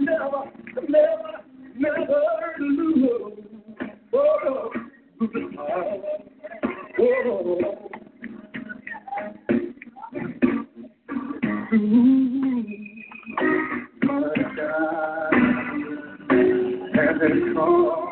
never, never, never lose. Oh. Oh. Come.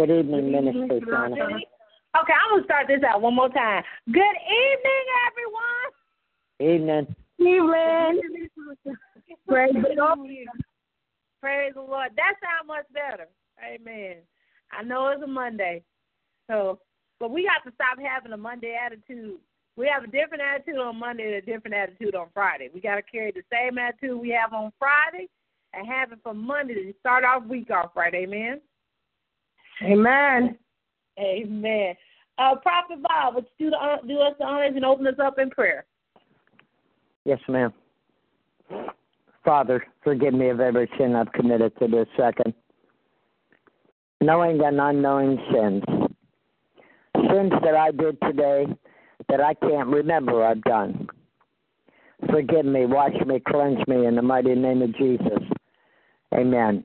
Good evening, Minister Donna. Okay, I'm gonna start this out one more time. Good evening, everyone. Evening. Evening. Praise the Lord. Praise the Lord. That sounds much better. Amen. I know it's a Monday, so but we got to stop having a Monday attitude. We have a different attitude on Monday and a different attitude on Friday. We got to carry the same attitude we have on Friday and have it for Monday to start our week off right. Amen. Amen. Amen. Uh, Prophet Bob, would you do, the, do us the honors and open us up in prayer? Yes, ma'am. Father, forgive me of every sin I've committed to this second. Knowing and unknowing sins. Sins that I did today that I can't remember I've done. Forgive me, wash me, cleanse me in the mighty name of Jesus. Amen.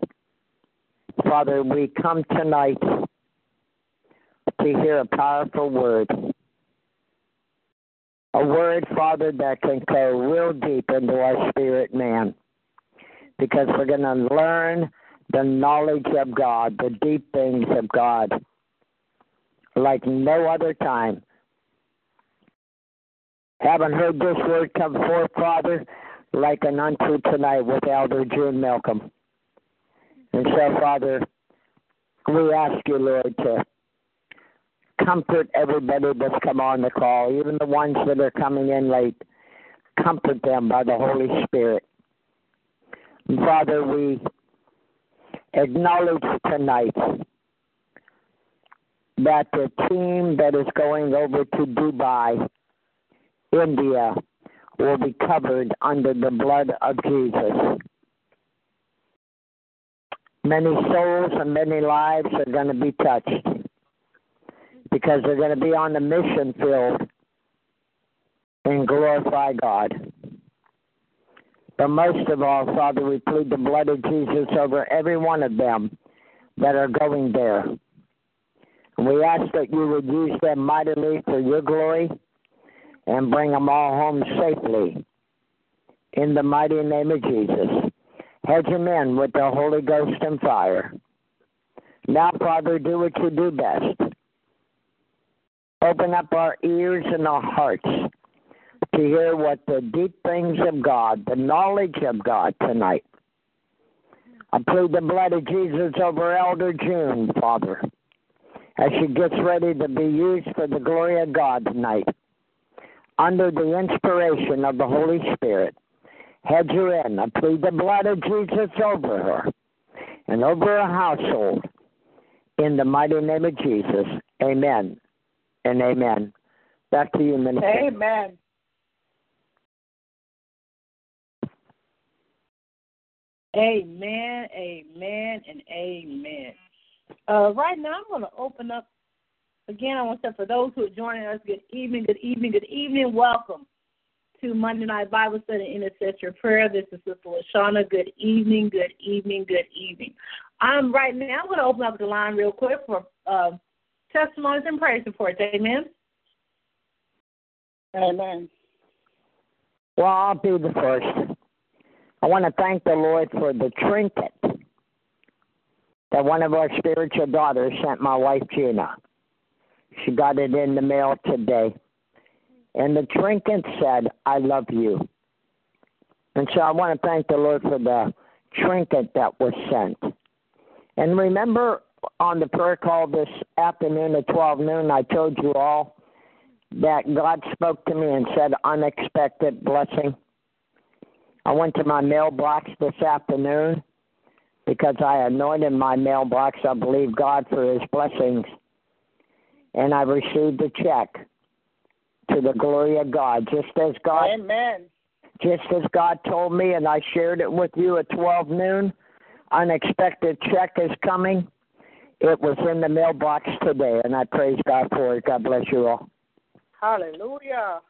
Father, we come tonight to hear a powerful word. A word, Father, that can go real deep into our spirit man. Because we're going to learn the knowledge of God, the deep things of God, like no other time. Haven't heard this word come forth, Father, like an unto tonight with Elder June Malcolm. And so, Father, we ask you, Lord, to comfort everybody that's come on the call, even the ones that are coming in late. Comfort them by the Holy Spirit. And Father, we acknowledge tonight that the team that is going over to Dubai, India, will be covered under the blood of Jesus. Many souls and many lives are going to be touched because they're going to be on the mission field and glorify God. But most of all, Father, we plead the blood of Jesus over every one of them that are going there. We ask that you would use them mightily for your glory and bring them all home safely. In the mighty name of Jesus. Hedge them in with the Holy Ghost and fire. Now, Father, do what you do best. Open up our ears and our hearts to hear what the deep things of God, the knowledge of God tonight. I plead the blood of Jesus over Elder June, Father, as she gets ready to be used for the glory of God tonight, under the inspiration of the Holy Spirit. Head her in. I plead the blood of Jesus over her and over her household. In the mighty name of Jesus. Amen and amen. Back to you, Minister. Amen. Amen, amen, and amen. Uh, right now, I'm going to open up again. I want to say for those who are joining us, good evening, good evening, good evening. Welcome to Monday Night Bible Study Intercessory Prayer. This is Sister Lashana. Good evening, good evening, good evening. I'm right now. I'm going to open up the line real quick for uh, testimonies and praise reports. Amen. Amen. Well, I'll be the first. I want to thank the Lord for the trinket that one of our spiritual daughters sent my wife Gina. She got it in the mail today. And the trinket said, I love you. And so I want to thank the Lord for the trinket that was sent. And remember on the prayer call this afternoon at 12 noon, I told you all that God spoke to me and said, unexpected blessing. I went to my mailbox this afternoon because I anointed my mailbox. I believe God for his blessings. And I received a check to the glory of God, just as God Amen. just as God told me, and I shared it with you at 12 noon. Unexpected check is coming. It was in the mailbox today, and I praise God for it. God bless you all. Hallelujah.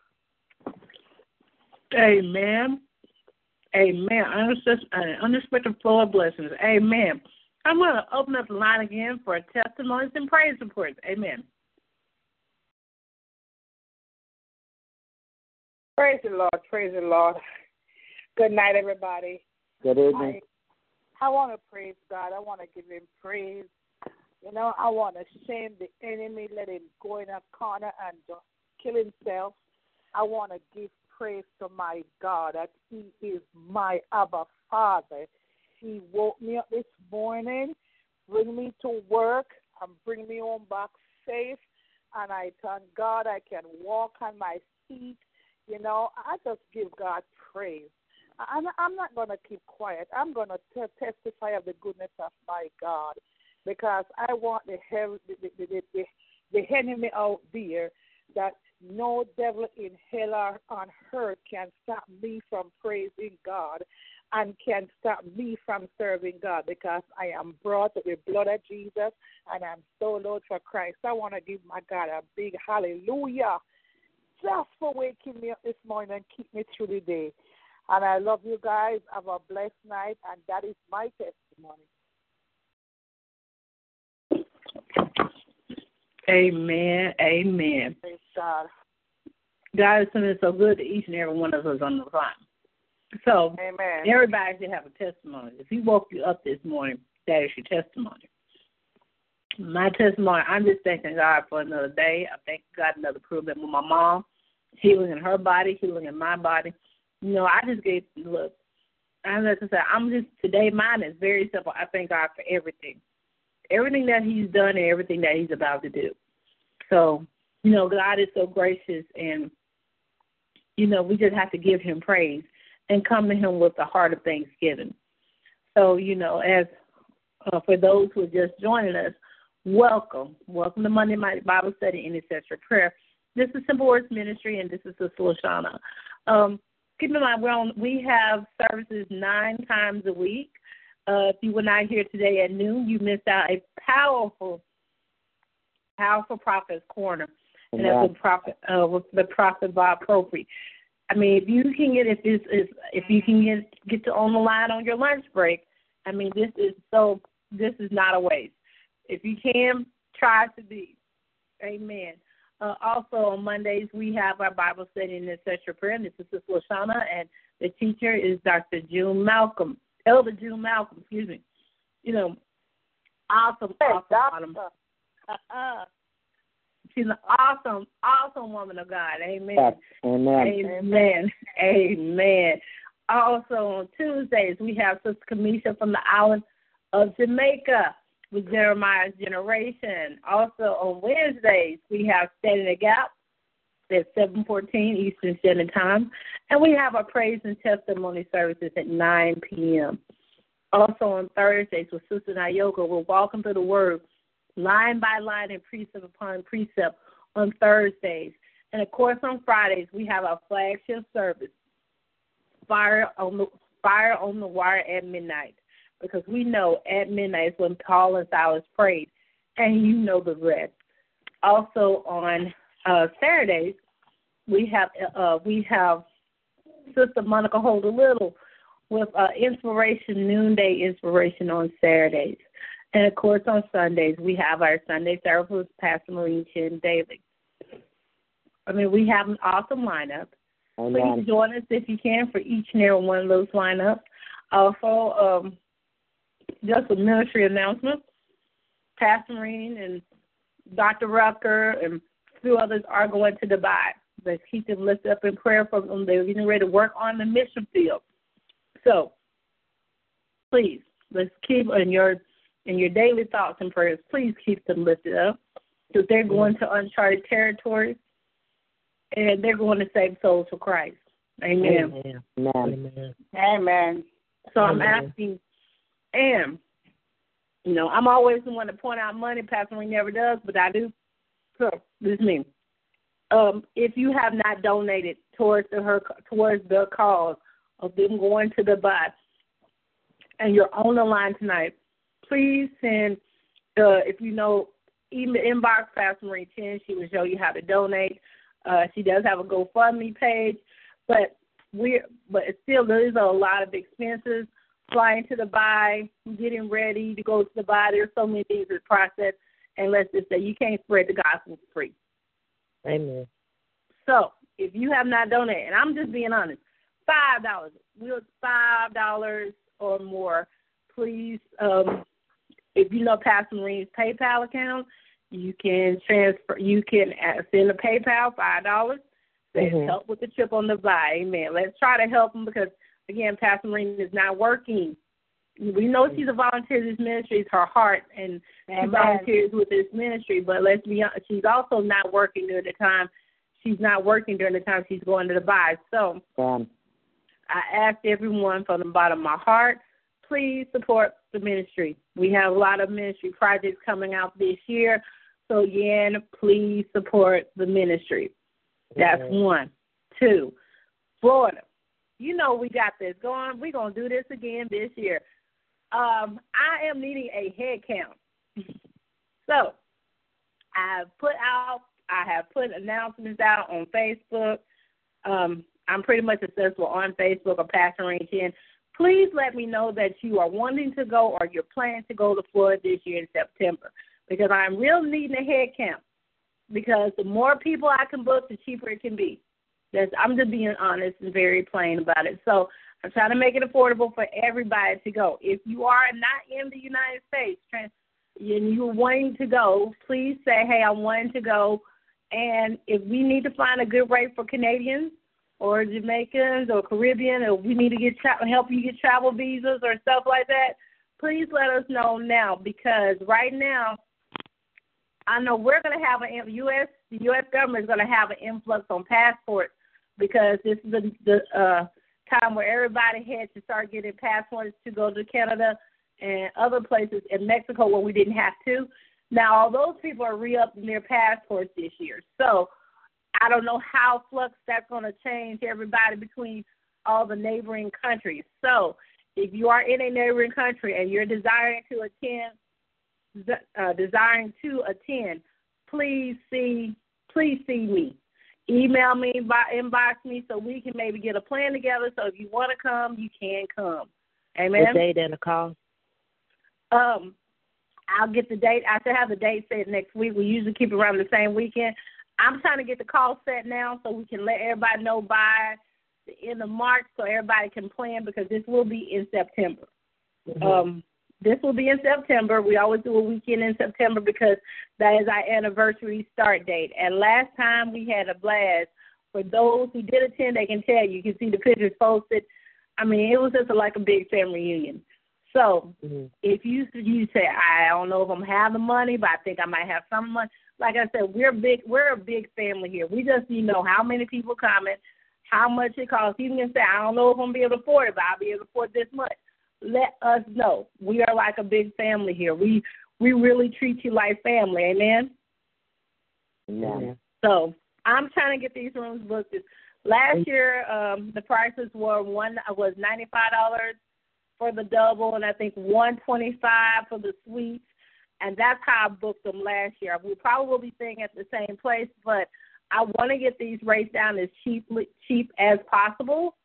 Amen. Amen. Unexpected, uh, unexpected flow of blessings. Amen. I'm going to open up the line again for testimonies and praise reports. Amen. Praise the Lord. Praise the Lord. Good night, everybody. Good evening. I, I want to praise God. I want to give him praise. You know, I want to shame the enemy, let him go in a corner and just kill himself. I want to give praise to my God that he is my Abba Father. He woke me up this morning, bring me to work, and bring me home back safe. And I thank God I can walk on my feet. You know, I just give God praise. I'm, I'm not going to keep quiet. I'm going to testify of the goodness of my God because I want the, hell, the, the, the, the, enemy out there that no devil in hell or on earth can stop me from praising God and can stop me from serving God because I am brought with the blood of Jesus and I'm so Lord for Christ. I want to give my God a big hallelujah just for waking me up this morning and keep me through the day. And I love you guys. Have a blessed night, and that is my testimony. Amen. Amen. Praise God. God is something so good to each and every one of us on the line. So, Amen. everybody should have a testimony. If He woke you up this morning, that is your testimony. My testimony, I'm just thanking God for another day. I thank God another improvement with my mom, healing in her body, healing in my body. You know, I just gave look. I'm just say I'm just today. Mine is very simple. I thank God for everything, everything that He's done and everything that He's about to do. So, you know, God is so gracious, and you know, we just have to give Him praise and come to Him with the heart of thanksgiving. So, you know, as uh, for those who are just joining us, welcome. Welcome to Monday Night Bible Study and Intercessory Prayer. This is Simple Words Ministry, and this is Sister Lashana. Um, keep in mind, we're on, we have services nine times a week. Uh, if you were not here today at noon, you missed out a powerful, powerful prophet's corner, and that's with prophet uh, with the prophet Bob Propri. I mean, if you can get if this is if you can get get to on the line on your lunch break, I mean, this is so this is not a waste. If you can, try to be. Amen. Uh, also on Mondays we have our Bible study and Intercessory Prayer. And this is Sister Lashana, and the teacher is Dr. June Malcolm, Elder June Malcolm. Excuse me. You know, awesome, awesome, awesome. She's an awesome, awesome woman of God. Amen. Yes. Amen. Amen. Amen. Also on Tuesdays we have Sister Kamisha from the island of Jamaica with Jeremiah's generation. Also on Wednesdays we have Standing the Gap at seven fourteen Eastern Standard Time. And we have our praise and testimony services at nine PM. Also on Thursdays with Sister Nayoka, we're walking through the word line by line and precept upon precept on Thursdays. And of course on Fridays we have our flagship service, Fire on the Fire on the Wire at midnight. Because we know at midnight is when Paul and Silas prayed, and you know the rest. Also on uh, Saturdays, we have uh, we have Sister Monica Hold a Little with uh, inspiration noonday inspiration on Saturdays, and of course on Sundays we have our Sunday service with Pastor Maureen Chin Daly. I mean, we have an awesome lineup. Amen. Please join us if you can for each and every one of those lineups. Also, um, just a ministry announcement. Pastor Maureen and Dr. Rucker and a few others are going to Dubai. Let's keep them lifted up in prayer for them. They're getting ready to work on the mission field. So, please, let's keep in your in your daily thoughts and prayers. Please keep them lifted up because they're going to uncharted territories and they're going to save souls for Christ. Amen. Amen. Amen. Amen. So I'm asking, and you know, I'm always the one to point out money. Pastor Ring never does, but I do. So this is me. Um, if you have not donated towards the her towards the cause of them going to the bus, and you're on the line tonight, please send. Uh, if you know, email inbox Pastor Marie Chin. She will show you how to donate. Uh, she does have a GoFundMe page, but we but still there is a lot of expenses flying to Dubai, getting ready to go to Dubai. There's so many things in process, and let's just say you can't spread the gospel free. Amen. So if you have not donated, and I'm just being honest, five dollars, we'll five dollars or more. Please, um, if you know Pastor Maureen's PayPal account, you can transfer. You can send a PayPal five dollars. Say Mhm. help with the trip on the buy. Amen. Let's try to help them because again, Pastor Maureen is not working. We know mm-hmm. she's a volunteer in this ministry. It's her heart, and she volunteers with this ministry. But let's be honest, she's also not working during the time. She's not working during the time she's going to Dubai. So Amen. I ask everyone from the bottom of my heart, please support the ministry. We have a lot of ministry projects coming out this year. So again, please support the ministry. That's one. Two, Florida. You know we got this going. We're gonna do this again this year. Um, I am needing a head count. so I have put out I have put announcements out on Facebook. Um, I'm pretty much accessible on Facebook or Pastor Range in. Please let me know that you are wanting to go or you're planning to go to Florida this year in September because I'm real needing a head count. Because the more people I can book, the cheaper it can be. That's, I'm just being honest and very plain about it. So I'm trying to make it affordable for everybody to go. If you are not in the United States and you're wanting to go, please say, hey, I'm wanting to go. And if we need to find a good rate for Canadians or Jamaicans or Caribbean, or we need to get tra- help you get travel visas or stuff like that, please let us know now because right now I know we're going to have a U.S. The U.S. government is going to have an influx on passports because this is the, the uh, time where everybody had to start getting passports to go to Canada and other places in Mexico where we didn't have to. Now, all those people are re-upping their passports this year. So I don't know how flux that's going to change everybody between all the neighboring countries. So if you are in a neighboring country and you're desiring to attend, uh, desiring to attend, please see, please see me. Email me, by, inbox me, so we can maybe get a plan together. So if you want to come, you can come. Amen. The date and the cost. Um, I'll get the date. I should have the date set next week. We usually keep it around the same weekend. I'm trying to get the call set now so we can let everybody know by the end of March so everybody can plan because this will be in September. Mhm. Um, this will be in September. We always do a weekend in September because that is our anniversary start date. And last time we had a blast. For those who did attend, they can tell you. You can see the pictures posted. I mean, it was just like a big family reunion. So Mhm. if you you say I don't know if I'm have the money, but I think I might have some money. Like I said, we're big. We're a big family here. We just need to know how many people coming, how much it costs. You can say I don't know if I'm gonna be able to afford it, but I'll be able to afford this much. Let us know. We are like a big family here. We we really treat you like family. Amen. Amen. So I'm trying to get these rooms booked. Last year, um, the prices were one was ninety five dollars for the double, and I think one twenty five for the suite. And that's how I booked them last year. We probably will be staying at the same place, but I want to get these rates down as cheaply cheap as possible.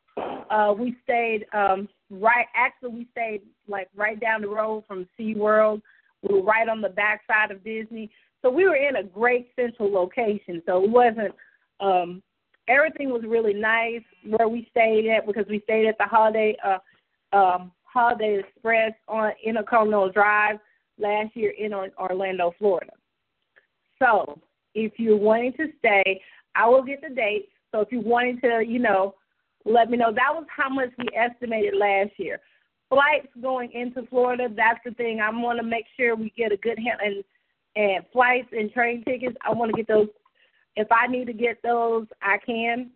Uh, we stayed um, right. Actually, we stayed like right down the road from SeaWorld. We were right on the backside of Disney. So we were in a great central location. So it wasn't um everything was really nice where we stayed at because we stayed at the Holiday uh um Holiday Express on Intercontinental Drive last year in Orlando, Florida. So if you're wanting to stay, I will get the dates. So if you're wanting to, you know, let me know. That was how much we estimated last year. Flights going into Florida, that's the thing. I want to make sure we get a good hand and and flights and train tickets. I want to get those. If I need to get those, I can.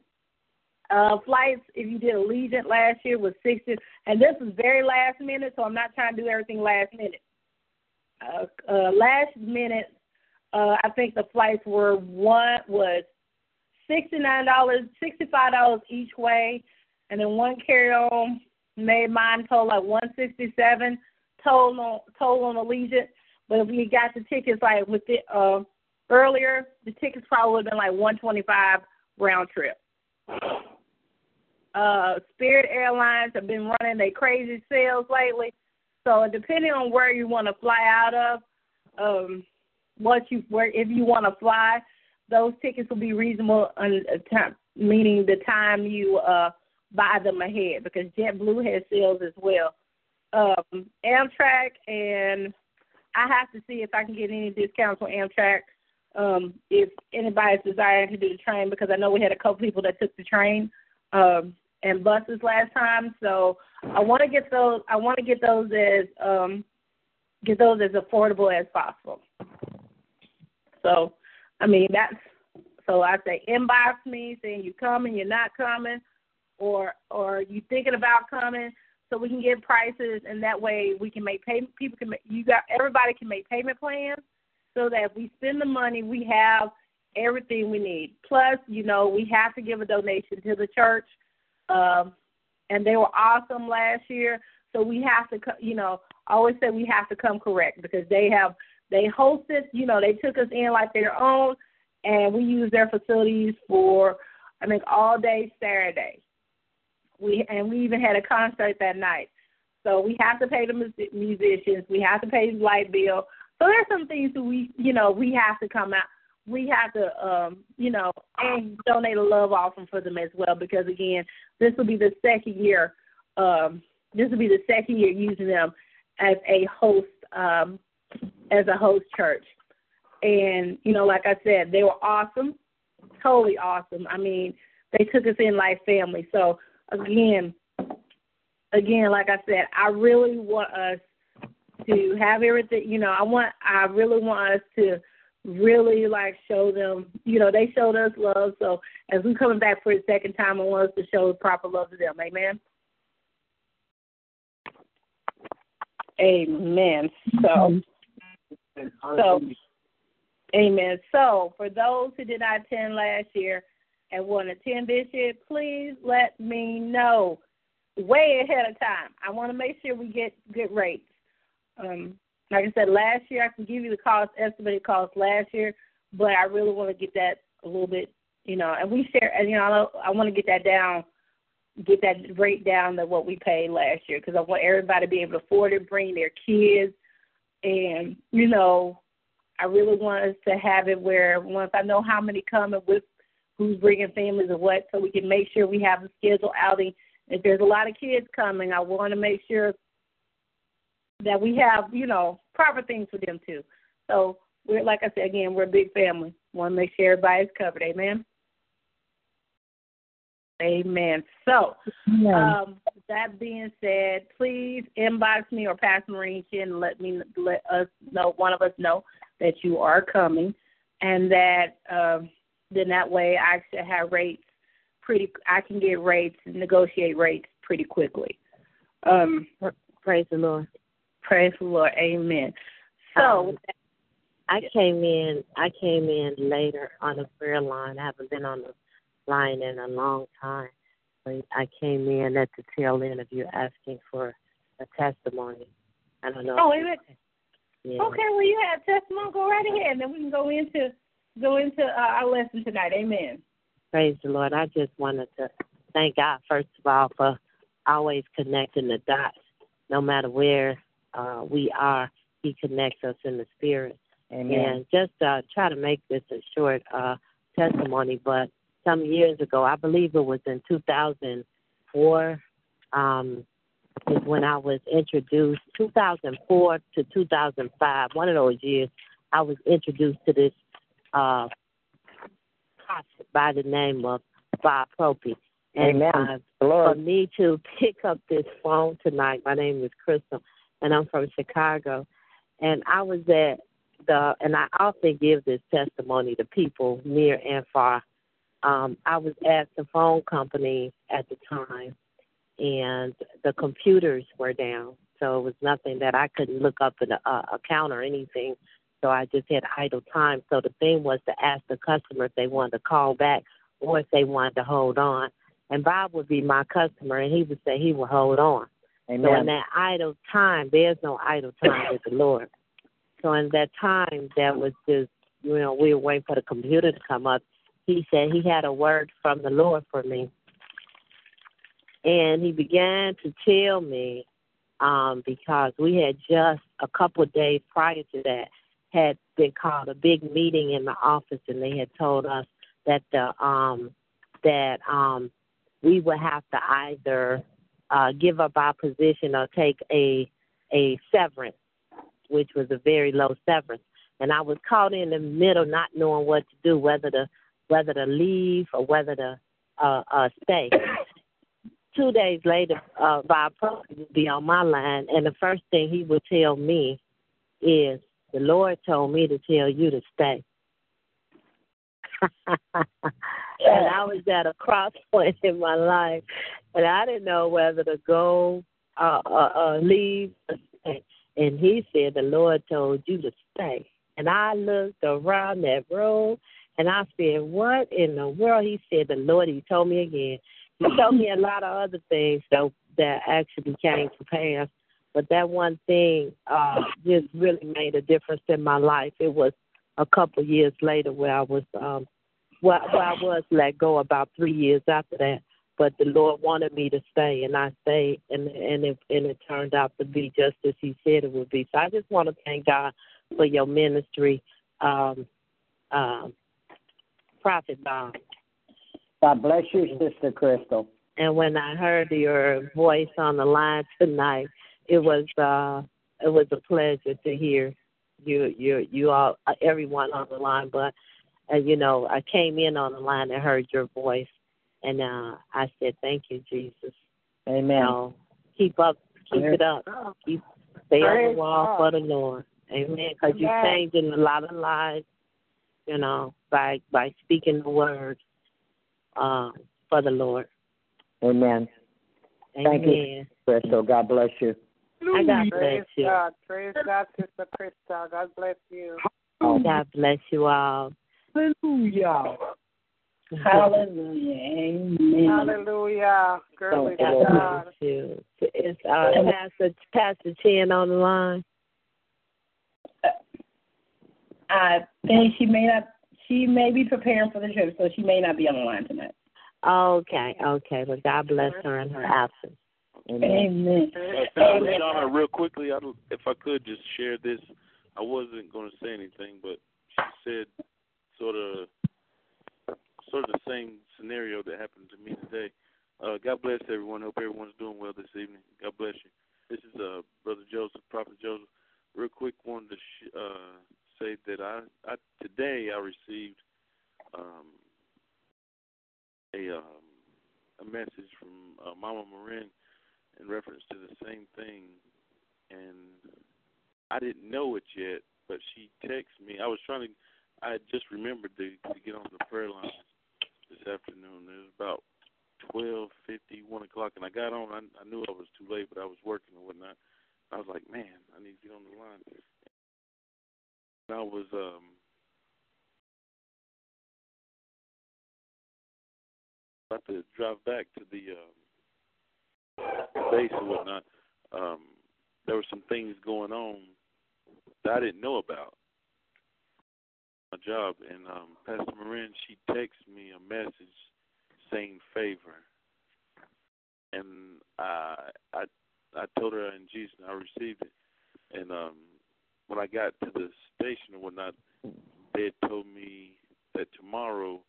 Uh, flights, if you did Allegiant last year, was sixty, and this is very last minute, so I'm not trying to do everything last minute. Uh, uh, last minute, uh, I think the flights were one was sixty nine dollars, sixty five dollars each way, and then one carry on made mine total like one sixty seven total on total on Allegiant. But if we got the tickets like with it uh earlier, the tickets probably would have been like one twenty five round trip. Uh Spirit Airlines have been running their crazy sales lately. So depending on where you want to fly out of, um what you where if you want to fly, those tickets will be reasonable on uh, time, meaning the time you uh buy them ahead because JetBlue has sales as well. Um, Amtrak and I have to see if I can get any discounts on Amtrak. Um, if anybody's desiring to do the train, because I know we had a couple people that took the train um, and buses last time, so I want to get those. I want to get those as um, get those as affordable as possible. So, I mean that's so I say inbox me saying you're coming, you're not coming, or or you thinking about coming, so we can get prices, and that way we can make pay. People can make you got everybody can make payment plans, so that if we spend the money, we have everything we need. Plus, you know, we have to give a donation to the church, um, and they were awesome last year. So we have to, you know, always say we have to come correct because they have they hosted, you know, they took us in like their own, and we used their facilities for I think all day Saturday. We and we even had a concert that night. So we have to pay the mus- musicians. We have to pay the light bill. So there's some things that we, you know, we have to come out. We have to, um, you know, and donate a love offering for them as well because again, this will be the second year. Um, this will be the second year using them as a host, um, as a host church. And you know, like I said, they were awesome, totally awesome. I mean, they took us in like family. So again, again, like I said, I really want us to have everything. You know, I want, I really want us to really like show them. You know, they showed us love. So as we coming back for the second time, I want us to show proper love to them. Amen. Amen. So, mm-hmm. So, amen. So, for those who did not attend last year and want to attend this year, please let me know way ahead of time. I want to make sure we get good rates. Um, like I said, last year I can give you the cost estimated cost last year, but I really want to get that a little bit, you know. And we share, and you know, I, I want to get that down, get that rate down to what we paid last year because I want everybody to be able to afford it, bring their kids, and you know, I really want us to have it where once I know how many coming with who's bringing families and what, so we can make sure we have a schedule outing. If there's a lot of kids coming, I want to make sure that we have, you know, proper things for them too. So we're like I said again, we're a big family. Want to make sure everybody's covered. Amen. Amen. So, um, that being said, please inbox me or Pastor Maureen and let me let us know one of us know that you are coming, and that um, then that way I should have rates pretty. I can get rates and negotiate rates pretty quickly. Um, Praise the Lord. praise the Lord. Amen. So, Um, I came in. I came in later on the prayer line. I haven't been on the line in a long time. But I came in at the tail end of you asking for a testimony. I don't know. oh, if wait, you- wait. yeah. Okay, well you have testimony. Go right ahead, and then we can go into go into uh, our lesson tonight. Amen. Praise the Lord. I just wanted to thank God first of all for always connecting the dots. No matter where uh, we are, He connects us in the spirit. Amen. And just uh, try to make this a short uh, testimony, but some years ago, I believe it was in 2004, um, is when I was introduced. 2004 to 2005, one of those years, I was introduced to this uh, prophet by the name of Bob Propey. And Amen. uh, for me to pick up this phone tonight. My name is Crystal, and I'm from Chicago. And I was at the, and I often give this testimony to people near and far. Um, I was at the phone company at the time, and the computers were down, so it was nothing that I couldn't look up in a, a account or anything. So I just had idle time. So the thing was to ask the customer if they wanted to call back or if they wanted to hold on. And Bob would be my customer, and he would say he would hold on. So in that idle time, there's no idle time with the Lord. So in that time, that was just, you know, we were waiting for the computer to come up. He said he had a word from the Lord for me. And he began to tell me, um, because we had just a couple of days prior to that had been called a big meeting in the office, and they had told us that the um, that um, we would have to either uh, give up our position or take a a severance, which was a very low severance. And I was caught in the middle, not knowing what to do, whether to whether to leave or whether to uh, uh, stay. Two days later, uh, Bob Prophet would be on my line, and the first thing he would tell me is, "The Lord told me to tell you to stay." and I was at a cross point in my life, and I didn't know whether to go, uh, uh, uh, leave, stay. And he said, "The Lord told you to stay." And I looked around that room, and I said, "What in the world?" He said, "The Lord." He told me again. He told me a lot of other things though that actually came to pass, but that one thing uh, just really made a difference in my life. It was a couple years later where I was um, well, I was let go about three years after that. But the Lord wanted me to stay, and I stayed, and and it and it turned out to be just as He said it would be. So I just want to thank God for your ministry, um, um, Prophet Bob. God bless you, Sister Crystal. And when I heard your voice on the line tonight, it was uh, it was a pleasure to hear you you you all uh, everyone on the line. But uh, you know, I came in on the line and heard your voice, and uh, I said, "Thank you, Jesus." Amen. So keep up, keep it up, keep stay on the wall God. for the Lord. Amen. Because you're changing a lot of lives, you know, by by speaking the word uh, for the Lord. Amen. Thank you. Amen. Crystal, God bless you. I God Praise bless you. God. Praise God, Sister Krista. God bless you. God bless you all. Hallelujah. Hallelujah. Amen. Hallelujah. Glory to God God. bless you. Is uh, Pastor Pastor Chin on the line? I think she may not. She may be preparing for the trip, so she may not be on the line tonight. Okay, okay. Well, God bless her in her absence. Amen. Amen. Uh, Pastor Shauna, real quickly, I, if I could just share this, I wasn't going to say anything, but she said sort of sort of the same scenario that happened to me today. Uh, God bless everyone. Hope everyone's doing well this evening. God bless you. this is uh brother Joseph, Prophet Joseph. Real quick, wanted to sh- uh, say that I, I today I received um, a um, a message from uh, Mama Marin in reference to the same thing, and I didn't know it yet, but she texted me. I was trying to. I just remembered to, to get on the prayer line this afternoon. It was about twelve fifty, one o'clock, and I got on. I, I knew I was too late, but I was working and whatnot. I was like, man, I need to get on the line. I was um about to drive back to the um, base and whatnot. Um, there were some things going on that I didn't know about. My job, and um, Pastor Marin she texted me a message saying favor, and I I I told her in Jesus I received it, and um, when I got to the station or whatnot, they had told me that tomorrow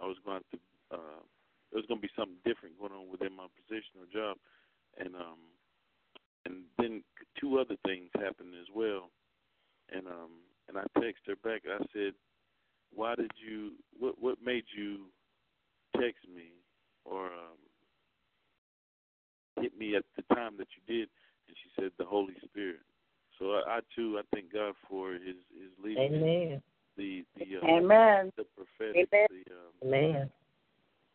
I was going to uh, there was going to be something different going on within my position or job, and um, and then two other things happened as well, and um, and I texted her back. I said, "Why did you? What what made you text me or um, hit me at the time that you did?" And she said, "The Holy Spirit." So I, I too, I thank God for His His leading. Amen. The the uh, Amen. the prophetic, Amen. the um, Amen.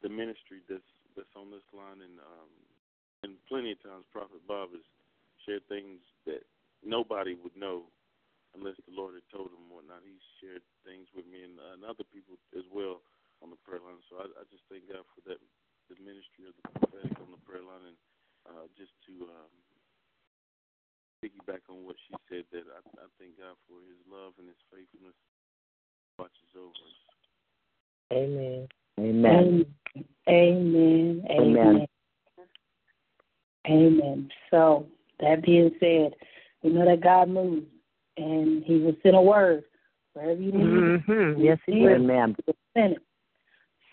the ministry that's that's on this line, and um, and plenty of times Prophet Bob has shared things that nobody would know unless the Lord had told him whatnot. He's shared things with me and, and other people as well on the prayer line. So I, I just thank God for that, the ministry of the prophetic on the prayer line, and uh, just to um, piggyback on what she said, that I, I thank God for His love and His faithfulness watches over us. Amen. Amen. Amen. Amen. Amen. Amen. So that being said, we know that God moves and He will send a word wherever you need Mm-hmm. Yes, he will. Amen. send it.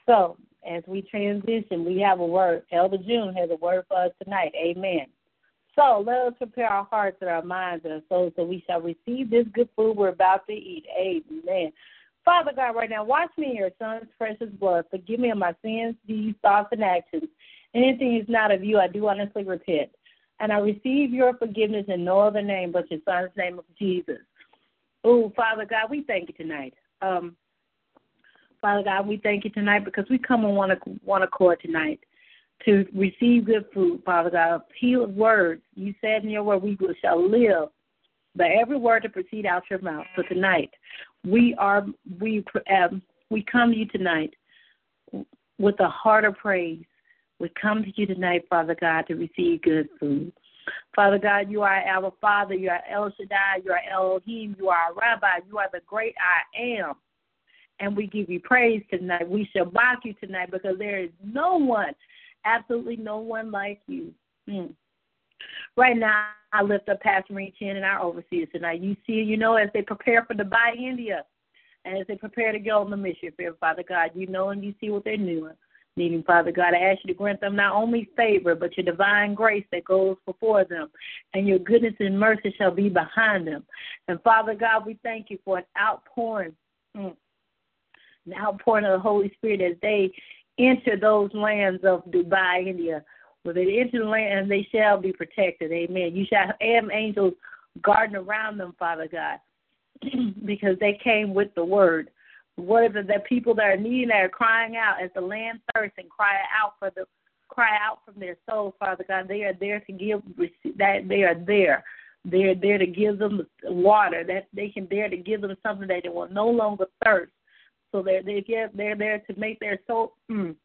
So as we transition, we have a word. Elder June has a word for us tonight. Amen. So let us prepare our hearts and our minds and our souls so we shall receive this good food we're about to eat. Amen. Father God, right now, wash me in your son's precious blood. Forgive me of my sins, deeds, thoughts, and actions. Anything is not of you, I do honestly repent. And I receive your forgiveness in no other name but your son's name of Jesus. Oh, Father God, we thank you tonight. Um, Father God, we thank you tonight because we come on one, ac- one accord tonight to receive good food, Father God. Healed words. You said in your word, we shall live by every word to proceed out your mouth. So tonight, we are we um, we come to you tonight with a heart of praise. We come to you tonight, Father God, to receive good food. Father God, you are our Father, you are El Shaddai, you are Elohim, you are Rabbi, you are the great I am. And we give you praise tonight. We shall mock you tonight because there is no one, absolutely no one like you. Hmm. Right now, I lift up Pastor Marie Chin and our overseers tonight. You see, you know, as they prepare for the Dubai, India, and as they prepare to go on the mission field, Father God, you know and you see what they're doing. Needing, Father God, I ask you to grant them not only favor, but your divine grace that goes before them, and your goodness and mercy shall be behind them. And Father God, we thank you for an outpouring, mm, an outpouring of the Holy Spirit as they enter those lands of Dubai, India. Where they enter the land, and they shall be protected. Amen. You shall have angels guarding around them, Father God, because they came with the word. What it that people that are needing that are crying out as the land thirsts and cry out for the cry out from their souls, Father God. They are there to give that they are there. They're there to give them water. That they can there to give them something that they will no longer thirst. So they're they get they're there to make their soul mm,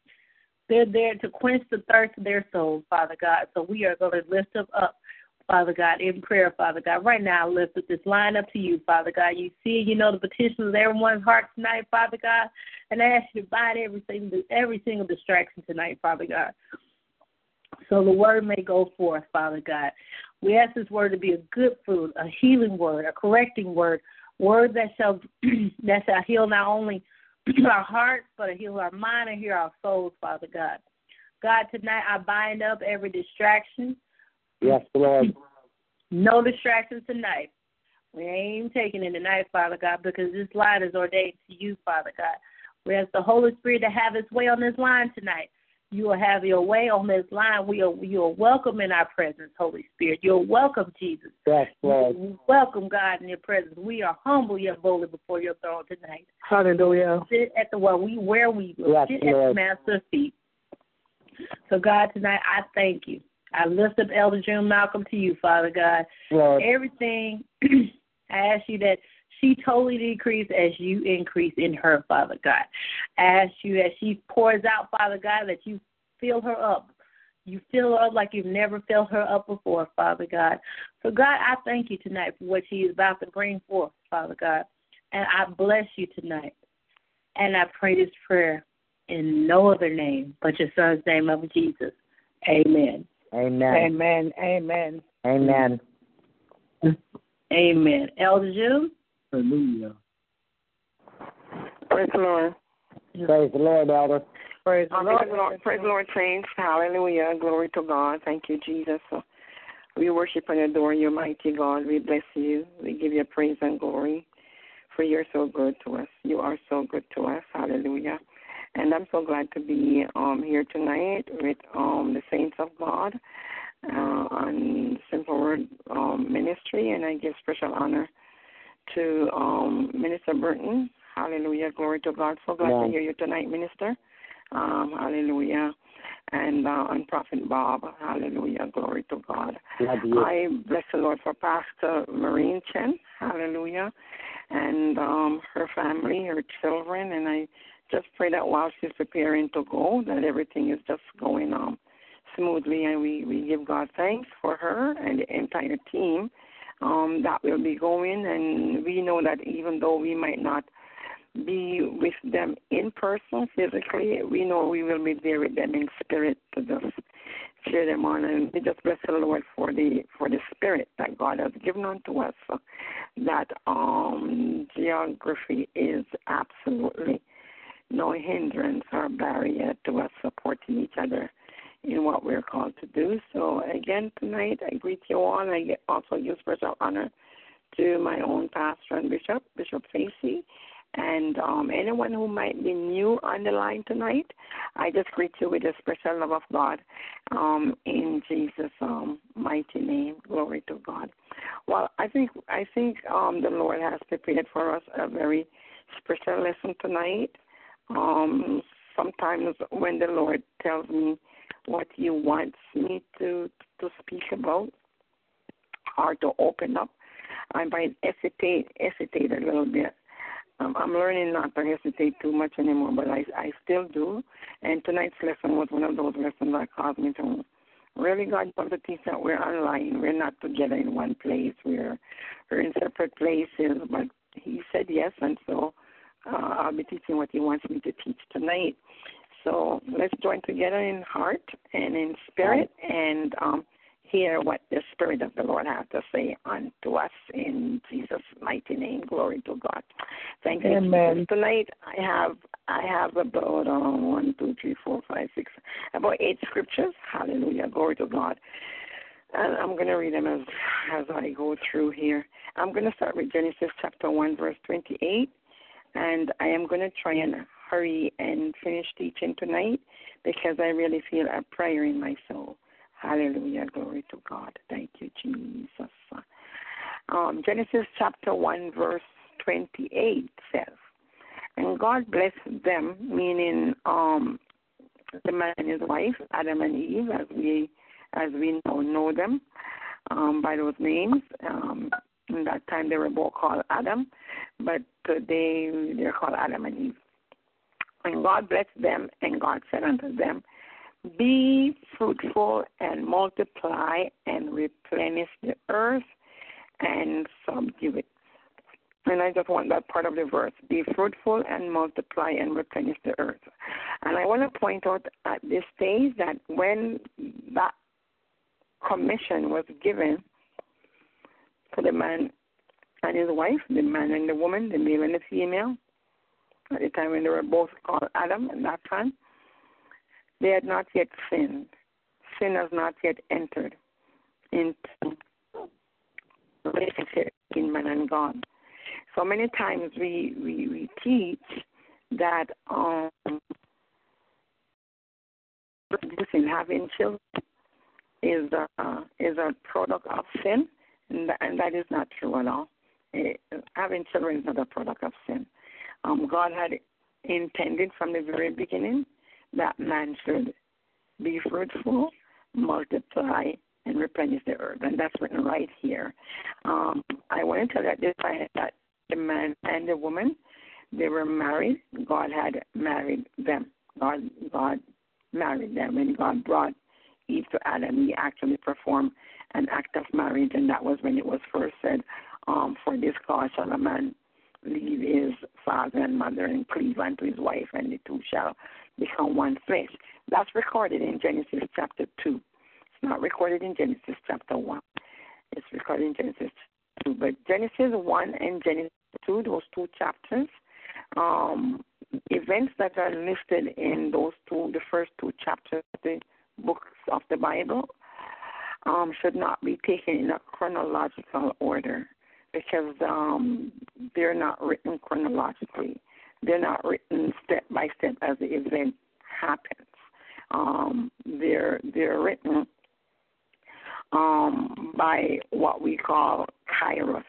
they're there to quench the thirst of their souls, Father God. So we are going to lift them up, Father God, in prayer, Father God. Right now, I lift up this line up to you, Father God. You see, you know the petitions of everyone's heart tonight, Father God. And I ask you to bind every single, every single distraction tonight, Father God. So the word may go forth, Father God. We ask this word to be a good food, a healing word, a correcting word, word that shall that shall heal not only our hearts, but heal our mind and heal our souls, Father God. God, tonight I bind up every distraction. Yes, Lord. No distractions tonight. We ain't taking it tonight, Father God, because this line is ordained to you, Father God. We ask the Holy Spirit to have its way on this line tonight. You will have your way on this line. We are you are welcome in our presence, Holy Spirit. You're welcome, Jesus. Yes, Lord. You welcome God in your presence. We are humble yet boldly before your throne tonight. Hallelujah. Sit at the well, we where we will Yes, sit at the master's feet. So God, tonight I thank you. I lift up Elder June Malcolm to you, Father God. Lord. Everything I ask you that she totally decrease as you increase in her, Father God. I ask you as she pours out, Father God, that you fill her up. You fill her up like you've never filled her up before, Father God. So, God, I thank you tonight for what she is about to bring forth, Father God. And I bless you tonight. And I pray this prayer in no other name but your son's name of Jesus. Amen. Amen. Amen. Amen. Amen. Amen. Elder June? Hallelujah. Praise the Lord. Praise the Lord, Elder. Praise the Lord. praise the Lord. Praise the Lord, saints. Hallelujah. Glory to God. Thank you, Jesus. We worship and adore you, mighty God. We bless you. We give you praise and glory, for you're so good to us. You are so good to us. Hallelujah. And I'm so glad to be um, here tonight with um, the saints of God uh, on Simple Word um, Ministry, and I give special honor to um, Minister Burton. Hallelujah. Glory to God. So glad Amen. to hear you tonight, Minister. Um, hallelujah. And uh, and Prophet Bob. Hallelujah. Glory to God. I bless the Lord for Pastor Maureen Chen. Hallelujah. And um, her family, her children. And I just pray that while she's preparing to go, that everything is just going on smoothly. And we, we give God thanks for her and the entire team um, that will be going. And we know that even though we might not be with them in person physically, we know we will be there with them in spirit to just cheer them on and we just bless the Lord for the for the spirit that God has given unto us. So that um geography is absolutely no hindrance or barrier to us supporting each other in what we're called to do. So again tonight I greet you all. I also give special honor to my own pastor and bishop, Bishop Facey. And um, anyone who might be new on the line tonight, I just greet you with the special love of God um, in Jesus' um, mighty name. Glory to God. Well, I think I think um, the Lord has prepared for us a very special lesson tonight. Um, sometimes when the Lord tells me what He wants me to to speak about or to open up, I might hesitate hesitate a little bit. Um, I'm learning not to hesitate too much anymore, but I I still do. And tonight's lesson was one of those lessons that caused me to really God wants to teach that we're online. We're not together in one place. We're we're in separate places. But He said yes, and so uh, I'll be teaching what He wants me to teach tonight. So let's join together in heart and in spirit and um, hear what the Spirit of the Lord has to say unto us in Jesus' mighty name. Glory to God. Thank you. Amen. Jesus. Tonight I have I have about um, one, two, three, four, five, six, about eight scriptures. Hallelujah. Glory to God. And I'm going to read them as as I go through here. I'm going to start with Genesis chapter one, verse twenty-eight, and I am going to try and hurry and finish teaching tonight because I really feel a prayer in my soul. Hallelujah. Glory to God. Thank you, Jesus. Um, Genesis chapter 1, verse 28 says, And God blessed them, meaning um, the man and his wife, Adam and Eve, as we as we now know them um, by those names. Um, in that time, they were both called Adam, but today they're called Adam and Eve. And God blessed them, and God said unto them, Be fruitful and multiply and replenish the earth and subdue it. And I just want that part of the verse be fruitful and multiply and replenish the earth. And I want to point out at this stage that when that commission was given to the man and his wife, the man and the woman, the male and the female, at the time when they were both called Adam and time, they had not yet sinned. Sin has not yet entered into relationship in man and God. So many times we we, we teach that um having children is a is a product of sin, and that, and that is not true at all. It, having children is not a product of sin. Um, God had intended from the very beginning that man should be fruitful, multiply, and replenish the earth, and that's written right here. Um, I want to tell you this: I that the man and the woman, they were married. God had married them. God, God married them, and God brought Eve to Adam. He actually performed an act of marriage, and that was when it was first said, um, "For this cause shall a man leave his father and mother and cleave unto his wife, and the two shall become one flesh." That's recorded in Genesis chapter two. It's not recorded in Genesis chapter one. It's recorded in Genesis two, but Genesis one and Genesis two, those two chapters, um, events that are listed in those two, the first two chapters of the books of the Bible, um, should not be taken in a chronological order because um, they're not written chronologically. They're not written step by step as the event happens. Um, they're they're written um, by what we call kairos.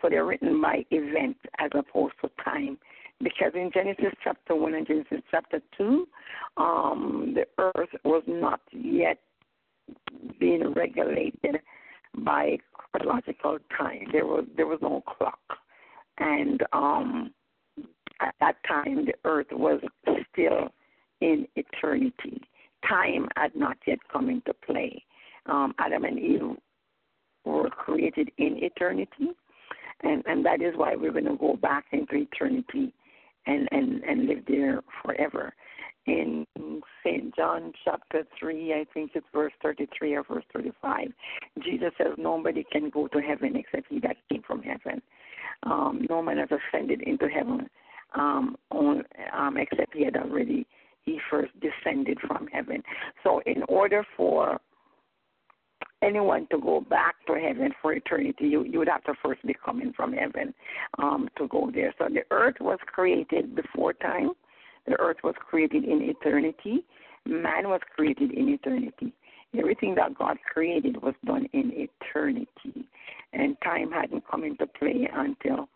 So they're written by event as opposed to time. Because in Genesis chapter 1 and Genesis chapter 2, um, the earth was not yet being regulated by chronological time. There was there was no clock, and um, at that time the earth was still in eternity. Time had not yet come into play. Um, Adam and Eve were created in eternity, and and that is why we're going to go back into eternity and and and live there forever in St. John chapter 3, I think it's verse 33 or verse 35, Jesus says, Nobody can go to heaven except he that came from heaven. Um, no man has ascended into heaven um, on, um, except he had already, he first descended from heaven. So, in order for anyone to go back to heaven for eternity, you, you would have to first be coming from heaven um, to go there. So, the earth was created before time the earth was created in eternity. Man was created in eternity. Everything that God created was done in eternity. And time hadn't come into play until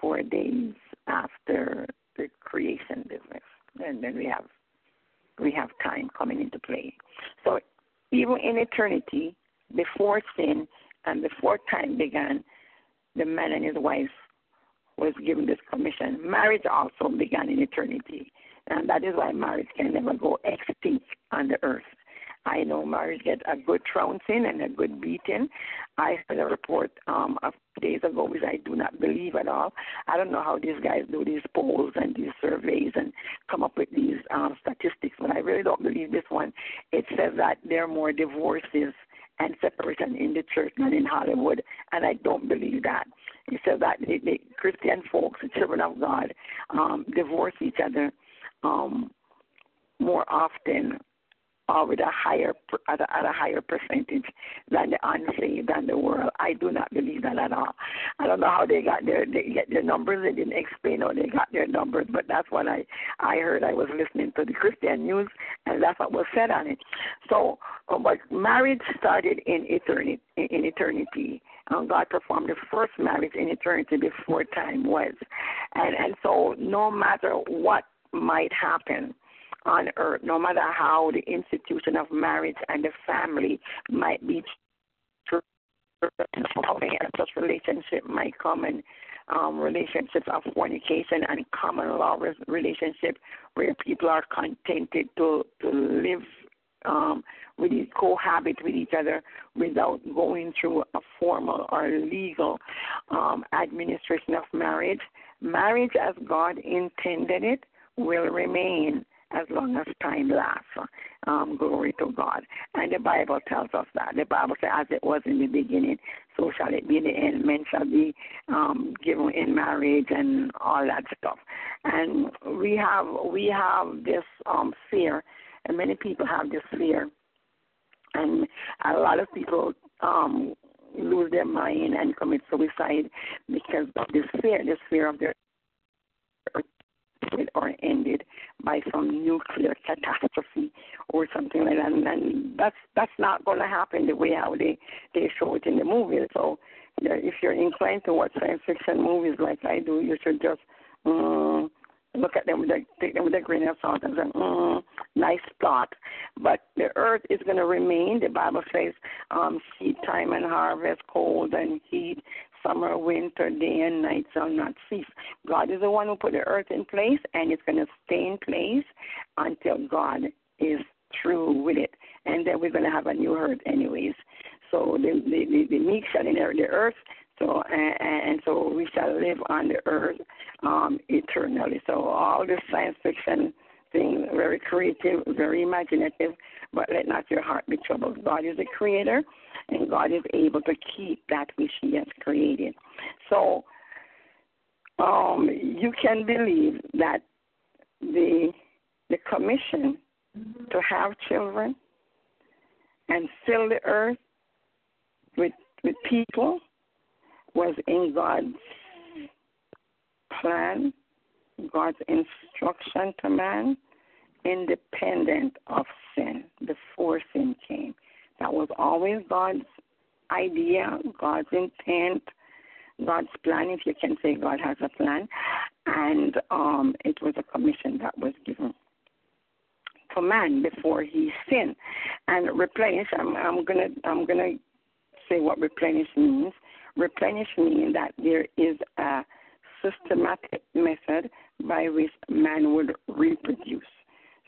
four days after the creation business. And then we have we have time coming into play. So even in eternity, before sin and before time began, the man and his wife was given this commission. Marriage also began in eternity, and that is why marriage can never go extinct on the earth. I know marriage get a good trouncing and a good beating. I heard a report um, a few days ago which I do not believe at all. I don't know how these guys do these polls and these surveys and come up with these um, statistics, but I really don't believe this one. It says that there are more divorces and separation in the church than in Hollywood, and I don't believe that. He said that the, the Christian folks, the children of God, um, divorce each other um, more often or a higher at a, at a higher percentage than the unsaved than the world. I do not believe that at all. I don't know how they got their they get their numbers. They didn't explain how they got their numbers, but that's what I I heard. I was listening to the Christian news, and that's what was said on it. So, uh, but marriage started in eternity. In eternity, um, God performed the first marriage in eternity before time was, and and so no matter what might happen on earth, no matter how the institution of marriage and the family might be such relationship might come and um, relationships of fornication and common law relationship where people are contented to to live um, with cohabit with each other without going through a formal or legal um, administration of marriage. Marriage, as God intended it, will remain as long as time lasts. Um, glory to God. And the Bible tells us that. The Bible says, as it was in the beginning, so shall it be in the end. Men shall be um, given in marriage and all that stuff. And we have we have this um, fear, and many people have this fear, and a lot of people um, lose their mind and commit suicide because of this fear, this fear of their or ended by some nuclear catastrophe or something like that. And, and that's that's not going to happen the way how they they show it in the movie. So yeah, if you're inclined to watch science fiction movies like I do, you should just um, look at them with a, take them with a grain of salt and say, mm, nice plot. But the earth is going to remain. The Bible says, um, seed time and harvest, cold and heat, summer, winter, day and night shall not cease. God is the one who put the earth in place, and it's going to stay in place until God is through with it. And then we're going to have a new earth, anyways. So the the, the, the meek shall inherit the earth. So and, and so we shall live on the earth um, eternally. So all this science fiction thing, very creative, very imaginative, but let not your heart be troubled. God is the creator, and God is able to keep that which He has created. So um, you can believe that the the commission to have children and fill the earth with with people was in God's plan, God's instruction to man, independent of sin, before sin came. That was always God's idea, God's intent, God's plan, if you can say God has a plan. And um, it was a commission that was given to man before he sinned. And replenish, I'm, I'm gonna I'm gonna say what replenish means. Replenish means that there is a systematic method by which man would reproduce.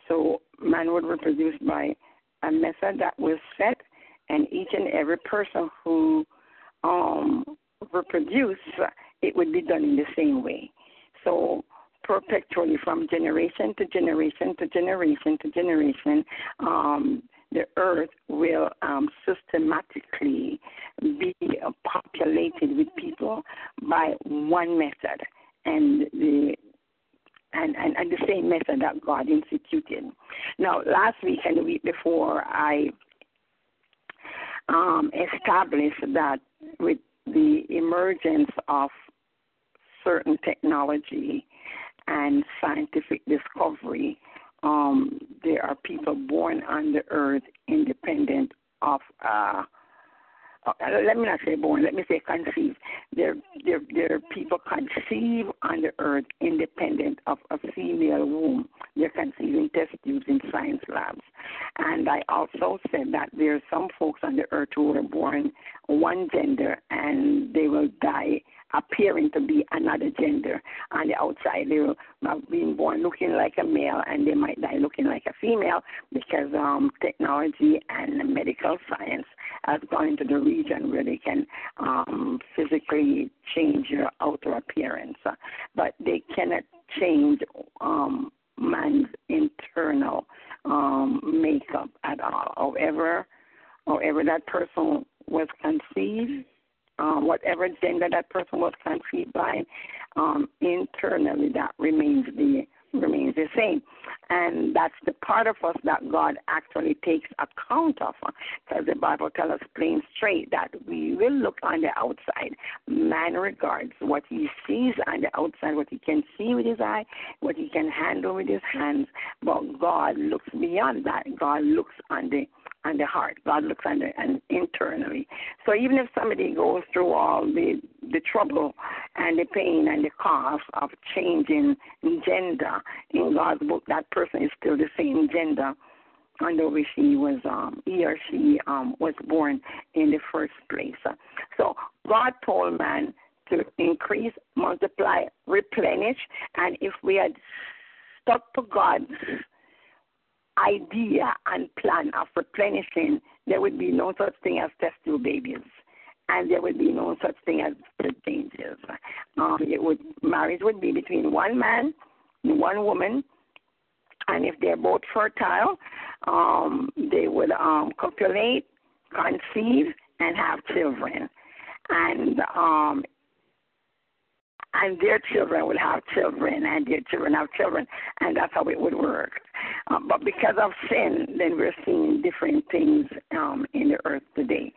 So man would reproduce by a method that was set, and each and every person who um, it would be done in the same way. So perpetually, from generation to generation to generation to generation, um, the earth will um, systematically be populated with people by one method, and the and, and, and the same method that God instituted. Now, last week and the week before, I um, established that with the emergence of certain technology and scientific discovery, um, there are people born on the earth independent of uh, uh, let me not say born, let me say conceive. There, there, there are people conceive on the earth independent of a female womb. They're conceiving test tubes in science labs. And I also said that there are some folks on the earth who are born one gender and they will die appearing to be another gender. On the outside, they have been born looking like a male and they might die looking like a female because um, technology and medical science has gone into the region where they can um, physically change your outer appearance. But they cannot change um, man's internal um, makeup at all. However, however that person was conceived um, whatever gender that person was conceived by, um, internally that remains the remains the same, and that's the part of us that God actually takes account of, because the Bible tells us plain straight that we will look on the outside. Man regards what he sees on the outside, what he can see with his eye, what he can handle with his hands, but God looks beyond that. God looks on the and the heart. God looks under and internally. So even if somebody goes through all the the trouble and the pain and the cost of changing gender in God's book, that person is still the same gender under which he was um he or she um was born in the first place. So God told man to increase, multiply, replenish, and if we had stuck to God's idea and plan of replenishing, there would be no such thing as test tube babies. And there would be no such thing as changes. Um, it would marriage would be between one man and one woman, and if they're both fertile, um, they would um, copulate, conceive, and have children. And um, and their children would have children, and their children have children, and that's how it would work. Um, but because of sin, then we're seeing different things um, in the earth today.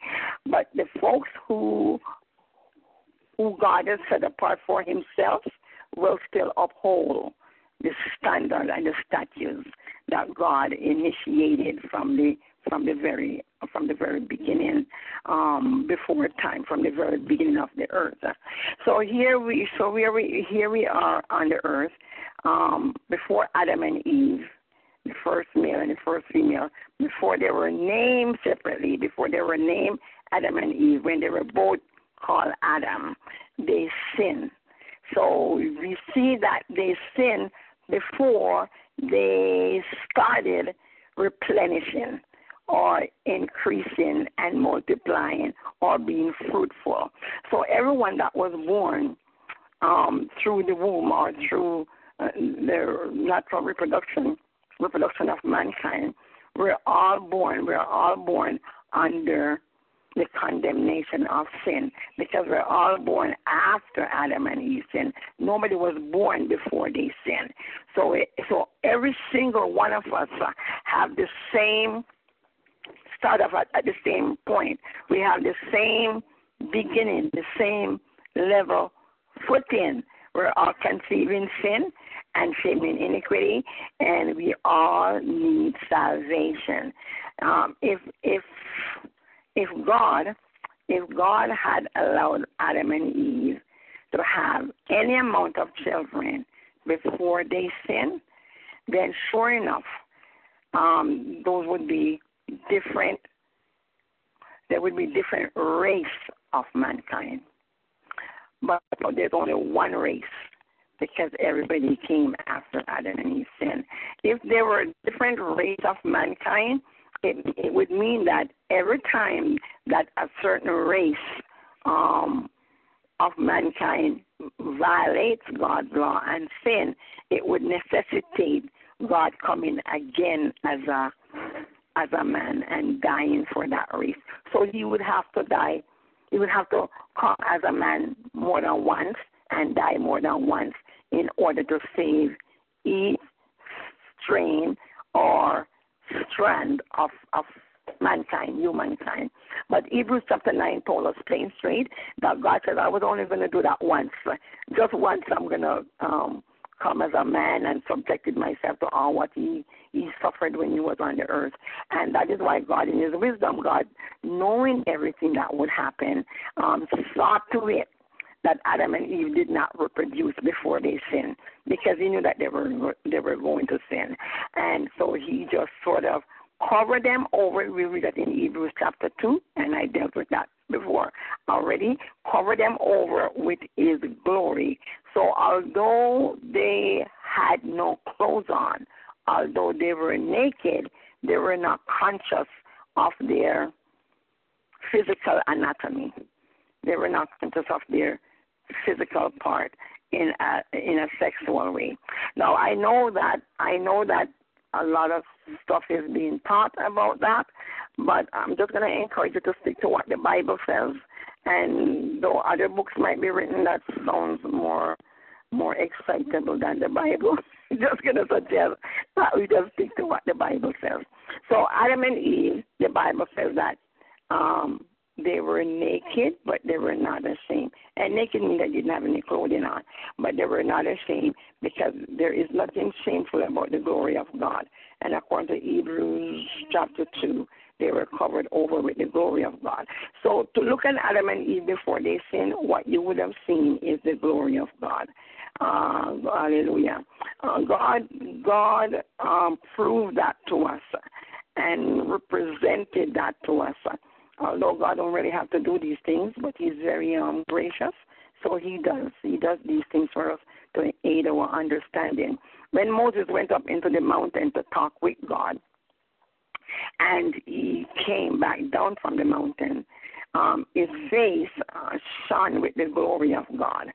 But the folks who who God has set apart for Himself will still uphold the standard and the statutes that God initiated from the from the very from the very beginning, um, before time, from the very beginning of the earth. So here we so we here we are on the earth, um, before Adam and Eve, the first male and the first female, before they were named separately, before they were named Adam and Eve, when they were both called Adam, they sinned. So we see that they sinned before they started replenishing or increasing and multiplying or being fruitful. So everyone that was born um, through the womb or through uh, the natural reproduction reproduction of mankind, we're all born. We're all born under the condemnation of sin because we're all born after Adam and Eve sinned. Nobody was born before they sinned. So, it, so every single one of us uh, have the same start off at, at the same point. We have the same beginning, the same level footing. We're all conceiving sin and shaping iniquity, and we all need salvation. Um, if if if God if God had allowed Adam and Eve to have any amount of children before they sinned, then sure enough, um, those would be different. There would be different race of mankind, but there's only one race because everybody came after Adam and Eve sin. If there were a different race of mankind, it, it would mean that every time that a certain race um, of mankind violates God's law and sin, it would necessitate God coming again as a as a man and dying for that race. So he would have to die. He would have to come as a man more than once and die more than once in order to save each strain or strand of, of mankind, humankind. But Hebrews chapter 9 told us plain straight that God said, I was only going to do that once. Just once I'm going to um, come as a man and subjected myself to all what he, he suffered when he was on the earth. And that is why God, in his wisdom, God, knowing everything that would happen, um, to it that Adam and Eve did not reproduce before they sinned because he knew that they were they were going to sin, and so he just sort of covered them over. We read that in Hebrews chapter two, and I dealt with that before already. Covered them over with His glory. So although they had no clothes on, although they were naked, they were not conscious of their physical anatomy. They were not conscious of their physical part in a in a sexual way. Now I know that I know that a lot of stuff is being taught about that, but I'm just going to encourage you to stick to what the Bible says. And though other books might be written that sounds more more excitable than the Bible, just going to suggest that we just stick to what the Bible says. So Adam and Eve, the Bible says that um, they were naked, but they were not ashamed. And naked means they didn't have any clothing on, but they were not ashamed because there is nothing shameful about the glory of God. And according to Hebrews chapter 2, they were covered over with the glory of God. So to look at Adam and Eve before they sinned, what you would have seen is the glory of God. Uh, hallelujah. Uh, God, God um, proved that to us and represented that to us although God don't really have to do these things, but He's very um, gracious. So He does. He does these things for us to aid our understanding. When Moses went up into the mountain to talk with God, and he came back down from the mountain, um, his face uh, shone with the glory of God.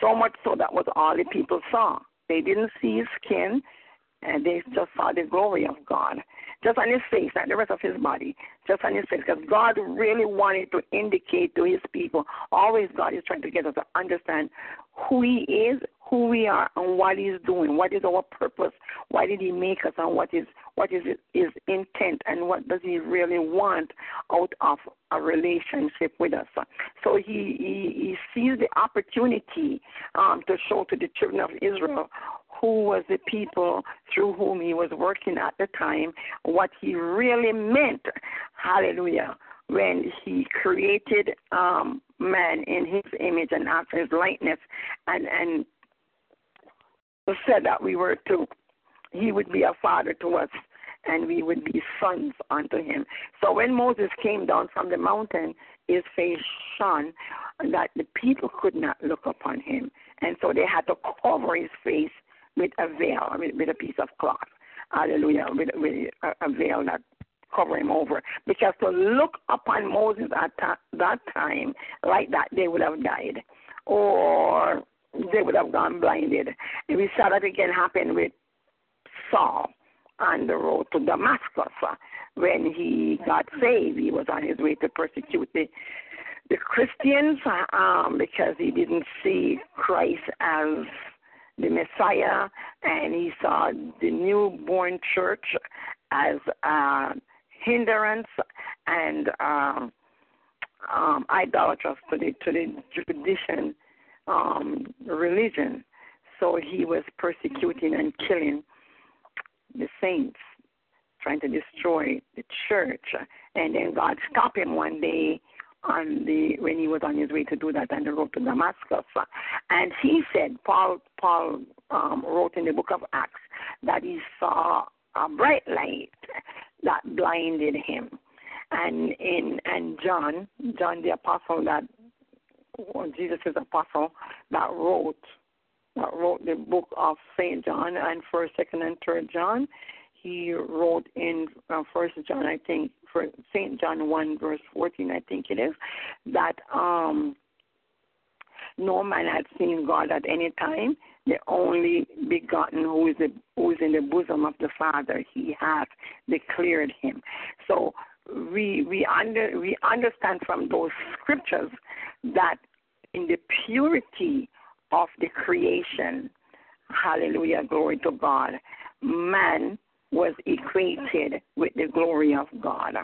So much so that was all the people saw. They didn't see his skin, and they just saw the glory of God just on his face, not the rest of his body, just on his face, because God really wanted to indicate to his people. Always, God is trying to get us to understand who He is, who we are, and what He's doing. What is our purpose? Why did He make us, and what is what is His intent, and what does He really want out of a relationship with us? So He He, he sees the opportunity um, to show to the children of Israel who was the people through whom he was working at the time, what he really meant. Hallelujah. When he created um, man in his image and after his likeness, and and said that we were to, he would be a father to us, and we would be sons unto him. So when Moses came down from the mountain, his face shone, that the people could not look upon him, and so they had to cover his face with a veil, with, with a piece of cloth. Hallelujah, with, with a, a veil that cover him over. Because to look upon Moses at that time like that, they would have died. Or they would have gone blinded. And we saw that again happen with Saul on the road to Damascus. Uh, when he got saved, he was on his way to persecute the the Christians uh, um, because he didn't see Christ as the Messiah, and he saw the newborn church as a hindrance and um, um, idolatrous to the to the tradition um, religion. So he was persecuting and killing the saints, trying to destroy the church. And then God stopped him one day on the when he was on his way to do that on the road to Damascus. And he said, Paul Paul um, wrote in the book of Acts that he saw a bright light that blinded him. And in and John, John the apostle that well, Jesus is apostle that wrote that wrote the book of Saint John and First, Second, and Third John. He wrote in uh, First John, I think, for Saint John one verse fourteen, I think it is, that um, no man had seen God at any time. The only begotten who is who is in the bosom of the Father, He hath declared Him. So we we under we understand from those scriptures that in the purity of the creation, hallelujah, glory to God, man was equated with the glory of God.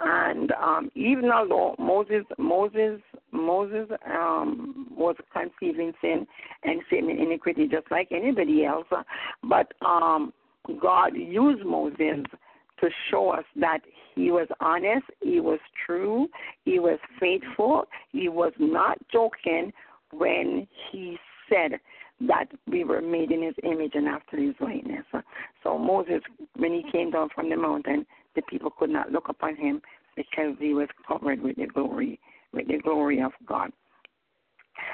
And um, even although Moses, Moses, Moses um, was conceiving sin and sin in iniquity just like anybody else, but um, God used Moses to show us that he was honest, he was true, he was faithful, he was not joking when he said that we were made in his image and after his likeness. So Moses, when he came down from the mountain, the people could not look upon him because he was covered with the glory, with the glory of God.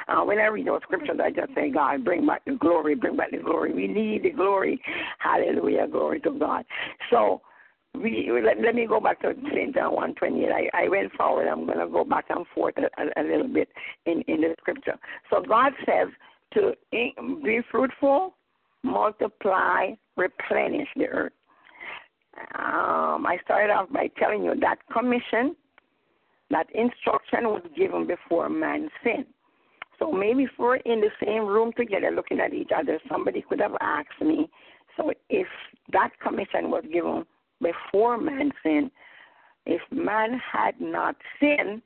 Uh, when I read those scriptures, I just say, God, bring back the glory, bring back the glory. We need the glory. Hallelujah, glory to God. So we let, let me go back to St. John one twenty eight. I, I went forward. I'm going to go back and forth a, a, a little bit in in the scripture. So God says to be fruitful, multiply, replenish the earth. Um, I started off by telling you that commission, that instruction was given before man sinned. So maybe if we're in the same room together looking at each other, somebody could have asked me, so if that commission was given before man sinned, if man had not sinned,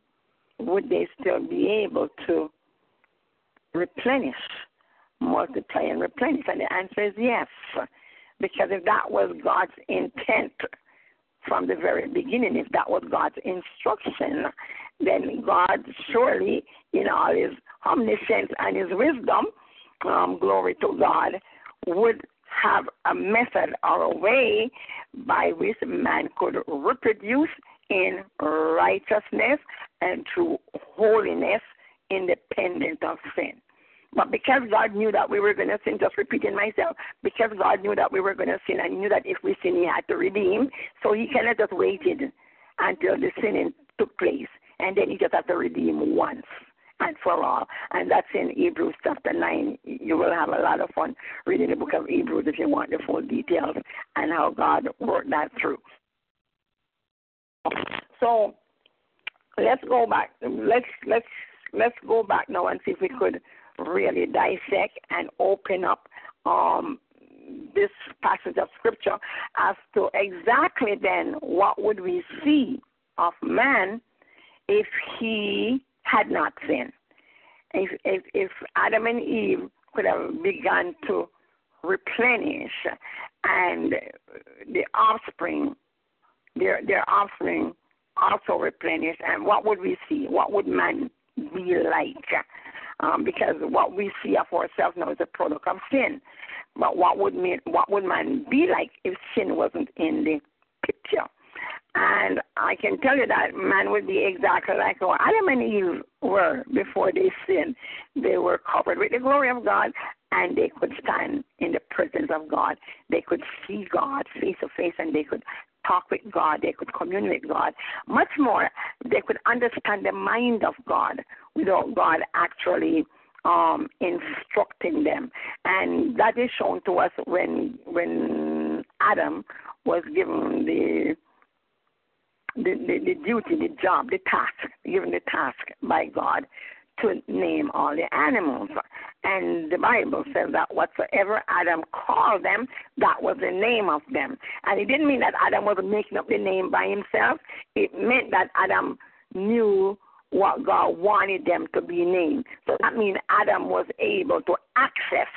would they still be able to replenish, multiply, and replenish? And the answer is yes. Because if that was God's intent from the very beginning, if that was God's instruction, then God surely, in all his omniscience and his wisdom, um, glory to God, would have a method or a way by which man could reproduce in righteousness and through holiness independent of sin. But because God knew that we were going to sin, just repeating myself, because God knew that we were going to sin and knew that if we sin, He had to redeem, so He kind of just waited until the sinning took place, and then He just had to redeem once and for all. And that's in Hebrews chapter 9. You will have a lot of fun reading the book of Hebrews if you want the full details and how God worked that through. So let's go back. Let's let's let's go back now and see if we could really dissect and open up um, this passage of scripture as to exactly then what would we see of man if he had not sinned. If, if, if Adam and Eve could have begun to replenish and the offspring, their, their offspring also replenish, and what would we see? What would man be like? Um, because what we see of ourselves now is a product of sin. But what would mean, what would man be like if sin wasn't in the picture? And I can tell you that man would be exactly like how Adam and Eve were before they sinned. They were covered with the glory of God and they could stand in the presence of God. They could see God face to face and they could talk with God. They could commune with God. Much more, they could understand the mind of God without God actually um, instructing them. And that is shown to us when when Adam was given the the, the, the duty, the job, the task, given the task by God to name all the animals. And the Bible says that whatsoever Adam called them, that was the name of them. And it didn't mean that Adam was making up the name by himself. It meant that Adam knew what God wanted them to be named. So that means Adam was able to access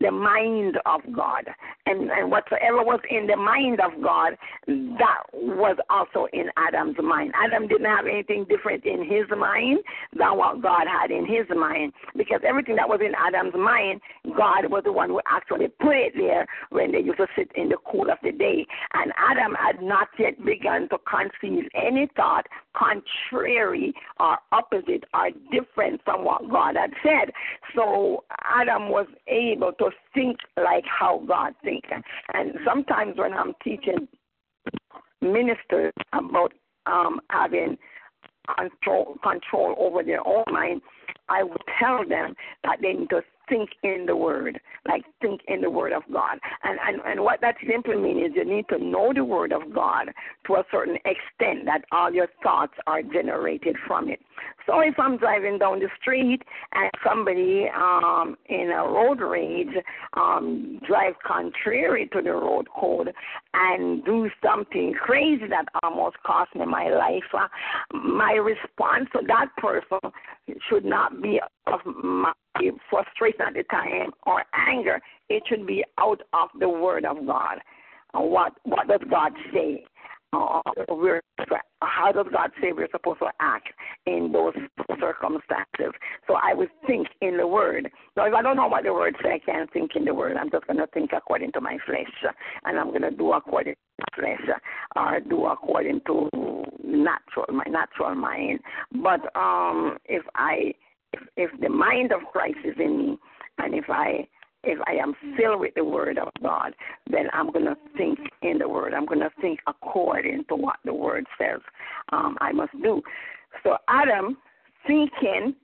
the mind of God. And, and whatsoever was in the mind of God, that was also in Adam's mind. Adam didn't have anything different in his mind than what God had in his mind. Because everything that was in Adam's mind, God was the one who actually put it there when they used to sit in the cool of the day. And Adam had not yet begun to conceive any thought contrary or opposite or different from what God had said. So Adam was able to think like how God thinks. And sometimes when I'm teaching ministers about um, having control control over their own mind, I would tell them that they need to think in the word, like think in the word of God. And, and, and what that simply means is you need to know the word of God to a certain extent that all your thoughts are generated from it. So if I'm driving down the street and somebody um, in a road rage um, drive contrary to the road code and do something crazy that almost cost me my life, uh, my response to that person should not be of my frustration at the time or anger. It should be out of the word of God. What what does God say? Uh, we're, how does God say we're supposed to act in those circumstances? So I would think in the Word. Now, if I don't know what the Word says, I can't think in the Word. I'm just going to think according to my flesh, and I'm going to do according to my flesh, or do according to natural my natural mind. But um, if I if, if the mind of Christ is in me, and if I if I am filled with the Word of God, then I'm going to think in the Word. I'm going to think according to what the Word says um, I must do. So Adam thinking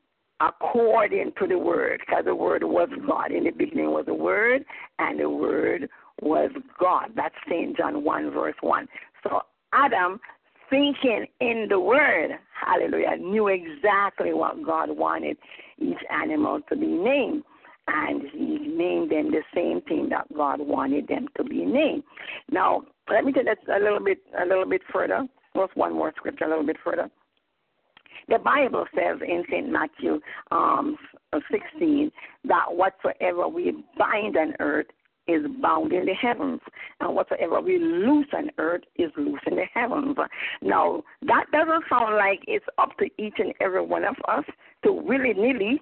according to the Word, because the Word was God. In the beginning was the Word, and the Word was God. That's St. John 1, verse 1. So Adam thinking in the Word, hallelujah, knew exactly what God wanted each animal to be named and he named them the same thing that God wanted them to be named. Now, let me take that a little bit a little bit further. Just one more scripture a little bit further. The Bible says in St. Matthew um, 16 that whatsoever we bind on earth is bound in the heavens, and whatsoever we loose on earth is loose in the heavens. Now, that doesn't sound like it's up to each and every one of us to willy nilly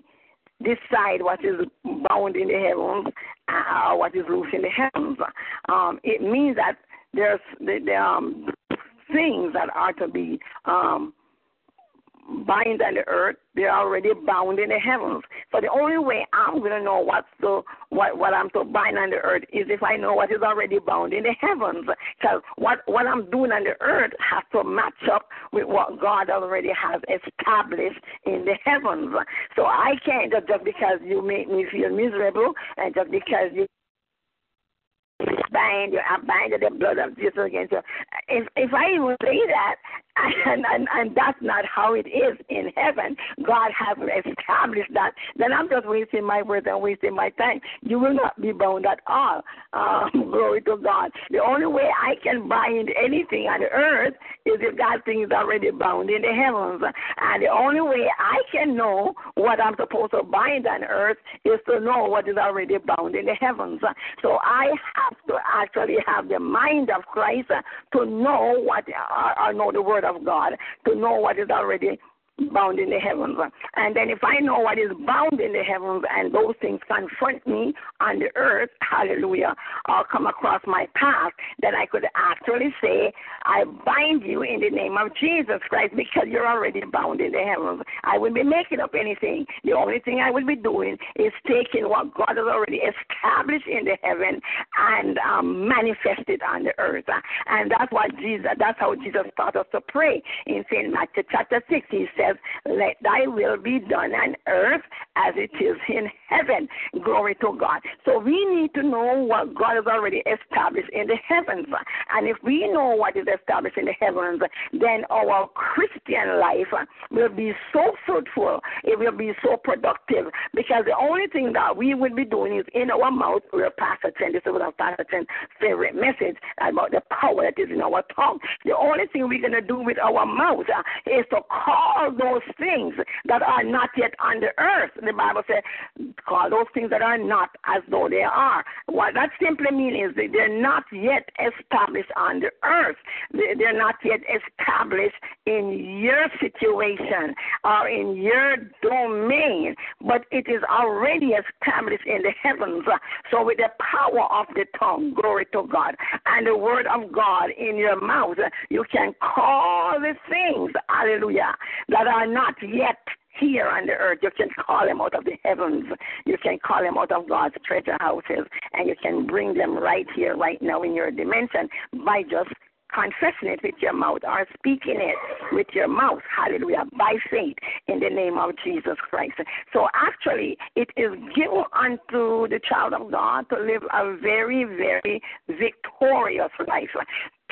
decide what is bound in the heavens or what is loose in the heavens. Um, it means that there's the, the um, things that are to be um, bind on the earth, they're already bound in the heavens. So the only way I'm going to know what's the, what, what I'm to bind on the earth is if I know what is already bound in the heavens. Because what, what I'm doing on the earth has to match up with what God already has established in the heavens. So I can't just, just because you make me feel miserable and just because you bind you, I bind the blood of Jesus against you. If if I even say that, and, and and that's not how it is in heaven. God has established that. Then I'm just wasting my words and wasting my time. You will not be bound at all. Um, glory to God. The only way I can bind anything on earth is if that thing is already bound in the heavens. And the only way I can know what I'm supposed to bind on earth is to know what is already bound in the heavens. So I have to actually have the mind of Christ to know what, or know the word of God, to know what is already bound in the heavens. And then if I know what is bound in the heavens and those things confront me on the earth, hallelujah, or come across my path, then I could actually say, I bind you in the name of Jesus Christ because you're already bound in the heavens. I will be making up anything. The only thing I will be doing is taking what God has already established in the heaven and um, manifest it on the earth. And that's what Jesus, that's how Jesus taught us to pray in St. Matthew chapter 6. He said, says, Let thy will be done on earth as it is in heaven. Glory to God. So we need to know what God has already established in the heavens. And if we know what is established in the heavens, then our Christian life will be so fruitful, it will be so productive, because the only thing that we will be doing is in our mouth, we're Pastor Chen. This is what Pastor Chen's favorite message about the power that is in our tongue. The only thing we're going to do with our mouth is to call those things that are not yet on the earth. The Bible says, call those things that are not as though they are. What that simply means is that they're not yet established on the earth. They're not yet established in your situation or in your domain, but it is already established in the heavens. So, with the power of the tongue, glory to God, and the word of God in your mouth, you can call the things, hallelujah, that are not yet here on the earth. You can call them out of the heavens. You can call them out of God's treasure houses, and you can bring them right here, right now in your dimension by just confessing it with your mouth or speaking it with your mouth, hallelujah, by faith in the name of Jesus Christ. So actually, it is given unto the child of God to live a very, very victorious life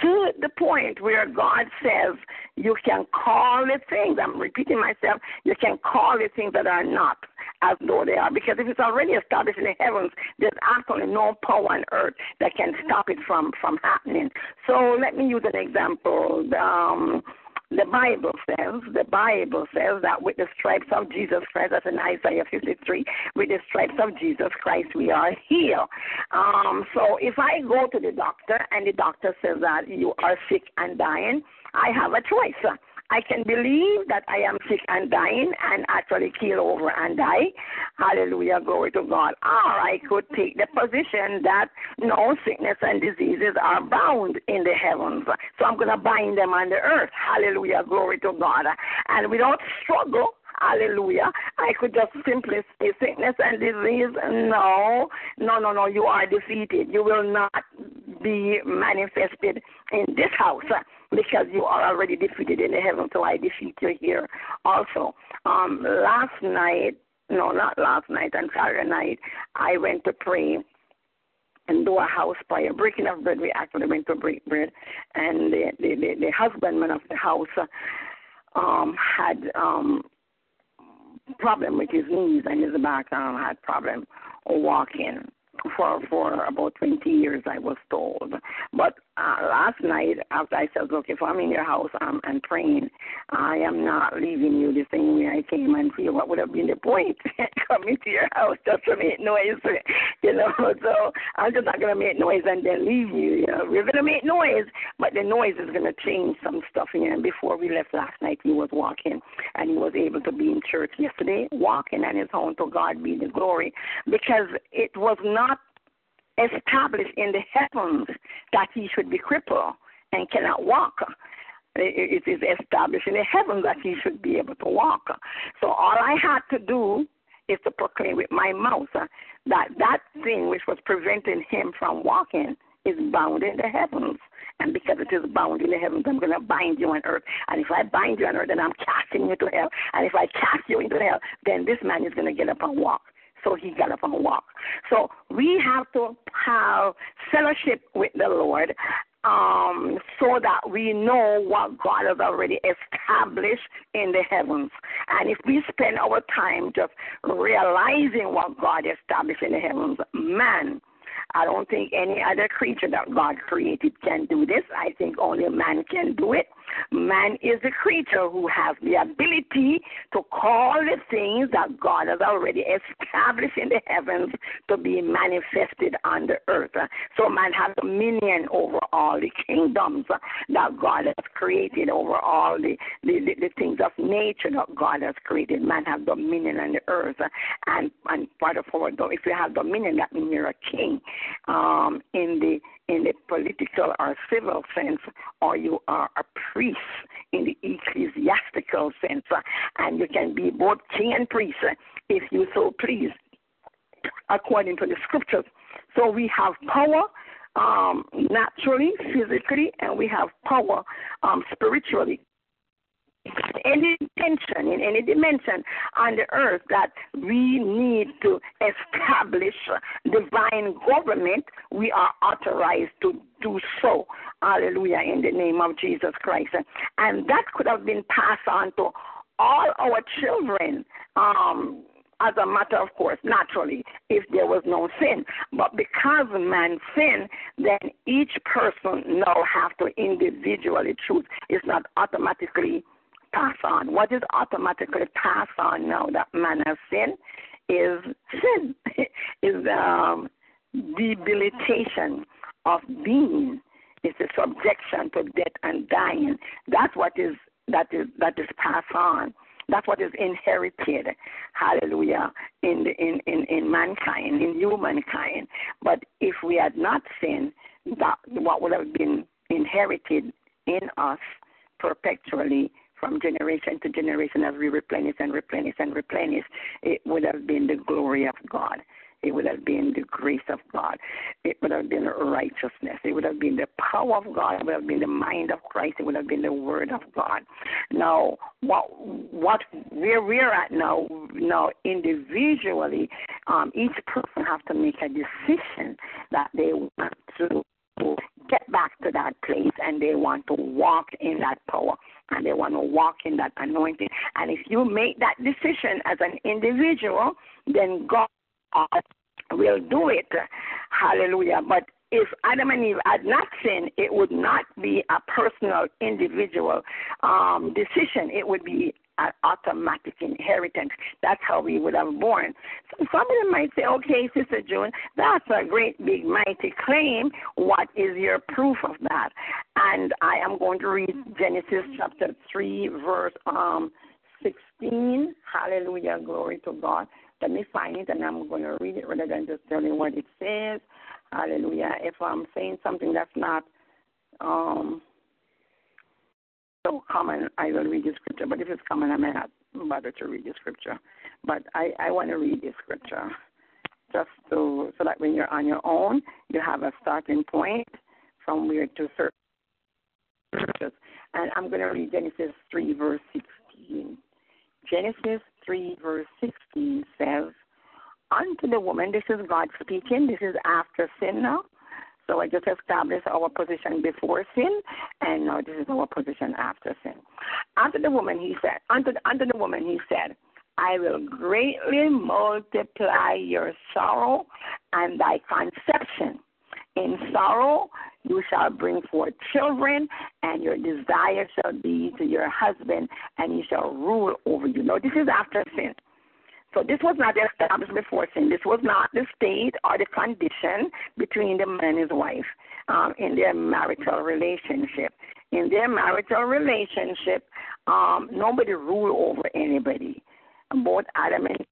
to the point where God says you can call the things, I'm repeating myself, you can call the things that are not as though they are. Because if it's already established in the heavens, there's absolutely no power on earth that can stop it from, from happening. So let me use an example. Um, the Bible says, the Bible says that with the stripes of Jesus Christ, that's in Isaiah 53, with the stripes of Jesus Christ we are healed. Um, so if I go to the doctor and the doctor says that you are sick and dying, I have a choice. I can believe that I am sick and dying and actually keel over and die. Hallelujah, glory to God. Or I could take the position that no sickness and diseases are bound in the heavens. So I'm going to bind them on the earth. Hallelujah, glory to God. And without struggle, Hallelujah. I could just simply say sickness and disease. No, no, no, no. You are defeated. You will not be manifested in this house because you are already defeated in the heaven. So I defeat you here also. Um, last night, no, not last night, on Saturday night, I went to pray and do a house prayer, breaking of bread. We actually went to break bread, and the the, the, the husbandman of the house um, had um, problem with his knees and his back. Um, had problem walking for for about 20 years, I was told. But uh, last night, after I said, look, if I'm in your house um, and praying, I am not leaving you the same way I came and feel what would have been the point coming to your house just to make noise, you know. So I'm just not going to make noise and then leave you. You know, we're going to make noise, but the noise is going to change some stuff. You know, and before we left last night, he was walking and he was able to be in church yesterday, walking and his home To God be the glory, because it was not established in the heavens that he should be crippled and cannot walk. It is established in the heavens that he should be able to walk. So all I had to do is to proclaim with my mouth that that thing which was preventing him from walking is bound in the heavens. And because it is bound in the heavens, I'm going to bind you on earth. And if I bind you on earth, then I'm casting you to hell. And if I cast you into hell, then this man is going to get up and walk. So he got up and walked. So we have to have fellowship with the Lord um, so that we know what God has already established in the heavens. And if we spend our time just realizing what God established in the heavens, man, I don't think any other creature that God created can do this. I think only man can do it. Man is a creature who has the ability to call the things that God has already established in the heavens to be manifested on the earth. So man has dominion over all the kingdoms that God has created, over all the, the, the, the things of nature that God has created. Man has dominion on the earth. And, and part of our, if you have dominion, that means you're a king um, in the in the political or civil sense, or you are a priest in the ecclesiastical sense, and you can be both king and priest if you so please, according to the scriptures. So we have power um, naturally, physically, and we have power um, spiritually any tension in any dimension on the earth that we need to establish divine government, we are authorized to do so. Hallelujah, in the name of Jesus Christ. And that could have been passed on to all our children. Um, as a matter of course, naturally, if there was no sin. But because man sinned, then each person now have to individually choose. It's not automatically pass on. What is automatically passed on now that man has sinned is sin, is um, debilitation of being. It's a subjection to death and dying. That's what is that is that is passed on. That's what is inherited. Hallelujah. In the in, in, in mankind, in humankind. But if we had not sinned, that what would have been inherited in us perpetually from generation to generation as we replenish and replenish and replenish, it would have been the glory of God. It would have been the grace of God. It would have been righteousness. It would have been the power of God. It would have been the mind of Christ. It would have been the word of God. Now, what what where we're at now, now individually, um, each person has to make a decision that they want to get back to that place and they want to walk in that power and they want to walk in that anointing. And if you make that decision as an individual, then God will do it. Hallelujah. But if Adam and Eve had not sinned, it would not be a personal, individual um, decision. It would be an automatic inheritance. That's how we would have born. So somebody might say, okay, Sister June, that's a great, big, mighty claim. What is your proof of that? And I am going to read Genesis chapter 3, verse um, 16. Hallelujah, glory to God. Let me find it and I'm going to read it rather than just telling what it says. Hallelujah. If I'm saying something that's not um, so common, I will read the scripture. But if it's common, I may not bother to read the scripture. But I, I want to read the scripture just to, so that when you're on your own, you have a starting point from where to search. And I'm going to read Genesis 3, verse 16. Genesis 3, verse 16 says, Unto the woman, this is God speaking, this is after sin now. So I just established our position before sin, and now this is our position after sin. Unto the woman, he said, unto unto the woman, he said, I will greatly multiply your sorrow and thy conception. In sorrow you shall bring forth children, and your desire shall be to your husband, and he shall rule over you. Now, this is after sin. So this was not the established before sin. This was not the state or the condition between the man and his wife um, in their marital relationship. In their marital relationship, um, nobody ruled over anybody. Both Adam and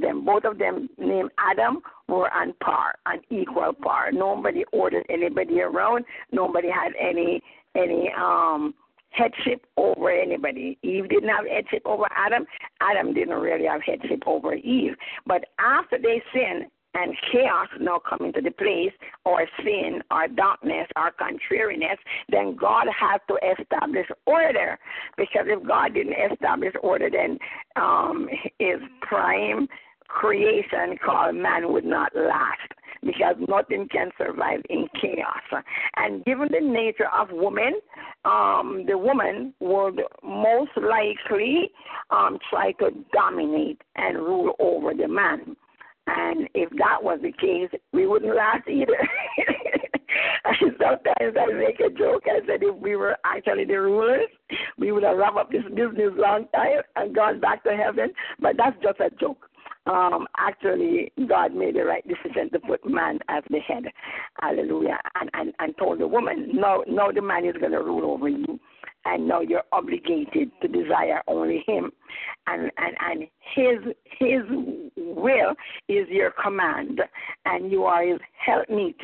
them, both of them named Adam, were on par, on equal par. Nobody ordered anybody around. Nobody had any any um headship over anybody. Eve didn't have headship over Adam. Adam didn't really have headship over Eve. But after they sinned and chaos now come into the place, or sin, or darkness, or contrariness, then God has to establish order. Because if God didn't establish order, then um, his prime creation called man would not last. Because nothing can survive in chaos. And given the nature of women, um, the woman would most likely um, try to dominate and rule over the man. And if that was the case, we wouldn't last either. Sometimes I make a joke. I said if we were actually the rulers, we would have wrapped up this business long time and gone back to heaven. But that's just a joke. Um, actually, God made the right decision to put man as the head. Hallelujah. And, and, and told the woman, no, no, the man is going to rule over you. And now you're obligated to desire only him. And, and, and his, his will is your command. And you are his helpmeet.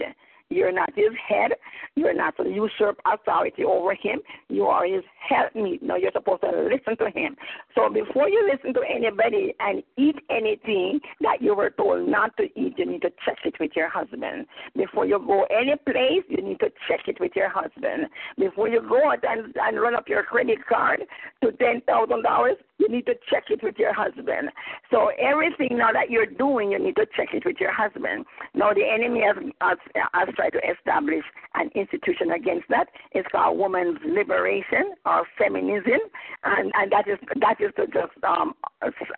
You're not his head. You're not to usurp authority over him. You are his helpmeet. No, you're supposed to listen to him. So before you listen to anybody and eat anything that you were told not to eat, you need to check it with your husband. Before you go any place, you need to check it with your husband. Before you go out and, and run up your credit card to ten thousand dollars, you need to check it with your husband. So everything now that you're doing, you need to check it with your husband. Now the enemy has, has, has tried to establish an institution against that. It's called women's liberation or feminism, and, and that is that is to just um,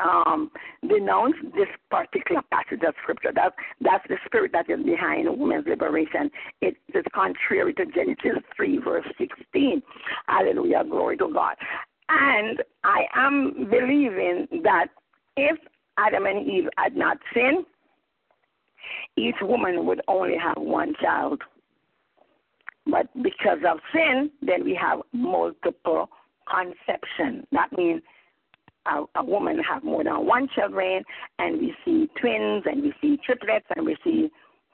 um, denounce this particular passage of scripture. That that's the spirit that is behind women's liberation. It is contrary to Genesis three verse sixteen. Hallelujah, glory to God. And I am believing that if Adam and Eve had not sinned, each woman would only have one child. But because of sin, then we have multiple conception. That means a, a woman have more than one children, and we see twins, and we see triplets, and we see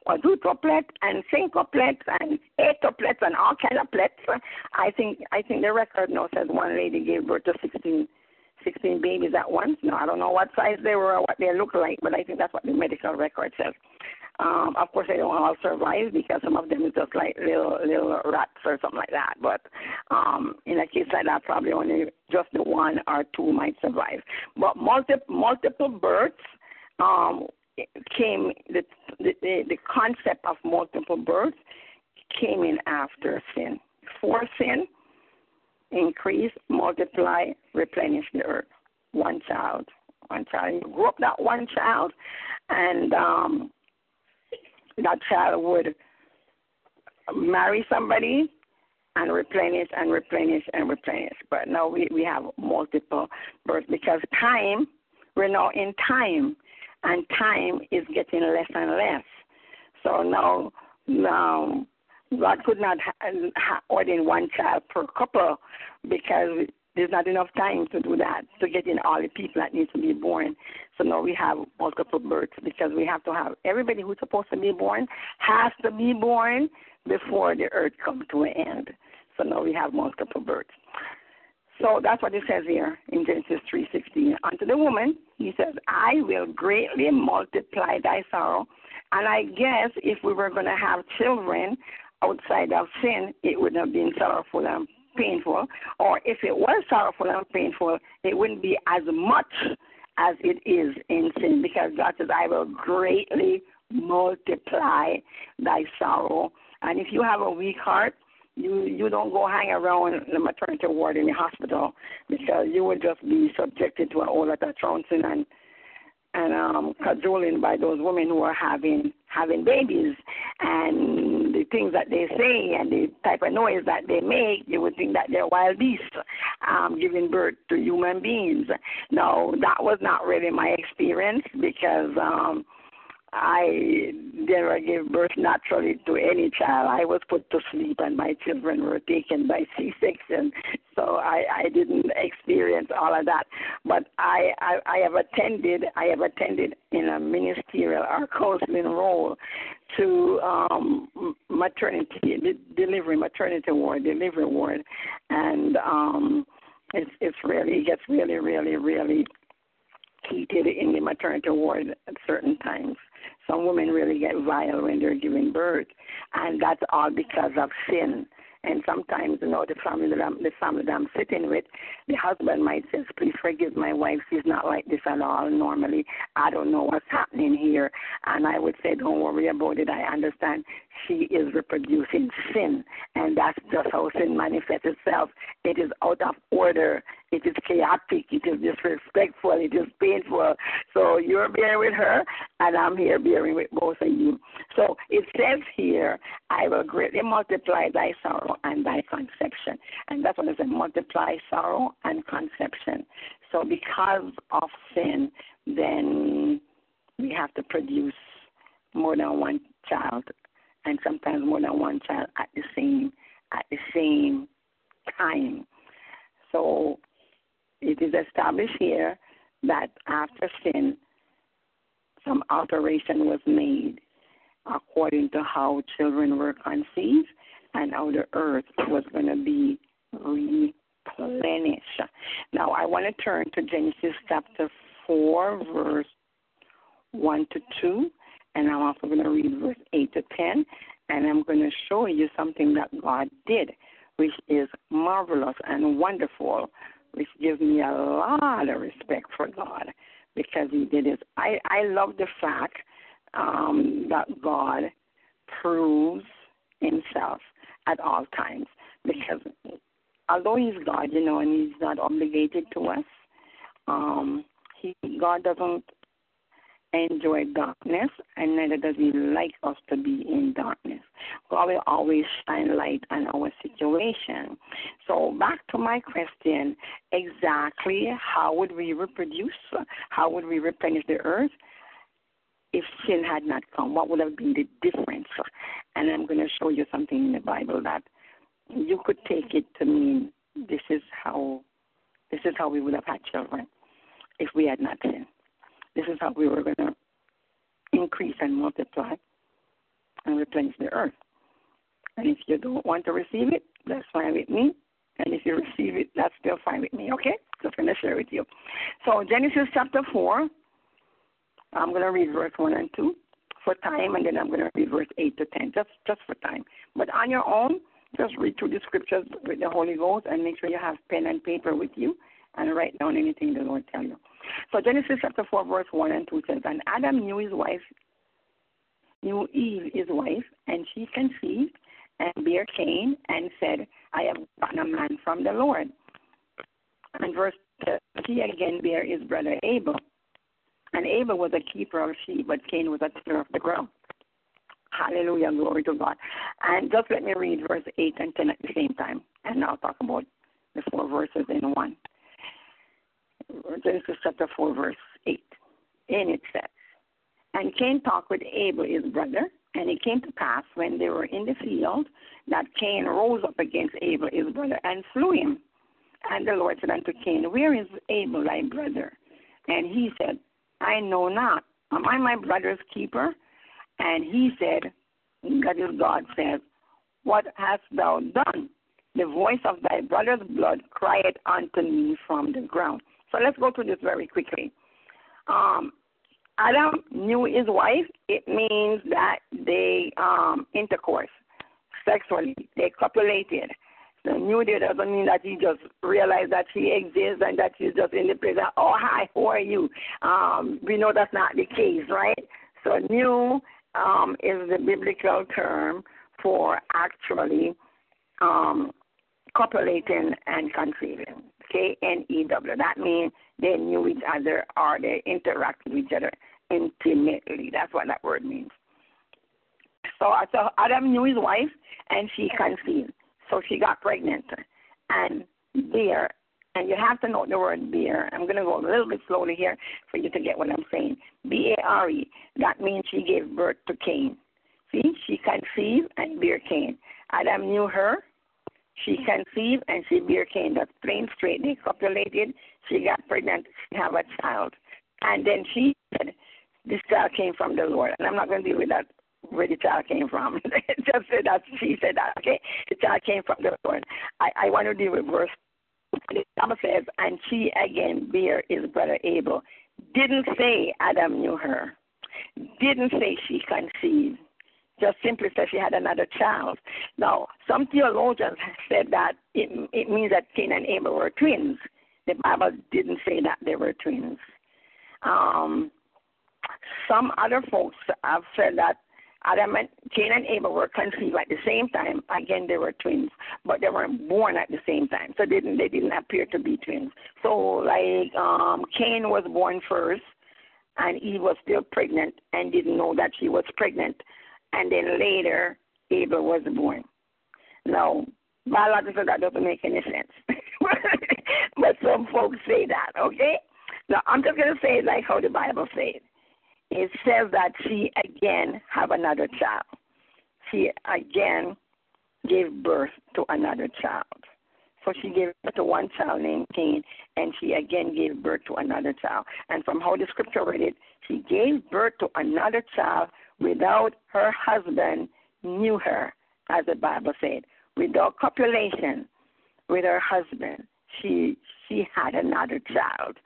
quadruplets and quintuplets and eighttuplets and all kind of plets. I think I think the record now says one lady gave birth to 16, 16 babies at once. No, I don't know what size they were or what they look like, but I think that's what the medical record says. Um, of course, they don't all survive because some of them is just like little little rats or something like that. But um, in a case like that, probably only just the one or two might survive. But multi, multiple births um, came the, the the concept of multiple births came in after sin. For sin, increase, multiply, replenish the earth. One child, one child. You grew up that one child, and um, that child would marry somebody and replenish and replenish and replenish. But now we, we have multiple births because time, we're now in time and time is getting less and less. So now, now God could not ha- ha- ordain one child per couple because there's not enough time to do that to get in all the people that need to be born. So now we have multiple births because we have to have everybody who's supposed to be born has to be born before the earth comes to an end. So now we have multiple births. So that's what it says here in Genesis 3:16. Unto the woman, he says, "I will greatly multiply thy sorrow." And I guess if we were going to have children outside of sin, it would have been sorrowful and painful. Or if it was sorrowful and painful, it wouldn't be as much as it is in sin, because God says, "I will greatly multiply thy sorrow." And if you have a weak heart, you you don't go hang around the maternity ward in the hospital because you would just be subjected to a whole lot trouncing and and um cajoling by those women who are having having babies. And the things that they say and the type of noise that they make you would think that they're wild beasts um giving birth to human beings. No that was not really my experience because um I never gave birth naturally to any child. I was put to sleep, and my children were taken by C-section, so I, I didn't experience all of that. But I, I, I have attended. I have attended in a ministerial or counseling role to um, maternity delivery, maternity ward, delivery ward, and um, it's it's really it gets really, really, really heated in the maternity ward at certain times. Some women really get vile when they're giving birth, and that's all because of sin. And sometimes, you know, the family that I'm, the family that I'm sitting with, the husband might say, "Please forgive my wife. She's not like this at all. Normally, I don't know what's happening here." And I would say, "Don't worry about it. I understand. She is reproducing sin, and that's just how sin manifests itself. It is out of order. It is chaotic. It is disrespectful. It is painful. So you're bearing with her, and I'm here bearing with both of you. So it says here, I will greatly multiply thy sorrow and thy conception. And that's what it says, multiply sorrow and conception. So because of sin, then we have to produce more than one child and sometimes more than one child at the same at the same time. So it is established here that after sin, some alteration was made according to how children were conceived and how the earth was going to be replenished. Now, I want to turn to Genesis chapter 4, verse 1 to 2, and I'm also going to read verse 8 to 10, and I'm going to show you something that God did, which is marvelous and wonderful, which gives me a lot of respect for God because He did it. I, I love the fact um, that God proves Himself at all times because although He's God, you know, and He's not obligated to us, um, he, God doesn't enjoy darkness, and neither does He like us to be in darkness. God will always shine light on our situation. So, back to my question exactly how would we reproduce? How would we replenish the earth? If sin had not come, what would have been the difference? And I'm going to show you something in the Bible that you could take it to mean this is how this is how we would have had children if we had not sinned. This is how we were going to increase and multiply and replenish the earth. And if you don't want to receive it, that's fine with me. And if you receive it, that's still fine with me. Okay? Just going to share with you. So Genesis chapter four. I'm going to read verse one and two for time, and then I'm going to read verse eight to ten, just just for time. But on your own, just read through the scriptures with the Holy Ghost, and make sure you have pen and paper with you, and write down anything the Lord tell you. So Genesis chapter 4, verse 1 and 2 says, And Adam knew his wife, knew Eve his wife, and she conceived and bare Cain and said, I have gotten a man from the Lord. And verse 2, he again bare his brother Abel. And Abel was a keeper of sheep, but Cain was a tiller of the ground. Hallelujah, glory to God. And just let me read verse 8 and 10 at the same time, and I'll talk about the four verses in one. Genesis chapter 4, verse 8. And it says, And Cain talked with Abel, his brother, and it came to pass when they were in the field that Cain rose up against Abel, his brother, and slew him. And the Lord said unto Cain, Where is Abel, thy brother? And he said, I know not. Am I my brother's keeper? And he said, That is God says, What hast thou done? The voice of thy brother's blood cried unto me from the ground. So let's go through this very quickly. Um, Adam knew his wife. It means that they um, intercourse sexually. They copulated. So knew there doesn't mean that he just realized that she exists and that she's just in the place. Oh, hi, who are you? Um, we know that's not the case, right? So new um, is the biblical term for actually um, copulating and conceiving. K N E W. That means they knew each other or they interacted with each other intimately. That's what that word means. So, so Adam knew his wife and she conceived. So she got pregnant. And bear, and you have to know the word bear. I'm going to go a little bit slowly here for you to get what I'm saying. B A R E. That means she gave birth to Cain. See, she conceived and bear Cain. Adam knew her she conceived and she Cain. That's plain straight. They copulated. She got pregnant. She have a child. And then she said, this child came from the Lord. And I'm not going to deal with that where the child came from. Just say that she said that, okay? The child came from the Lord. I, I want to deal with verse. The Bible says, and she again bare his brother Abel. Didn't say Adam knew her. Didn't say she conceived. Just simply said she had another child. Now, some theologians said that it, it means that Cain and Abel were twins. The Bible didn't say that they were twins. Um, some other folks have said that Adam and Cain and Abel were conceived at the same time. Again, they were twins, but they weren't born at the same time, so they didn't they didn't appear to be twins. So, like um, Cain was born first, and Eve was still pregnant and didn't know that she was pregnant, and then later Abel was born. Now, biologically, that doesn't make any sense, but some folks say that. Okay. Now, I'm just gonna say it like how the Bible says it says that she again have another child. She again gave birth to another child. So she gave birth to one child named Cain, and she again gave birth to another child. And from how the scripture read it, she gave birth to another child without her husband knew her, as the Bible said. Without copulation with her husband, she she had another child.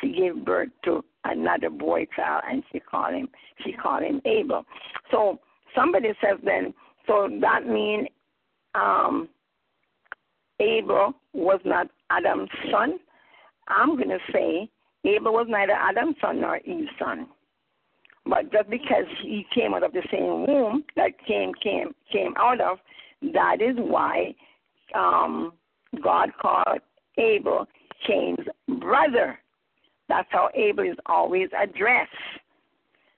She gave birth to another boy child, and she called him she called him Abel. So somebody says then, so that means um, Abel was not Adam's son. I'm to say Abel was neither Adam's son nor Eve's son. But just because he came out of the same womb that Cain came came out of, that is why um, God called Abel Cain's brother. That's how Abel is always addressed,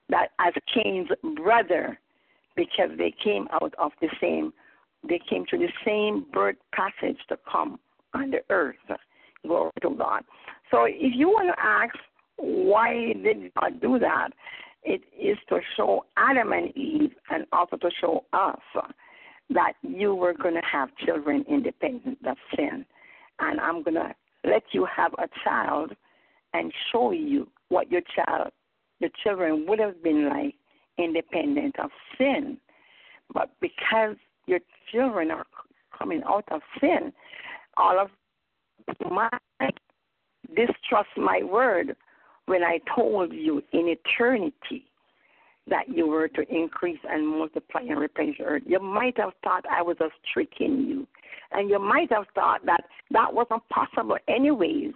that as Cain's brother, because they came out of the same, they came through the same birth passage to come on the earth. Glory to God. So if you want to ask why did God do that, it is to show Adam and Eve and also to show us that you were going to have children independent of sin. And I'm going to let you have a child and show you what your child, your children would have been like independent of sin. But because your children are coming out of sin, all of my distrust my word when I told you in eternity that you were to increase and multiply and replenish the earth. You might have thought I was just tricking you. And you might have thought that that wasn't possible anyways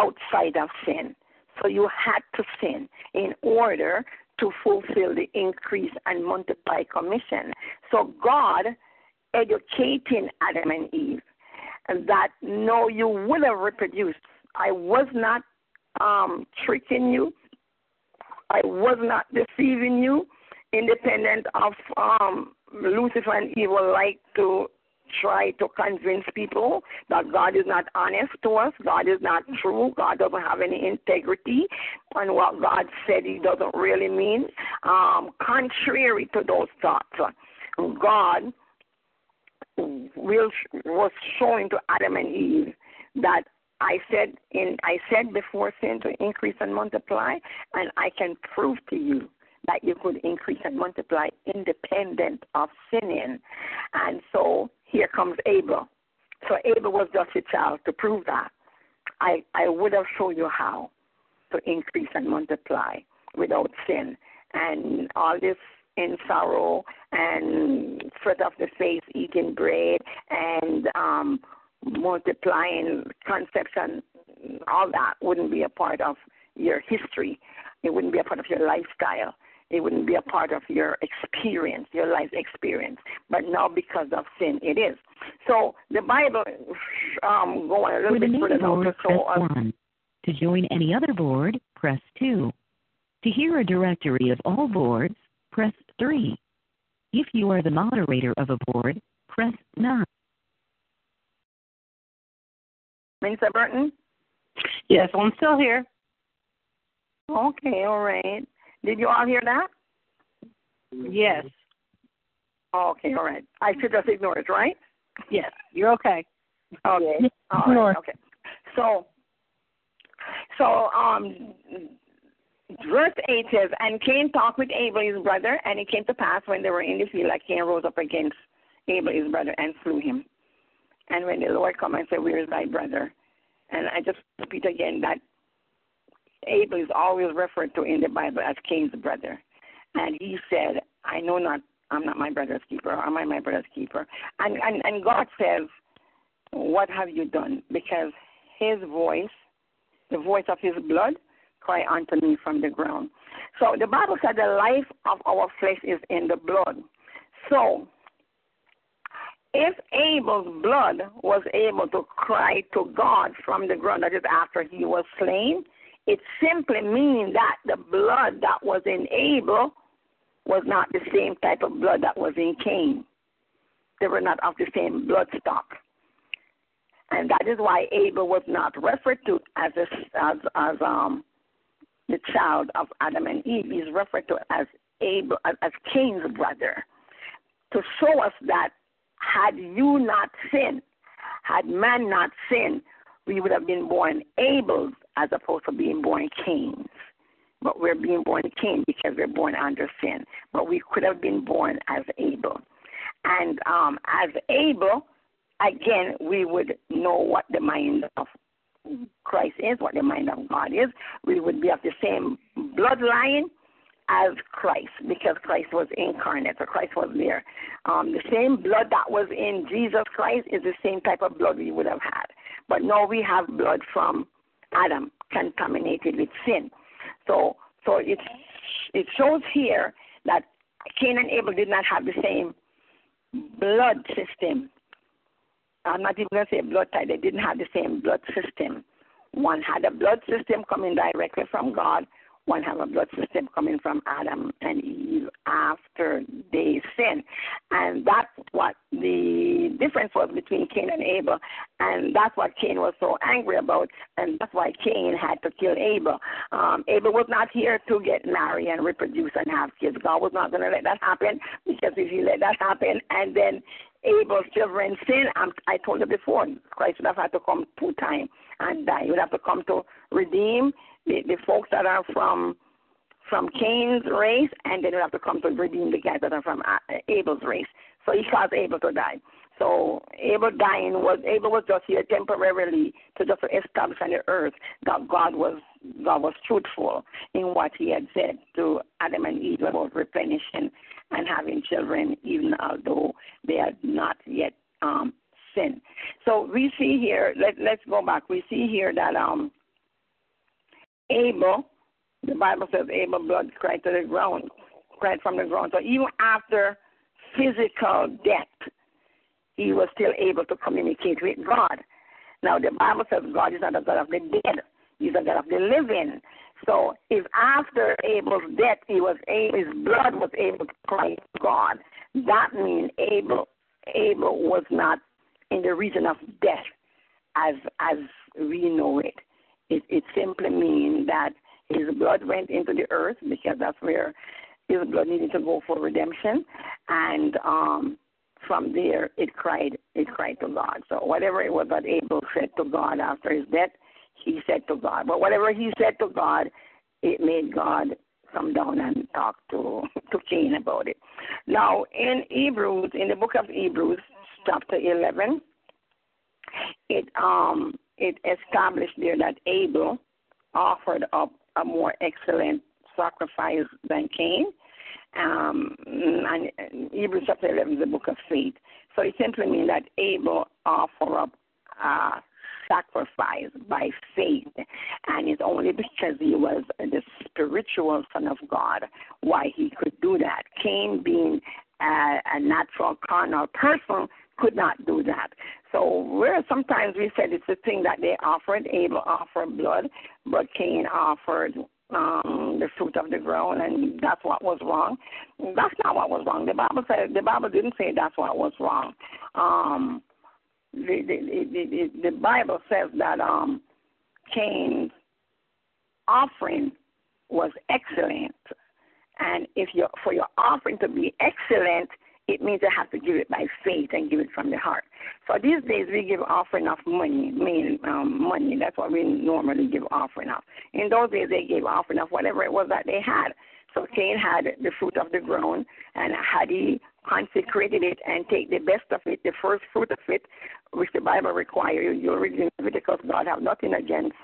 outside of sin. So you had to sin in order to fulfill the increase and multiply commission. So God educating Adam and Eve that no, you would have reproduced. I was not um, tricking you. I was not deceiving you, independent of um, Lucifer and evil like to try to convince people that God is not honest to us, God is not true, God doesn't have any integrity, and what God said He doesn't really mean. Um, contrary to those thoughts, God will, was showing to Adam and Eve that I said in I said before sin to increase and multiply, and I can prove to you that you could increase and multiply independent of sinning. And so here comes Abel. So Abel was just a child to prove that. I, I would have shown you how to increase and multiply without sin. And all this in sorrow and sweat of the face, eating bread and um, multiplying concepts and all that wouldn't be a part of your history. It wouldn't be a part of your lifestyle. It wouldn't be a part of your experience, your life experience. But now, because of sin, it is. So the Bible, um, going a little the bit further down to show us 1. To join any other board, press 2. To hear a directory of all boards, press 3. If you are the moderator of a board, press 9. Minister Burton. Yes, I'm still here. Okay, all right. Did you all hear that? Yes, Okay, all right. I should just ignore it, right? yes, you're okay. Okay. All right. Okay. So, so um, verse eight says, and Cain talked with Abel his brother, and it came to pass when they were in the field that Cain rose up against Abel his brother and slew him. And when the Lord come and said, Where is thy brother? And I just repeat again that Abel is always referred to in the Bible as Cain's brother. And he said, I know not I'm not my brother's keeper. I am I my brother's keeper? And and and God says, What have you done? Because His voice, the voice of His blood, cry unto me from the ground. So the Bible said the life of our flesh is in the blood. So if Abel's blood was able to cry to God from the ground, that is after he was slain, it simply means that the blood that was in Abel was not the same type of blood that was in Cain. They were not of the same blood stock. And that is why Abel was not referred to as a, as as um the child of Adam and Eve. He's referred to as Abel as, as Cain's brother to show us that had you not sinned, had man not sinned, we would have been born Abel's as opposed to being born Cain's. But we're being born Cain because we're born under sin. But we could have been born as Abel. And um, as Abel, again, we would know what the mind of Christ is, what the mind of God is. We would be of the same bloodline as Christ because Christ was incarnate, so Christ was there. Um, the same blood that was in Jesus Christ is the same type of blood we would have had. But now we have blood from Adam contaminated with sin. So so it it shows here that Cain and Abel did not have the same blood system. I'm not even to say blood type. They didn't have the same blood system. One had a blood system coming directly from God one have a blood system coming from Adam and Eve after they sinned. And that's what the difference was between Cain and Abel. And that's what Cain was so angry about. And that's why Cain had to kill Abel. Um, Abel was not here to get married and reproduce and have kids. God was not going to let that happen because if he let that happen and then Abel's children sin, I told you before, Christ would have had to come two times and die. He would have to come to redeem the, the folks that are from from Cain's race, and then he would have to come to redeem the guys that are from uh, Abel's race. So he caused Abel to die. So Abel dying was Abel was just here temporarily to just establish on the earth that God was God was truthful in what He had said to Adam and Eve about replenishing and having children, even although they had not yet um, sinned. So we see here. Let Let's go back. We see here that um Abel, the Bible says Abel blood cried to the ground, cried from the ground. So even after physical death, he was still able to communicate with God. Now the Bible says God is not a God of the dead; He's a God of the living. So if after Abel's death he was able, his blood was able to cry to God, that means Abel Abel was not in the region of death as as we know it. It, it simply means that his blood went into the earth because that's where his blood needed to go for redemption, and um, from there it cried it cried to God. So whatever it was that Abel said to God after his death, he said to God. But whatever he said to God, it made God come down and talk to to Cain about it. Now in Hebrews, in the book of Hebrews, chapter eleven, it um it established there that Abel offered up a more excellent sacrifice than Cain. Um, and Hebrews chapter 11 is the book of faith. So it simply means that Abel offered up sacrifice by faith. And it's only because he was the spiritual son of God why he could do that. Cain, being a, a natural carnal person, could not do that. So where sometimes we said it's a thing that they offered, Abel offered blood, but Cain offered um, the fruit of the ground, and that's what was wrong. That's not what was wrong. The Bible said the Bible didn't say that's what was wrong. Um, the, the, the, the, Bible says that um, Cain's offering was excellent, and if you for your offering to be excellent, it means you have to give it by faith and give it from the heart. So these days we give offering of money, mean um, money. That's what we normally give offering of. In those days they gave offering of whatever it was that they had. So Cain had the fruit of the ground, and had he consecrated it and take the best of it, the first fruit of it, which the Bible requires, you'll read in Leviticus, God have nothing against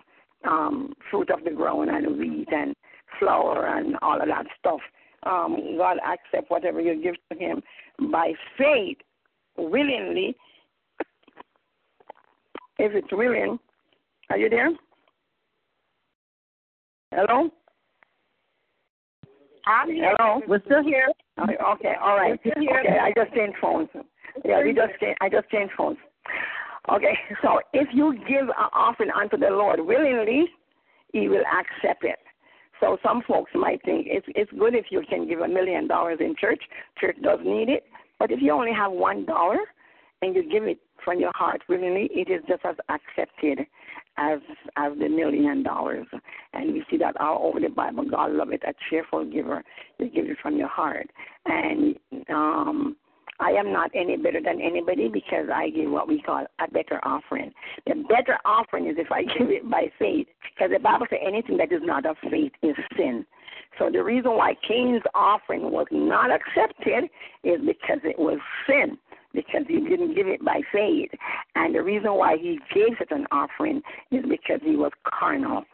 um, fruit of the ground and wheat and flour and all of that stuff um, God accept whatever you give to Him by faith, willingly. If it's willing, are you there? Hello. I'm here. Hello. We're still here. Okay, okay, all right. We're still here. Okay, I just changed phones. Yeah, we just changed, I just changed phones. Okay, so if you give an offering unto the Lord willingly, He will accept it. So some folks might think it's it's good if you can give a million dollars in church. Church does need it, but if you only have one dollar and you give it from your heart willingly, it is just as accepted as as the million dollars. And we see that all over the Bible. God love it, a cheerful giver. You give it from your heart. And um I am not any better than anybody because I give what we call a better offering. The better offering is if I give it by faith, because the Bible says anything that is not of faith is sin. So the reason why Cain's offering was not accepted is because it was sin, because he didn't give it by faith. And the reason why he gave it an offering is because he was carnal.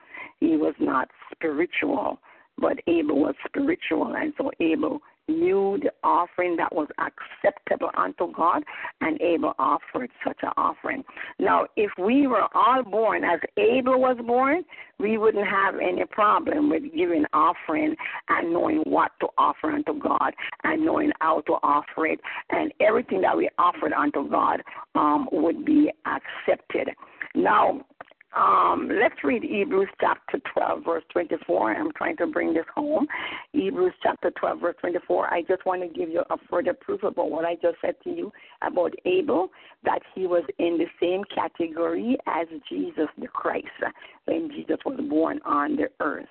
He was not spiritual, but Abel was spiritual, and so Abel knew the offering that was acceptable unto God, and Abel offered such an offering. Now, if we were all born as Abel was born, we wouldn't have any problem with giving offering and knowing what to offer unto God and knowing how to offer it, and everything that we offered unto God um, would be accepted. Now, um, let's read Hebrews chapter 12, verse 24. I'm trying to bring this home. Hebrews chapter 12, verse 24. I just want to give you a further proof about what I just said to you about Abel, that he was in the same category as Jesus the Christ when Jesus was born on the earth.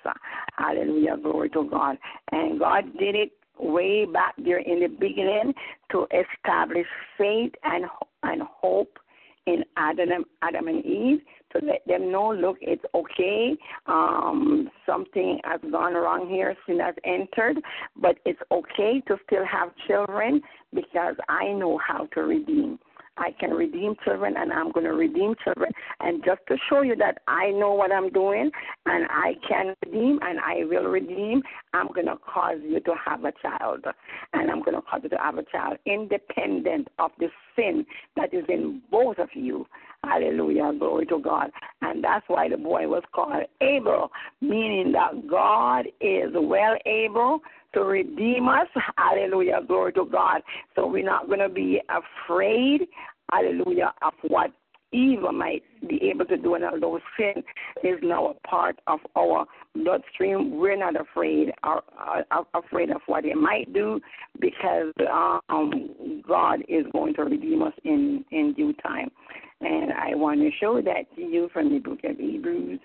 Hallelujah. Glory to God. And God did it way back there in the beginning to establish faith and, and hope in Adam, Adam and Eve to let them know, look, it's okay. Um, something has gone wrong here, sin has entered, but it's okay to still have children because I know how to redeem. I can redeem children and I'm going to redeem children. And just to show you that I know what I'm doing and I can redeem and I will redeem, I'm going to cause you to have a child. And I'm going to cause you to have a child independent of the sin that is in both of you. Hallelujah. Glory to God. And that's why the boy was called Abel, meaning that God is well able to redeem us. Hallelujah. Glory to God. So we're not going to be afraid, hallelujah, of what evil might be able to do. And although sin is now a part of our bloodstream, we're not afraid or, uh, afraid of what it might do because um, God is going to redeem us in, in due time. And I want to show that to you from the book of Hebrews,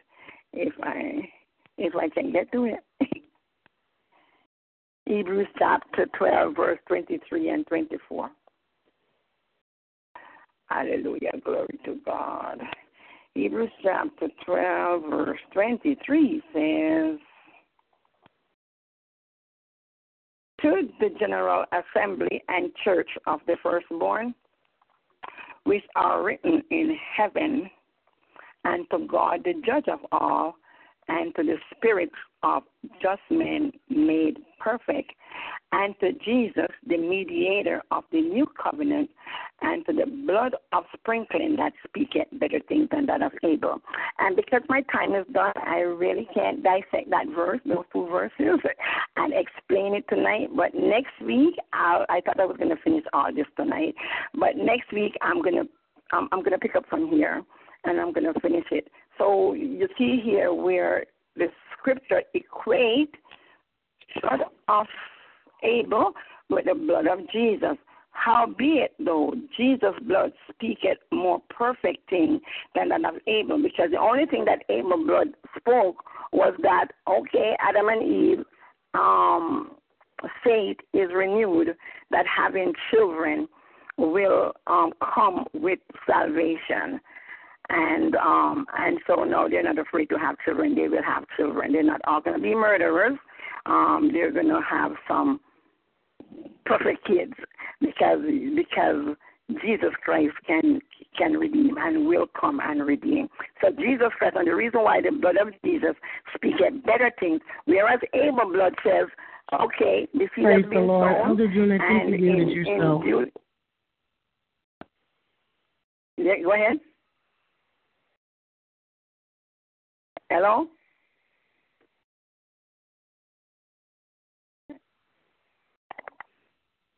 if I if I can get to it. Hebrews chapter 12, verse 23 and 24. Hallelujah. Glory to God. Hebrews chapter 12, verse 23 says, To the General Assembly and Church of the Firstborn, which are written in heaven, and to God, the judge of all, and to the Spirit of just men made perfect, and to Jesus, the mediator of the new covenant, and to the blood of sprinkling that speaketh better things than that of Abel. And because my time is done, I really can't dissect that verse, those two verses, and explain it tonight. But next week, I'll, I thought I was going to finish all this tonight, but next week I'm going to I'm going to pick up from here, and I'm going to finish it. So you see here where the scripture equate blood of Abel with the blood of Jesus. Howbeit, though, Jesus' blood speaketh more perfect thing than that of Abel, because the only thing that Abel's blood spoke was that, okay, Adam and Eve, um, faith is renewed, that having children will um, come with salvation and um and so no they're not afraid to have children they will have children they're not all going to be murderers um they're going to have some perfect kids because because Jesus Christ can can redeem and will come and redeem. So Jesus Christ, and the reason why the blood of Jesus speaketh better things, whereas Abel blood says, Okay, the seed Praise has the been Lord. sown. Elder June, I think and in- yourself. in Ju- go ahead. Hello?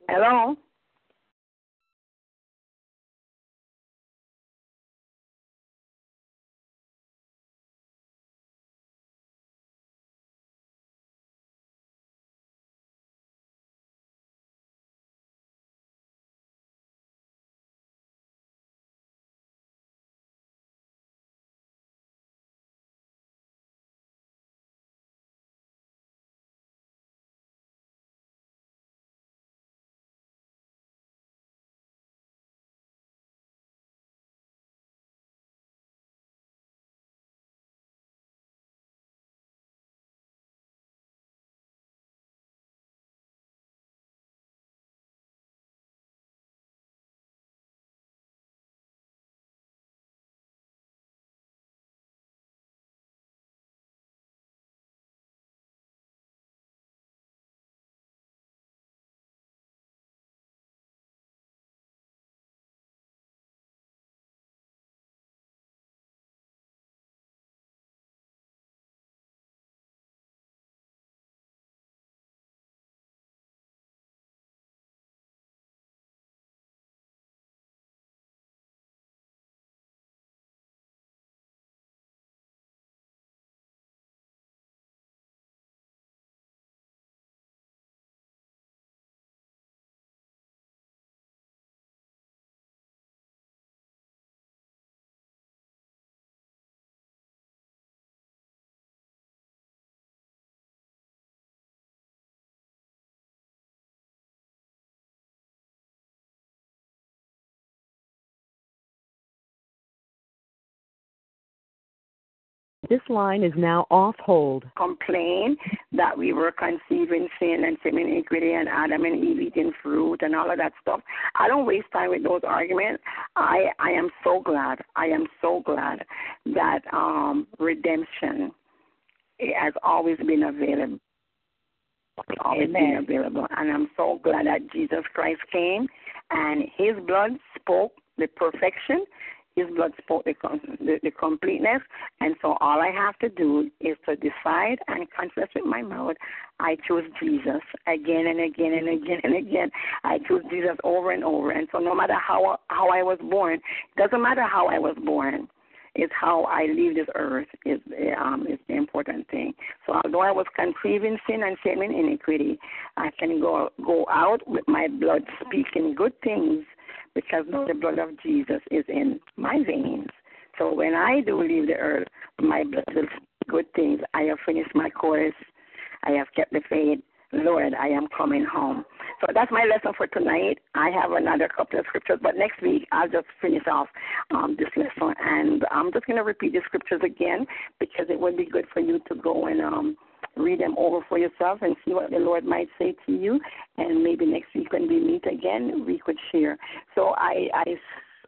Hello? This line is now off hold. complain that we were conceiving sin and sin iniquity and Adam and Eve eating fruit and all of that stuff. I don't waste time with those arguments. I I am so glad. I am so glad that um redemption has always been available. Always been available. And I'm so glad that Jesus Christ came and his blood spoke the perfection. His blood spoke the, the, the completeness. And so all I have to do is to decide and confess with my mouth, I choose Jesus again and again and again and again. I choose Jesus over and over. And so no matter how how I was born, doesn't matter how I was born. It's how I leave this earth is um is the important thing. So although I was conceiving sin and shame and iniquity, I can go go out with my blood speaking good things because now the blood of Jesus is in my veins. So when I do leave the earth, my blood will good things. I have finished my course. I have kept the faith. Lord, I am coming home. So that's my lesson for tonight. I have another couple of scriptures, but next week I'll just finish off um, this lesson. And I'm just going to repeat the scriptures again because it would be good for you to go and um, read them over for yourself and see what the Lord might say to you. And maybe next week when we meet again, we could share. So I, I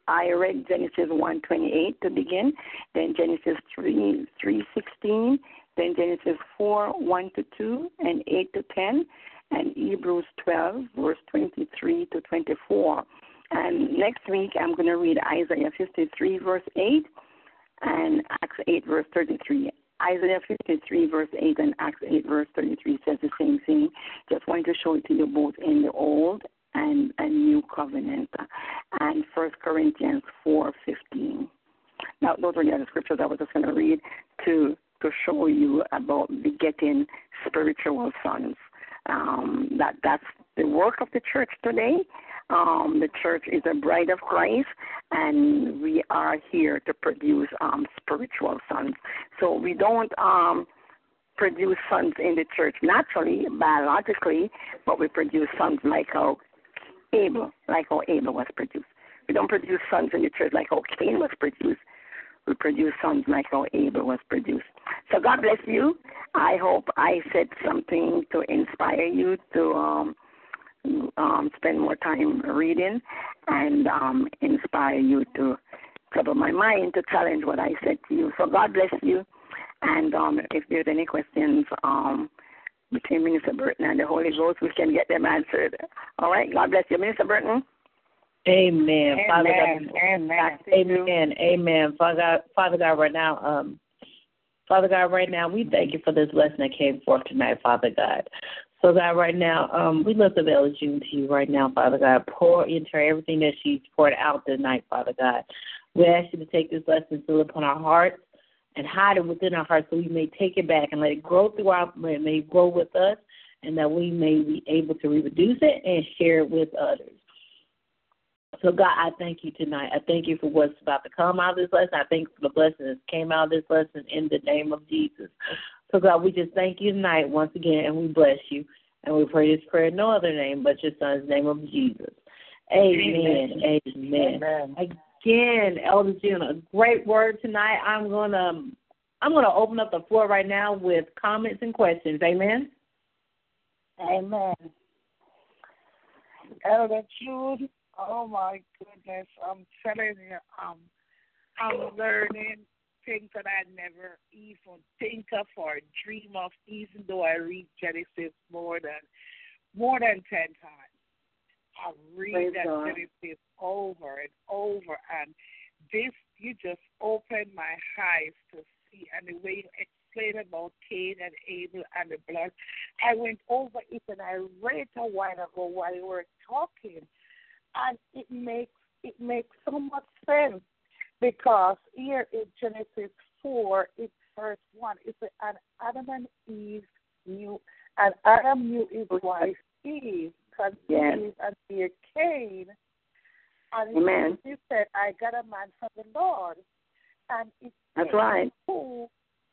I read Genesis 1:28 to begin, then Genesis 3 3:16, then Genesis 4 1 to 2 and 8 to 10, and Hebrews 12 verse 23 to 24. And next week I'm going to read Isaiah 53 verse 8 and Acts 8 verse 33. Isaiah 53 verse 8 and Acts 8 verse 33 says the same thing. Just wanted to show it to you both in the Old and a New Covenant. And First Corinthians 4, 15. Now those are the other scriptures I was just going to read to to show you about begetting spiritual sons. Um, that that's the work of the church today. Um, the church is a bride of Christ, and we are here to produce um, spiritual sons. So we don't um, produce sons in the church naturally, biologically, but we produce sons like how Abel, like how Abel was produced. We don't produce sons in the church like how Cain was produced. We produce sons like how Abel was produced. So God bless you. I hope I said something to inspire you to um, um, spend more time reading and um, inspire you to trouble my mind to challenge what I said to you. So God bless you. And um, if there's any questions, um, between Minister Burton and the Holy Ghost, we can get them answered. All right. God bless you, Minister Burton. Amen. Father God, Amen. Amen. Amen. Father God, Father God, right now, um, Father God, right now, we thank you for this lesson that came forth tonight, Father God. So God, right now, um, we lift up Elder June to you right now, Father God. Pour into her everything that she's poured out tonight, Father God. We ask you to take this lesson, fill upon our hearts, and hide it within our hearts so we may take it back and let it grow through our, it may grow with us, and that we may be able to reproduce it and share it with others. So, God, I thank you tonight. I thank you for what's about to come out of this lesson. I thank you for the blessing that came out of this lesson in the name of Jesus. So, God, we just thank you tonight once again, and we bless you. And we pray this prayer in no other name but your Son's name of Jesus. Amen. Amen. Amen. Again, Elder June, a great word tonight. I'm gonna I'm gonna open up the floor right now with comments and questions. Amen. Amen. Elder June, oh my goodness, I'm telling you, um, I'm learning things that I never even think of or dream of, even though I read Genesis more than more than ten times. I read Praise that God. Genesis over and over, and this you just opened my eyes to see, and the way you explained about Cain and Abel and the blood, I went over it and I read it a while ago while you were talking, and it makes it makes so much sense because here in Genesis four, it's verse one. It's an Adam and Eve knew, and Adam knew his wife Eve conceived Yes. and bare Cain. And Amen. he said, "I got a man from the Lord," and it That's right. who,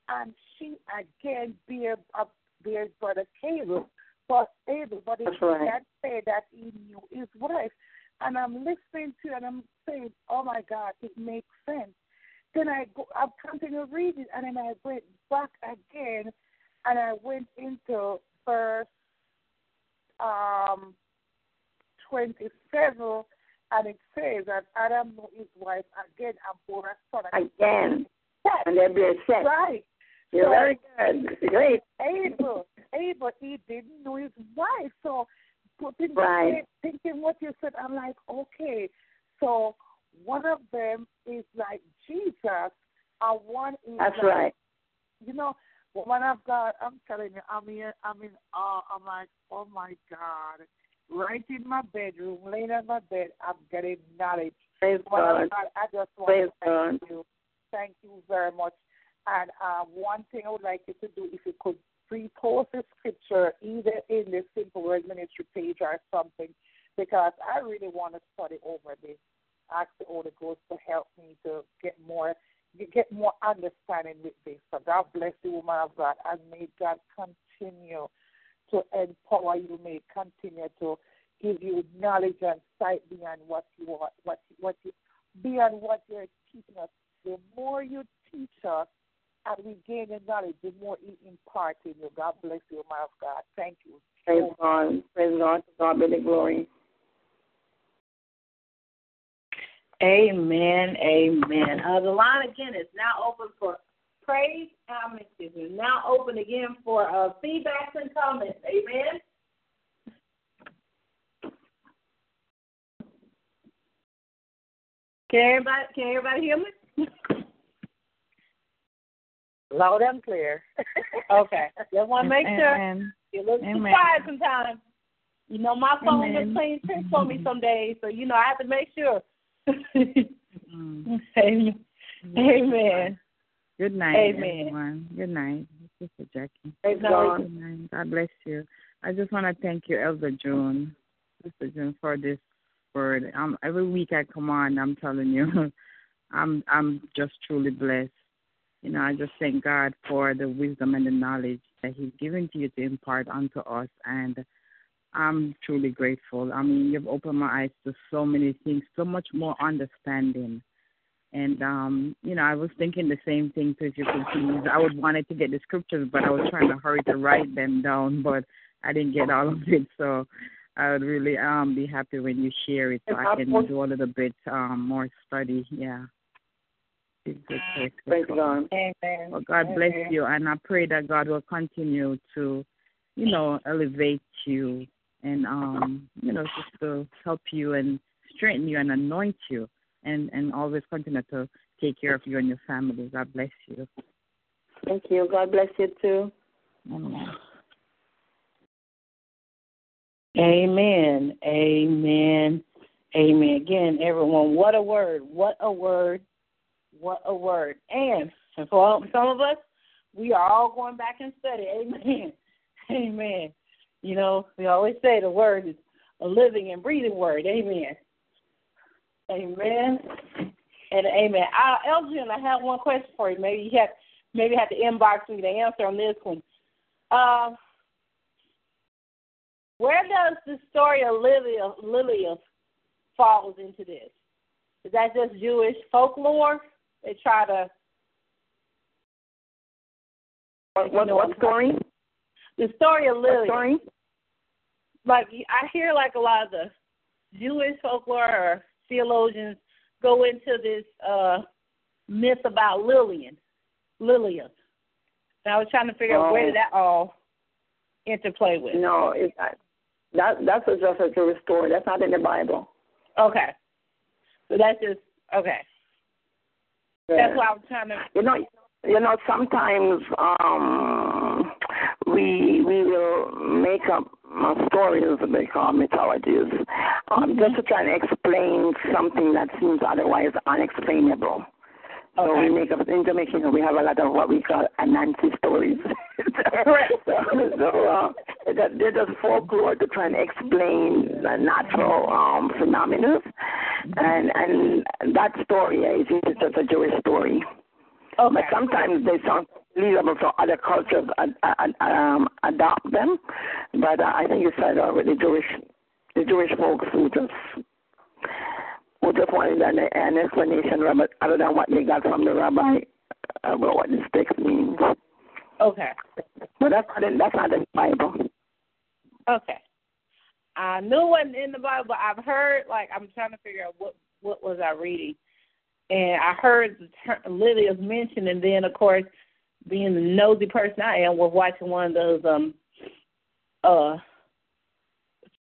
and she again bear up bear brother Abel, but Abel, but That's right. did not say that he knew his wife. And I'm listening to it and I'm saying, Oh my God, it makes sense. Then I go I continue reading and then I went back again and I went into verse um twenty seven and it says that Adam knew his wife again and bore a son. Again. Yes, And there be a set. right. You're very good. Great. Abel, Abel, he didn't know his wife. So, putting Right. thinking what you said, I'm like, okay. So, one of them is like Jesus, and one is That's like, right. you know, woman of God, I'm telling you, I'm in, I'm in awe. I'm like, oh my God. Right in my bedroom, laying on my bed, I'm getting knowledge. Praise God. God, I just want Praise to thank God. you. Thank you very much. And uh, one thing I would like you to do, if you could repost the scripture either in the Simple Word Ministry page or something, because I really want to study over this. Ask the Holy Ghost to help me to get more get more understanding with this. So God bless you, woman of God, and may God continue to empower you. May continue to give you knowledge and sight beyond what you are, what what you beyond what you're teaching us. The more you teach us and we gain the knowledge, the more He impart in you. God bless you, man of God. Thank you. Praise God. Praise God. To God be the glory. Amen. Amen. Uh, the line again is now open for praise comments. It is now open again for uh, feedbacks and comments. Amen. Can everybody can everybody hear me? Loud and clear. Okay. Just want to make sure. Amen. You look Amen. quiet sometimes. You know, my phone Amen. is playing tricks on me some days, so you know I have to make sure. Mm. Amen. Amen. Good night, Amen. everyone. Good night, Sister Jackie. Praise God. Good night. God bless you. I just want to thank you, Elder June, Sister June, for this word. Um, every week I come on, I'm telling you, I'm I'm just truly blessed. You know, I just thank God for the wisdom and the knowledge that He's given to you to impart unto us, and I'm truly grateful. I mean, you've opened my eyes to so many things, so much more understanding. And um, you know, I was thinking the same thing too. If you could please, I would wanted to get the scriptures, but I was trying to hurry to write them down, but I didn't get all of it. So I would really um be happy when you share it, so I can do a little bit um more study. Yeah. It's good place to Praise. God. Amen. Well, God bless you, and I pray that God will continue to you know, elevate you and um, you know, just to help you and strengthen you and anoint you and and always continue to take care of you and your family. God bless you. Thank you. God bless you too. Amen. Amen. Amen. Amen. Again, everyone, what a word. What a word. What a word. And for some of us, we are all going back and study. Amen. Amen. You know, we always say the word is a living and breathing word. Amen. Amen. And amen. I, Elgin, I have one question for you. Maybe you have maybe you have to inbox me the answer on this one. Uh, where does the story of Lilith, Lilith falls into this? Is that just Jewish folklore? They try to. What, what, what story? The story of Lilith. What story? Like I hear like a lot of the Jewish folklore or theologians go into this uh myth about Lilith, Lilith. And I was trying to figure out where did that all interplay with. No, it's not. That that's just a Jewish story. That's not in the Bible. Okay. So that's just okay. That's why I was trying to. You know, you know. Sometimes um, we we will make up stories they call mythologies, um, just to try and explain something that seems otherwise unexplainable. So we make up in Jamaica. We have a lot of what we call Anansi stories. So so uh, that- they're just folklore to try and explain the natural um, phenomena, and and that story is just a Jewish story. Okay. But sometimes they sound believable, for other cultures ad, ad, um, adopt them. But uh, I think you said already, Jewish, the Jewish folks who just who just wanted an, an explanation other than what they got from the rabbi about what this text means. Okay. But that's not in, that's not in the Bible. Okay. I knew it wasn't in the Bible, but I've heard like I'm trying to figure out what what was I reading, and I heard the term Lydia's mentioned, and then of course, being the nosy person I am, was watching one of those um uh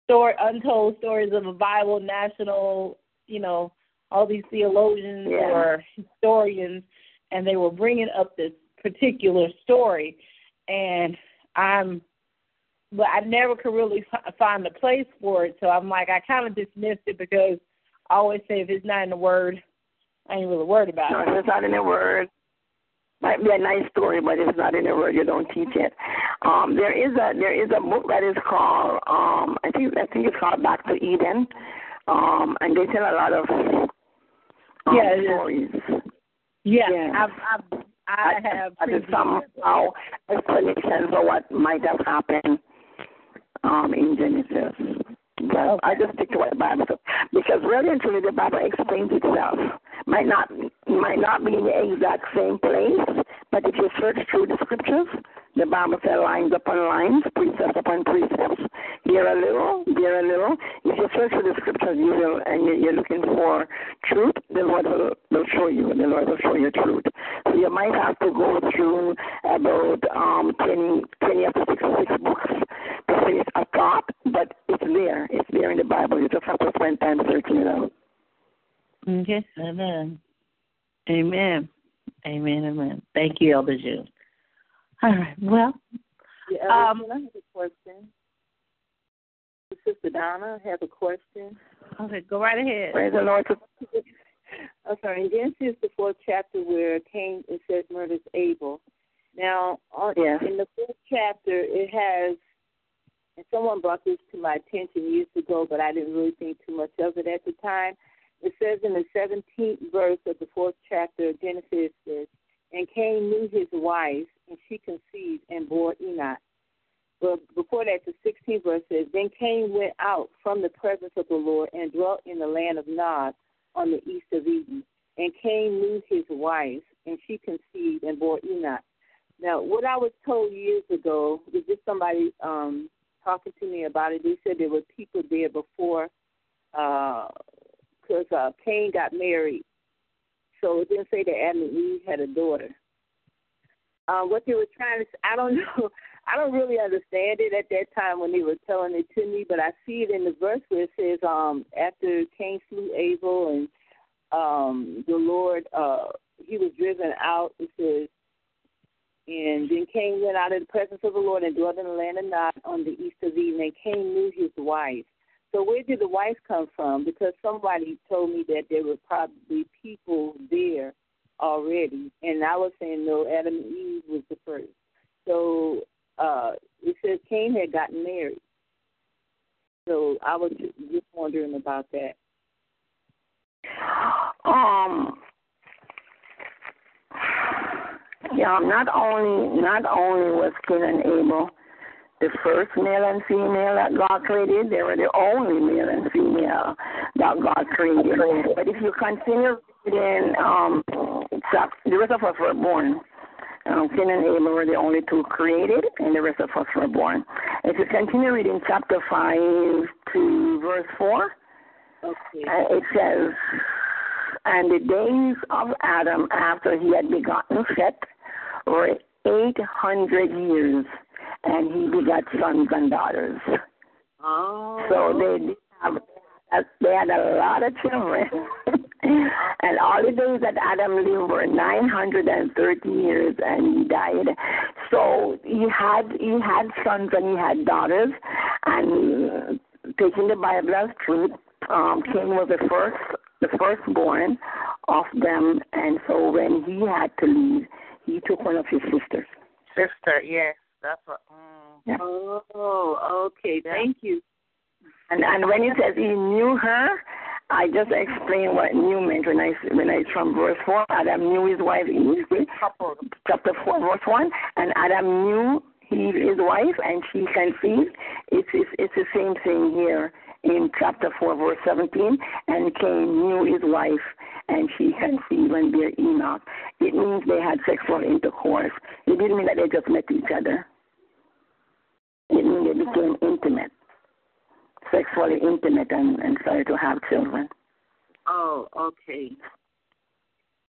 story untold stories of a Bible, national, you know, all these theologians Yeah. or historians, and they were bringing up this particular story, and I'm but I never could really fi- find a place for it. So I'm like, I kind of dismissed it because I always say if it's not in the word, I ain't really worried about No, it. it's not in the word. Might be a nice story, but if it's not in the word. You don't teach it. Um, there is a there is a book that is called um, I think I think it's called Back to Eden, um, and they tell a lot of um, Yeah, stories. Yeah, Yeah. I've, I've I have I did somehow explanations of what might have happened um, in Genesis. But I just stick to what the Bible says because really and truly the Bible explains itself. Might not might not be in the exact same place, but if you search through the scriptures, the Bible says lines upon lines, precepts upon precepts. Here a little, there a little. If you search for the scriptures, you will, and you- you're looking for truth, the Lord will, will show you. And the Lord will show you truth. So you might have to go through about um, 20, 20 up to 66 books to finish a thought, but it's there. It's there in the Bible. You just have to spend time searching it out. Okay. Amen. Amen. Amen. Amen. Thank you, Elder June. All right. Well, Yeah, Um, I have a question. Sister Donna has a question. okay, go right ahead. Praise the Lord. I'm sorry. In Genesis, the fourth chapter, where Cain it says murders Abel. Now, on, Yes. in the fourth chapter, it has, and someone brought this to my attention years ago, but I didn't really think too much of it at the time. It says in the 17th verse of the fourth chapter of Genesis, it says, And Cain knew his wife, and she conceived and bore Enoch. But before that, the 16th verse says, Then Cain went out from the presence of the Lord and dwelt in the land of Nod on the east of Eden. And Cain knew his wife, and she conceived and bore Enoch. Now, what I was told years ago was just somebody um, talking to me about it. They said there were people there before, because uh, Cain got married. So it didn't say that Adam and Eve had a daughter. Uh, what they were trying to, I don't know. I don't really understand it at that time when they were telling it to me, but I see it in the verse where it says, um, after Cain slew Abel and um the Lord uh he was driven out, it says and then Cain went out of the presence of the Lord and dwelt in the land of Nod on the east of Eden. And Cain knew his wife. So where did the wife come from? Because somebody told me that there were probably people there already, and I was saying no. Adam and Eve was the first. So uh, it says Cain had gotten married. So I was just wondering about that. Um. Yeah, not only not only was Cain and Abel the first male and female that God created, they were the only male and female that God created. But if you continue reading, um, the rest of us were born. Um, Cain and Abel were the only two created, and the rest of us were born. If you continue reading chapter 5 to verse 4, Okay. uh, it says, And the days of Adam after he had begotten Seth were 800 years, and he begot sons and daughters. Oh. So they did have, they had a lot of children. and all the days that Adam lived were 930 years, and he died. So he had he had sons and he had daughters, and taking the Bible as truth, um, Cain was the first the firstborn of them, and so when he had to leave, he took one of his sisters. Sister, yes, that's what. Mm. Yeah. Oh, okay. Thank you. And and when it says he knew her, I just explained what knew meant when I when I from verse four. Adam knew his wife Eve, chapter four verse one, and Adam knew he his wife, and she conceived. It's it's, it's the same thing here in chapter four verse seventeen. And Cain knew his wife, and she conceived and bare Enoch. It means they had sexual intercourse. It didn't mean that they just met each other. It means they became sexually intimate and, and started to have children. Oh, okay.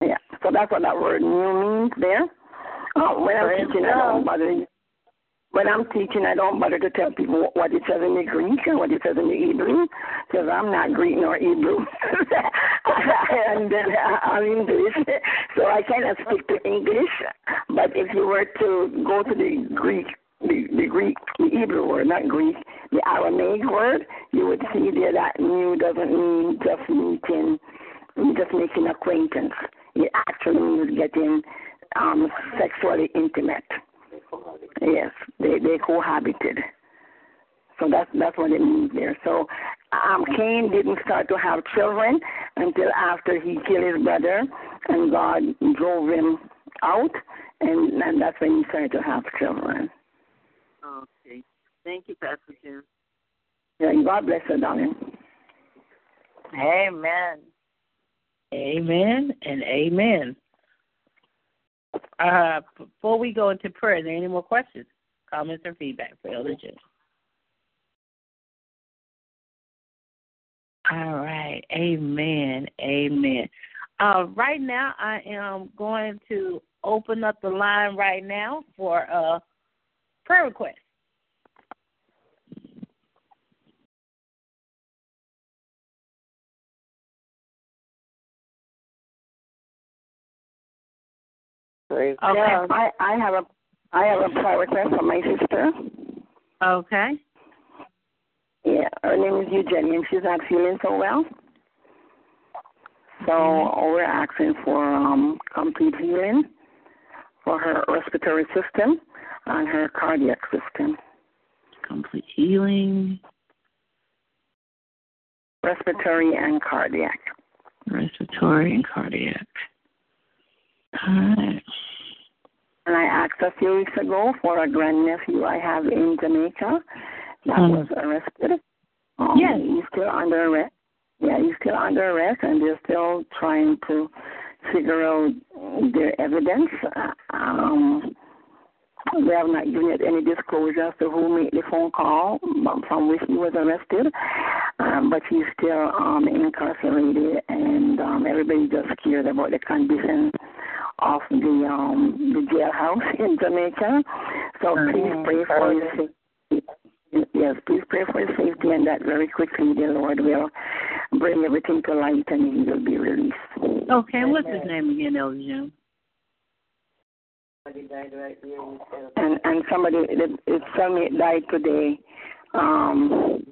Yeah. So that's what that word new means there. Oh, when I'm teaching, I don't bother. When I'm teaching, I don't bother to tell people what it says in the Greek and what it says in the Hebrew, because I'm not Greek nor Hebrew, and then I'm English, so I cannot speak to English. But if you were to go to the Greek, the, the Greek, the Hebrew word, not Greek, the Aramaic word, you would see there that new doesn't mean just meeting, just making acquaintance. It actually means getting um, sexually intimate. Yes, they they cohabited. So that's that's what it means there. So um, Cain didn't start to have children until after he killed his brother, and God drove him out, and, and that's when he started to have children. Okay. Thank you, Pastor Jim. Yeah, God bless you, darling. Amen. Amen and amen. Uh, before we go into prayer, are there any more questions, comments, or feedback for Elder Jim? All right. Amen. Amen. Uh, right now, I am going to open up the line right now for uh, prayer request. Praise Okay. God. I, I have a I have a prayer request for my sister. Okay. Yeah, her name is Eugenie, and she's not feeling so well. So we're asking for um, complete healing for her respiratory system and her cardiac system. Complete healing, Respiratory and cardiac. respiratory, and cardiac. All right. And I asked a few weeks ago for a grandnephew I have in Jamaica that Mhm. was arrested. Um, Yes. He's still under arrest. Yeah, he's still under arrest, and they're still trying to figure out their evidence. Uh, They have not given yet any disclosure as to who made the phone call from which he was arrested. Um, but he's still um, incarcerated, and um, everybody's just scared about the condition of the um, the jailhouse in Jamaica. So So please pray for his safety. Yes, please pray for his safety, and that very quickly the Lord will bring everything to light, and he will be released. Okay, what's his name again, Elder June? And and somebody it, it cellmate died today. Um,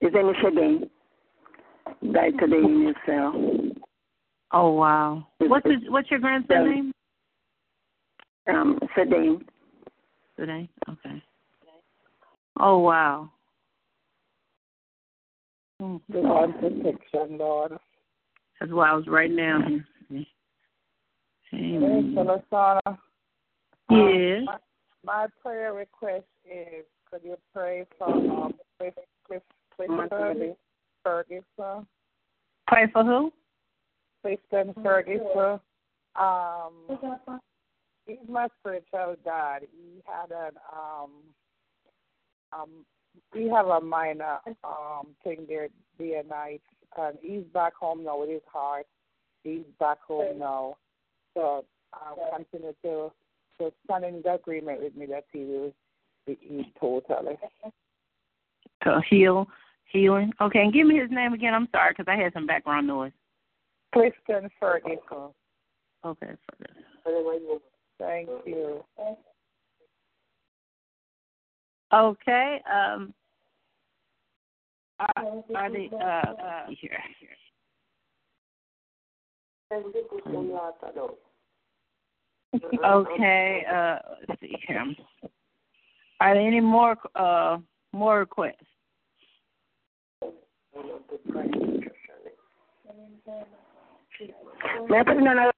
his name is Shadane. Died today in his cell. Oh wow. What's his, what's your grandson's name? Um, Shadane. Today. Okay. Oh wow. Mm. Lord protection, Lord. That's why I was writing down here. Amen. Lasana, Yes. my, my prayer request is could you pray for um Cliff Cliff Clifton Ferguson? Pray for who? Clifton Ferguson. Um he's my spiritual dad. He had an um um we have a minor um thing there day and night and he's back home now with his heart. He's back home now. So um continue to to stand in the agreement with me that he will be healed totally. To heal, healing. Okay, and give me his name again. I'm sorry because I had some background noise. Clifton Ferguson. Okay. Ferguson. Thank you. Okay. Um. Are, are they uh, uh here? Okay. Uh. Let's see here. Are there any more uh more requests? May I put in another?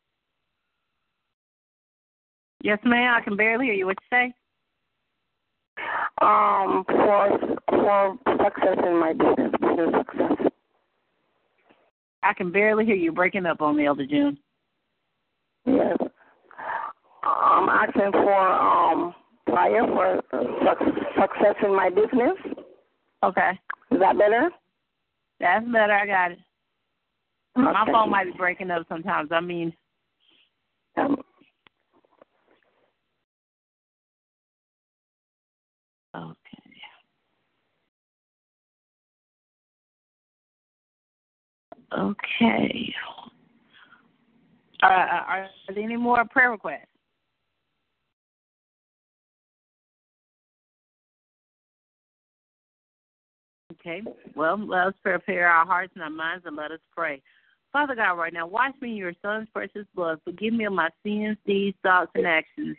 Yes, ma'am. I can barely hear you. What you say? Um, for for success in my business, business success. I can barely hear you. Breaking up on me, Elder June. Yes. I'm asking for um prayer for suc- success in my business. Okay. Is that better? That's better. I got it. My phone might be breaking up sometimes. I mean, Um, okay. Okay. Uh, are there any more prayer requests? Okay. Well, let us prepare our hearts and our minds and let us pray. Father God, right now, wash me in your son's precious blood. Forgive me of my sins, deeds, thoughts, and actions.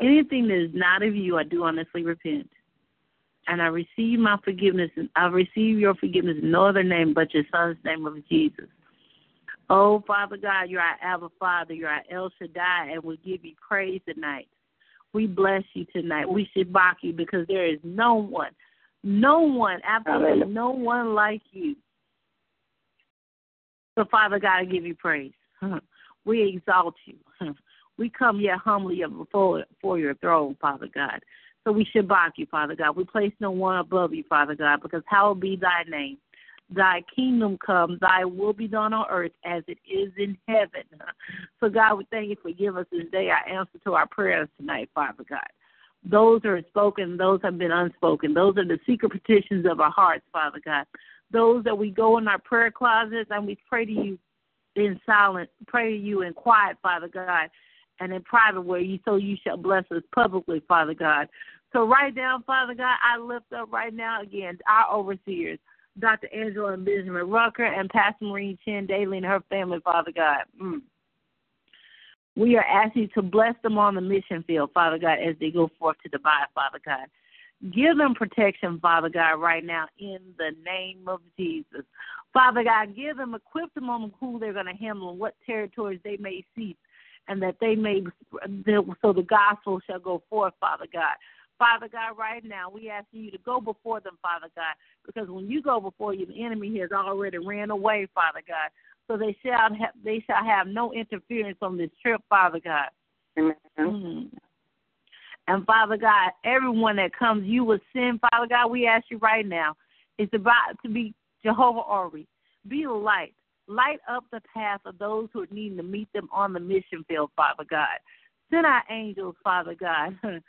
Anything that is not of you, I do honestly repent. And I receive my forgiveness, and I receive your forgiveness in no other name but your son's name of Jesus. Oh, Father God, you're our Abba Father, you're our El Shaddai, and we give you praise tonight. We bless you tonight. We should mock you because there is no one, no one, absolutely no one like you. So, Father God, I give you praise. We exalt you. We come here humbly before, before your throne, Father God. So we should mock you, Father God. We place no one above you, Father God, because hallowed be thy name. Thy kingdom come, thy will be done on earth as it is in heaven. So, God, we thank you for giving us this day our answer to our prayers tonight, Father God. Those are spoken, those have been unspoken. Those are the secret petitions of our hearts, Father God. Those that we go in our prayer closets and we pray to you in silence, pray to you in quiet, Father God, and in private where you so you shall bless us publicly, Father God. So right now, Father God, I lift up right now again our overseers, Dr. Angela and Benjamin Rucker and Pastor Marie Chin Daly and her family, Father God. Mm. We are asking to bless them on the mission field, Father God, as they go forth to Dubai, Father God. Give them protection, Father God, right now in the name of Jesus. Father God, give them, equip them on who they're going to handle and what territories they may see, and that they may, so the gospel shall go forth, Father God. Father God, right now, we ask you to go before them, Father God, because when you go before you, the enemy has already ran away, Father God. So they shall have, they shall have no interference on this trip, Father God. Amen. Mm. And Father God, everyone that comes, you will send, Father God, we ask you right now, it's about to be Jehovah Ori. Be a light. Light up the path of those who are needing to meet them on the mission field, Father God. Send our angels, Father God.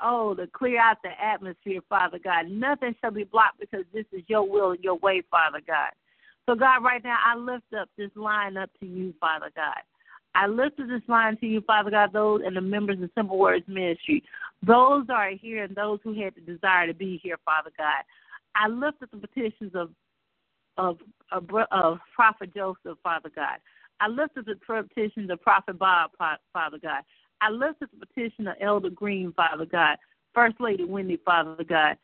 oh, to clear out the atmosphere, Father God. Nothing shall be blocked because this is your will and your way, Father God. So, God, right now, I lift up this line up to you, Father God. I lifted this line to you, Father God, those and the members of Simple Words Ministry. Those are here and those who had the desire to be here, Father God. I lift up the petitions of of of, of Prophet Joseph, Father God. I lift up the petitions of Prophet Bob, Father God. I lift up the petition of Elder Green, Father God. First Lady Wendy, Father God.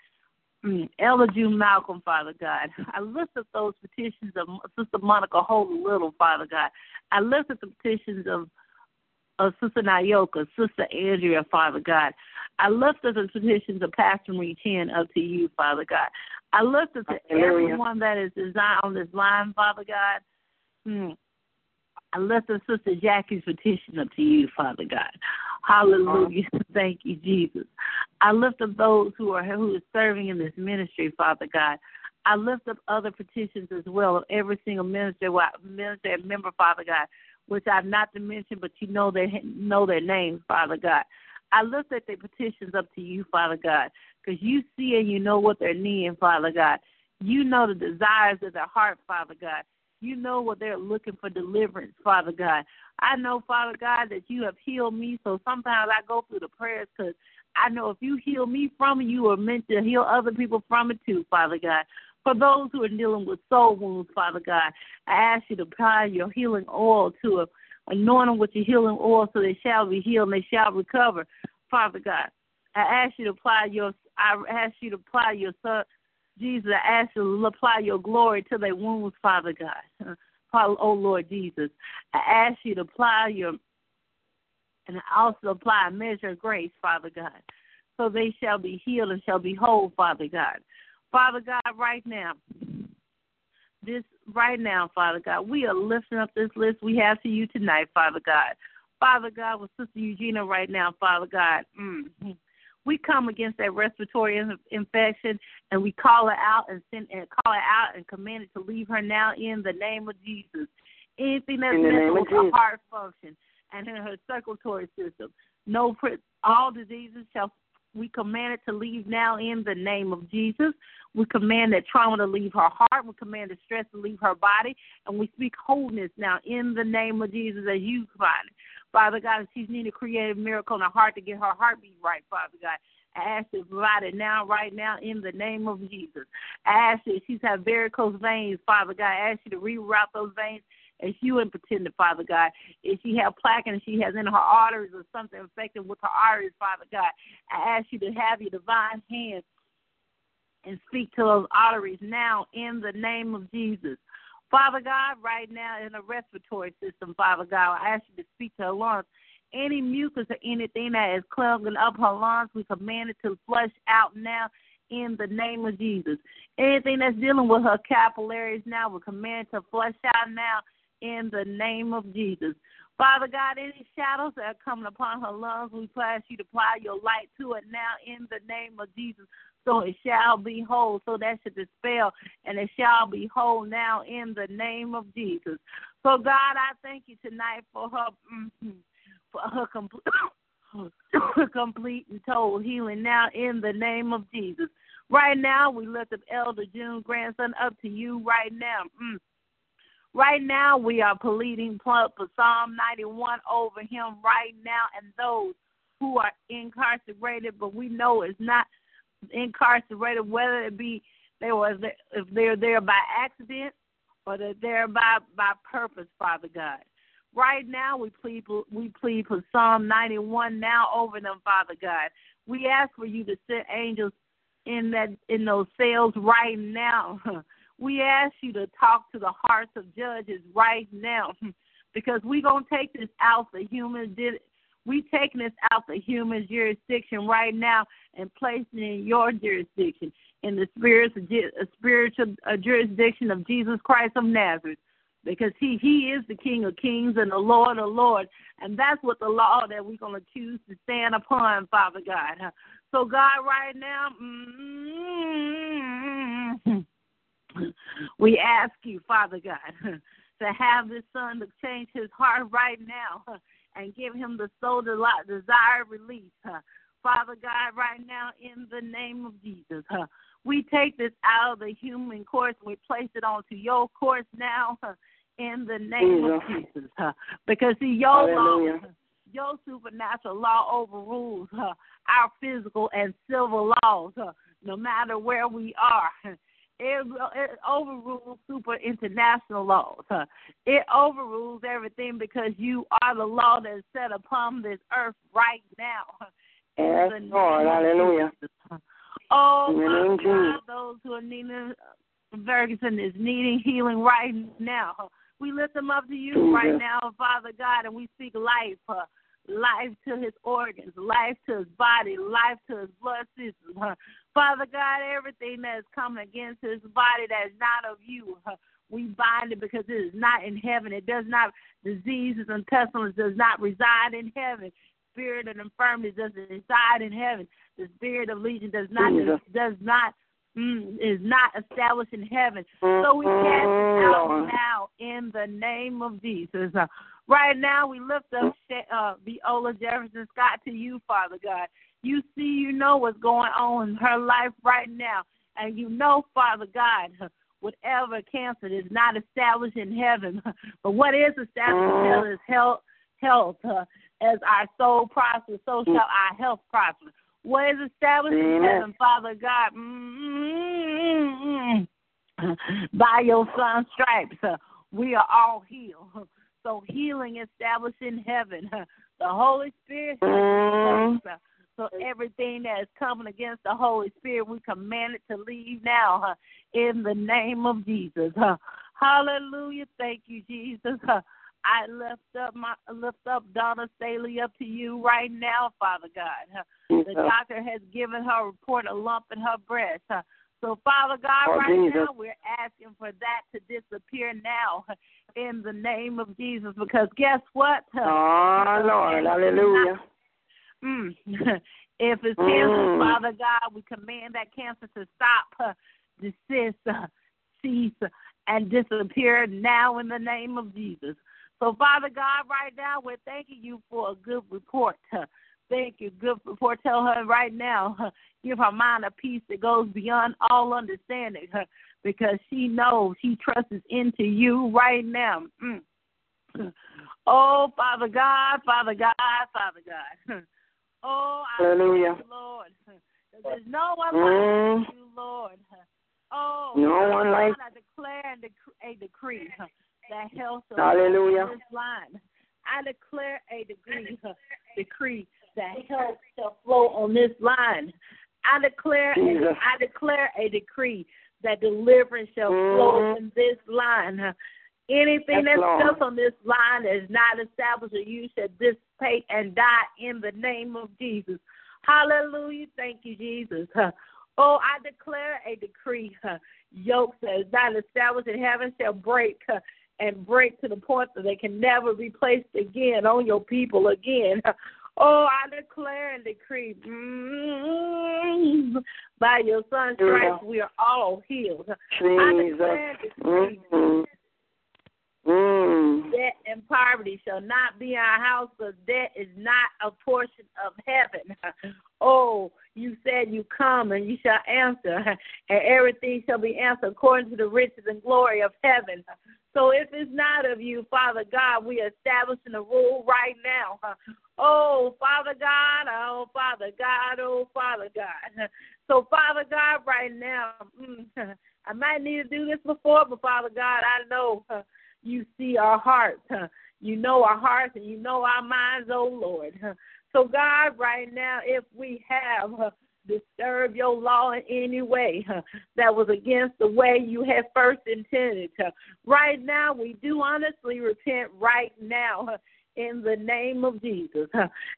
Mm, Elder June Malcolm, Father God. I lift up those petitions of Sister Monica Holy Little, Father God. I lift up the petitions of, of Sister Nayoka, Sister Andrea, Father God. I lift up the petitions of Pastor Marie Chan up to you, Father God. I lift up to everyone that is designed on this line, Father God. Mm. I lift up Sister Jackie's petition up to you, Father God. Hallelujah. Uh-huh. Thank you, Jesus. I lift up those who are who are serving in this ministry, Father God. I lift up other petitions as well of every single minister, minister and member, Father God, which I've not to mention, but you know their know their names, Father God. I lift up their petitions up to you, Father God, because you see and you know what they're needing, Father God. You know the desires of their heart, Father God. You know what they're looking for deliverance, Father God. I know, Father God, that you have healed me. So sometimes I go through the prayers because I know if you heal me from it, you are meant to heal other people from it too, Father God. For those who are dealing with soul wounds, Father God, I ask you to apply your healing oil to them, anoint them with your healing oil so they shall be healed and they shall recover, Father God. I ask you to apply your I ask you to apply your son Jesus, I ask you to apply your glory to their wounds, Father God. Oh Lord Jesus. I ask you to apply your and also apply a measure of grace, Father God. So they shall be healed and shall be whole, Father God. Father God, right now, this right now, Father God, we are lifting up this list we have to you tonight, Father God. Father God, with Sister Eugenia right now, Father God. Mm-hmm. We come against that respiratory infection and we call her out and send and call her out and command it to leave her now in the name of Jesus. Anything that's messing with her heart function and in her circulatory system, no all diseases shall we command it to leave now in the name of Jesus. We command that trauma to leave her heart. We command the stress to leave her body. And we speak wholeness now in the name of Jesus as you find it. Father God, if she's needing a creative miracle in her heart to get her heartbeat right, Father God. I ask to it now, right now, in the name of Jesus. I ask you, she's had varicose veins, Father God. I ask you to reroute those veins as you intended, Father God. If she has plaque and she has in her arteries or something affected with her arteries, Father God, I ask you to have your divine hand and speak to those arteries now in the name of Jesus. Father God, right now in the respiratory system, Father God, I ask you to speak to her lungs. Any mucus or anything that is clogging up her lungs, we command it to flush out now in the name of Jesus. Anything that's dealing with her capillaries now, we command to flush out now in the name of Jesus. Father God, any shadows that are coming upon her lungs, we ask you to apply your light to it now in the name of Jesus. So it shall be whole. So that should dispel, and it shall be whole now in the name of Jesus. So God, I thank you tonight for her, mm-hmm, for her complete. complete and total healing now in the name of Jesus. Right now, we lift up Elder June grandson up to you right now. Mm. Right now, we are pleading plump for Psalm 91 over him right now and those who are incarcerated, but we know it's not incarcerated, whether it be they was if they're there by accident or they're there by by purpose, Father God. Right now, we plead we plead for Psalm 91 now over them, Father God. We ask for you to send angels in that in those cells right now. We ask you to talk to the hearts of judges right now because going to take this out the human we taking this out the human jurisdiction right now and placing it in your jurisdiction in the spiritual, uh, spiritual uh, jurisdiction of Jesus Christ of Nazareth. Because he he is the King of Kings and the Lord of Lords, and that's what the law that we're to choose to stand upon, Father God. So God, right now, mm-hmm, we ask you, Father God, to have this son to change his heart right now and give him the soul desired release. huh. Father God, right now, in the name of Jesus, huh, we take this out of the human course and we place it onto your course now huh, in the name of Jesus. huh. Because, see, your law, your supernatural law overrules huh, our physical and civil laws, huh, no matter where we are. It, it overrules super international laws. Huh. It overrules everything because you are the law that is set upon this earth right now. Yes, the Lord. Hallelujah. Oh, In the name of Father God, those who are needing uh, Ferguson is needing healing right now. We lift them up to you right now, Father God, and we speak life, huh, life to his organs, life to his body, life to his blood system. Father God, everything that is coming against his body that is not of you, we bind it because it is not in heaven. It does not, diseases and pestilence does not reside in heaven. Spirit of infirmity doesn't reside in heaven. The spirit of legion does not Jesus. does not mm, is not established in heaven. So we cast it Mm, out now in the name of Jesus. Right now, we lift up uh, Viola Jefferson Scott to you, Father God. You see, you know what's going on in her life right now, and you know, Father God, whatever cancer is not established in heaven, but what is established in heaven is health. Health, uh, as our soul prospers, so shall our health prosper. What is established in heaven, Father God? mm By your son's stripes, uh, we are all healed. So healing established in heaven. The Holy Spirit Mm. uh, so everything that is coming against the Holy Spirit, we command it to leave now huh, in the name of Jesus. huh. Hallelujah. Thank you, Jesus. huh. I lift up my lift up Donna Staley up to you right now, Father God. The doctor has given her a report a lump in her breast. So, Father God, Oh, right Jesus. now we're asking for that to disappear now in the name of Jesus. Because guess what? Oh, Lord. Hallelujah. Mm. if it's cancer, Mm. Father God, we command that cancer to stop, desist, uh, cease, and disappear now in the name of Jesus. So, Father God, right now, we're thanking you for a good report. Thank you, good report. Tell her right now, give her mind a peace that goes beyond all understanding, because she knows she trusts into you right now. Mm. Oh, Father God, Father God, Father God. Oh, I Hallelujah. you, Lord. There's no one Mm. like you, Lord. Oh, No one like- I declare and dec- a decree that health Hallelujah. this line. I declare a degree, decree that health shall flow on this line. I declare, Jesus. I declare a decree that deliverance shall flow Mhm. in this line. Anything that's built on this line is not established or you shall dissipate and die in the name of Jesus. Hallelujah. Thank you, Jesus. Oh, I declare a decree. Yokes that is not established in heaven shall break and break to the point that they can never be placed again on your people again. Oh, I declare and decree mm, by your son's stripes we are all healed. Huh. I declare and decree Mm. Mm. debt and poverty shall not be our house because debt is not a portion of heaven. Oh, you said you come and you shall answer, and everything shall be answered according to the riches and glory of heaven. So if it's not of you, Father God, we are establishing a rule right now. Oh, Father God, oh, Father God, oh, Father God. So, Father God, right now, I might need to do this before, but Father God, I know you see our hearts. uh, You know our hearts and you know our minds, oh Lord. Uh, So, God, right now, if we have uh, disturbed your law in any way that was against the way you had first intended, right now, we do honestly repent right now. In the name of Jesus.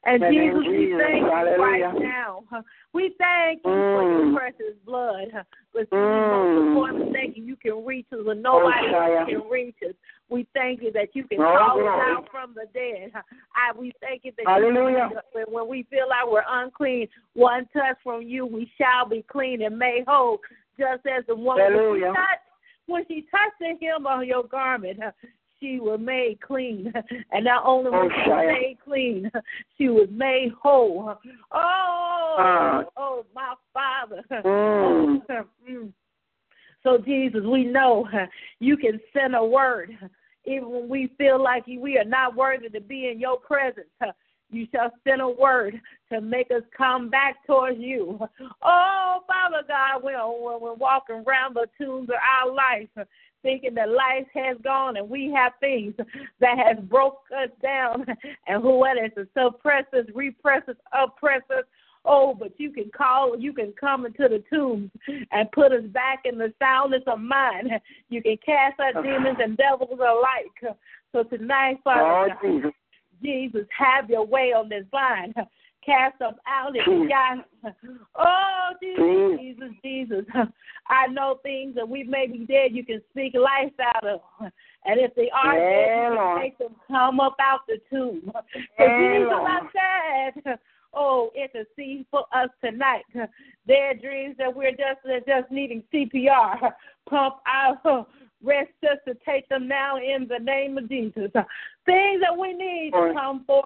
And the Jesus, we thank you right now. We thank you for Mm. your precious blood. But Mm. thank you. You can reach us when nobody Oh, else can reach us. We thank you that you can Oh, call us out from the dead. I, we thank you that Hallelujah. You, when- we feel like we're unclean, one touch from you, we shall be clean and made whole, just as the woman Hallelujah. touched, when she touched the hem of your garment, she was made clean. And not only was she Shia. made clean, she was made whole. Oh, Ah. oh, my Father. Mm. Mm. So, Jesus, we know you can send a word even when we feel like we are not worthy to be in your presence. You shall send a word to make us come back towards you. Oh, Father God, when we're walking around the tombs of our life, thinking that life has gone and we have things that has broke us down and who it is suppress us, repress us, oppress us. Oh, but you can call, you can come into the tombs and put us back in the soundness of mind. You can cast out uh-huh. demons and devils alike. So tonight, Father, Oh, God. Jesus, have your way on this line. Cast them out if you got. Oh, Jesus, Jesus, Jesus. I know things that we may be dead, you can speak life out of. And if they are Yeah, dead, you can make them come up out the tomb. So, Yeah, Jesus, I said, oh, intercede for us tonight. Their dreams that we're just, just needing CPR. Pump out rest just to take them now in the name of Jesus. Things that we need to come forth.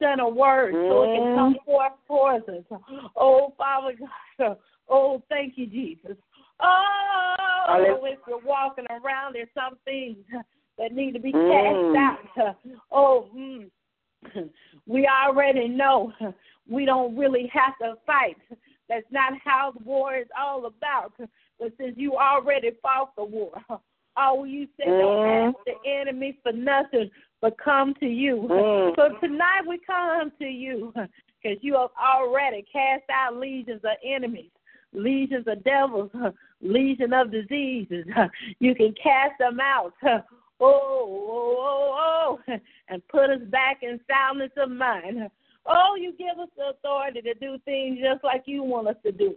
Send a word so it can Mm. come forth towards us. Oh, Father God. Oh, thank you, Jesus. Oh, Hallelujah. if you're walking around, there's some things that need to be Mm. cast out. Oh, mm. we already know we don't really have to fight. That's not how the war is all about. But since you already fought the war, all you said don't Mm. ask the enemy for nothing but come to you. Mm. So tonight we come to you because you have already cast out legions of enemies, legions of devils, legion of diseases. You can cast them out. Oh, oh, oh, oh, and put us back in soundness of mind. Oh, you give us the authority to do things just like you want us to do.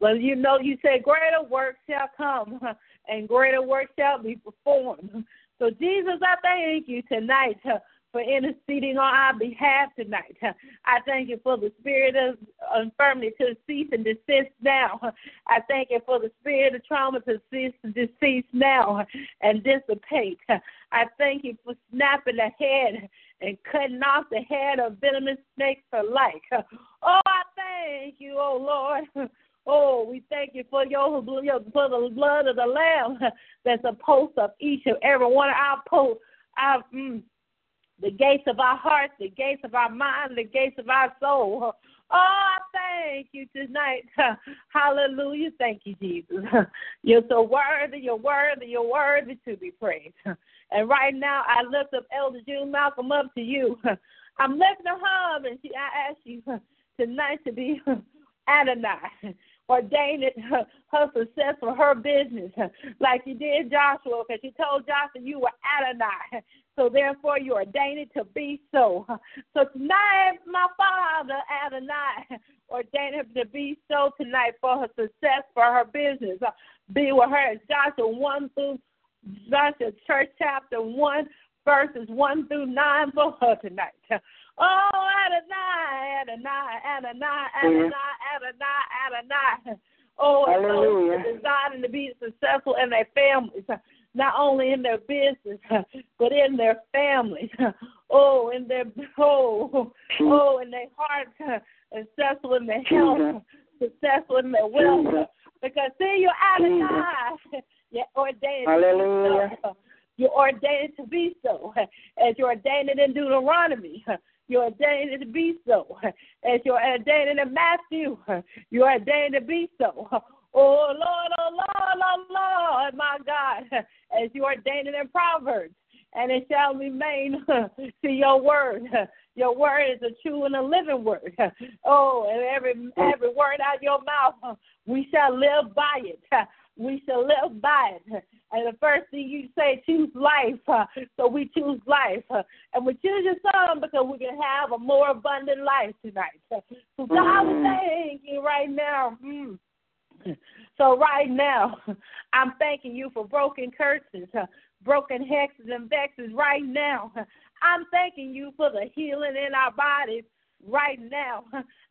But you know, you say, Greater work shall come, and greater work shall be performed. So, Jesus, I thank you tonight uh, for interceding on our behalf tonight. Uh, I thank you for the spirit of infirmity to cease and desist now. I thank you for the spirit of trauma to cease and desist now and dissipate. I thank you for snapping the head and cutting off the head of venomous snakes alike. Oh, I thank you, oh Lord. Oh, we thank you for your your- for the blood of the Lamb that's a post of each and every one of our posts, our mm, the gates of our hearts, the gates of our mind, the gates of our soul. Oh, I thank you tonight. Hallelujah. Thank you, Jesus. You're so worthy, you're worthy, you're worthy to be praised. And right now, I lift up Elder June Malcolm up to you. I'm lifting her up, and she, I ask you tonight to be Adonai. Ordained it, her, her success for her business, like you did Joshua, because you told Joshua you were Adonai. So therefore, you ordained it to be so. So tonight, my Father Adonai ordained him to be so tonight for her success for her business. Be with her as Joshua one through Joshua church chapter one verses one through nine for her tonight. Oh, Adonai, Adonai, Adonai, Adonai, Adonai, Adonai. Oh, and Hallelujah. those are desiring to be successful in their families, not only in their business, but in their families. Oh, in their oh, oh, in their heart, successful in their health, successful in their wealth. Because see, you're Adonai. You're ordained. Hallelujah. To be so. You're ordained to be so, as you're ordained in Deuteronomy. You're ordained to be so, as you're ordained in Matthew. You're ordained to be so. Oh Lord, oh Lord, oh Lord, my God, as you ordained it in Proverbs, and it shall remain to your word. Your word is a true and a living word. Oh, and every every word out of your mouth, we shall live by it. We shall live by it. And the first thing you say, choose life. So we choose life. And we choose your son because we can have a more abundant life tonight. So God, we thank you right now. Mm. So right now, I'm thanking you for broken curses, broken hexes and vexes right now. I'm thanking you for the healing in our bodies right now.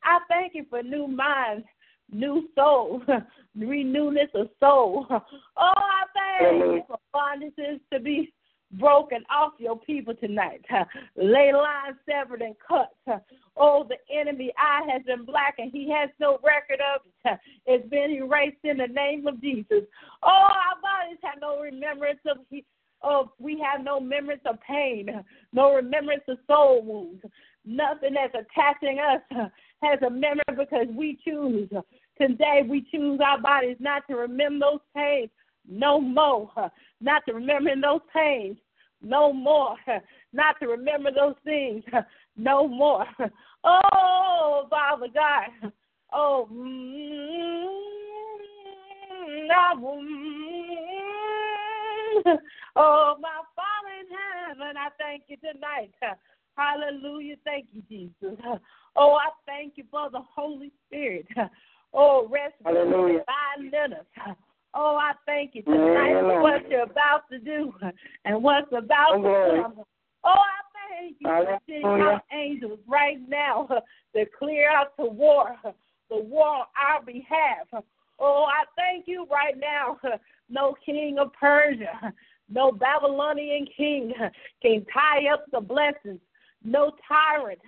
I thank you for new minds, new soul, renewness of soul. Oh, I thank you mm-hmm. for bondages to be broken off your people tonight. Ley lines severed and cut. Oh, the enemy eye has been blackened. He has no record of it. It's been erased in the name of Jesus. Oh, our bodies have no remembrance of of oh, we have no remembrance of pain, no remembrance of soul wounds. Nothing that's attaching us has a memory because we choose. Today we choose our bodies not to remember those pains no more, not to remember those pains no more, not to remember those things no more. Oh, Father God. Oh, mm, oh, my Father in heaven, I thank you tonight. Hallelujah. Thank you, Jesus. Oh, I thank you for the Holy Spirit. Oh, rest Hallelujah. divine us. Oh, I thank you tonight for what you're about to do and what's about oh, to come. Oh, I thank you for sending out angels right now to clear out the war, the war on our behalf. Oh, I thank you right now. No king of Persia, no Babylonian king can tie up the blessings. No tyrant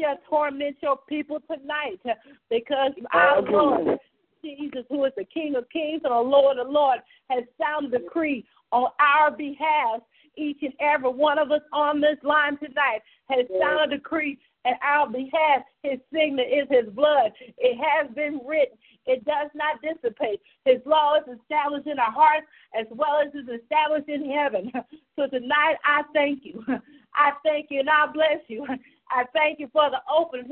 shall torment your people tonight uh, because our Lord Jesus, who is the King of Kings and the Lord of Lords, has sounded a decree on our behalf. Each and every one of us on this line tonight has sounded a decree at our behalf. His signet is his blood. It has been written. It does not dissipate. His law is established in our hearts as well as is established in heaven. So tonight I thank you. I thank you and I bless you. I thank you for the open,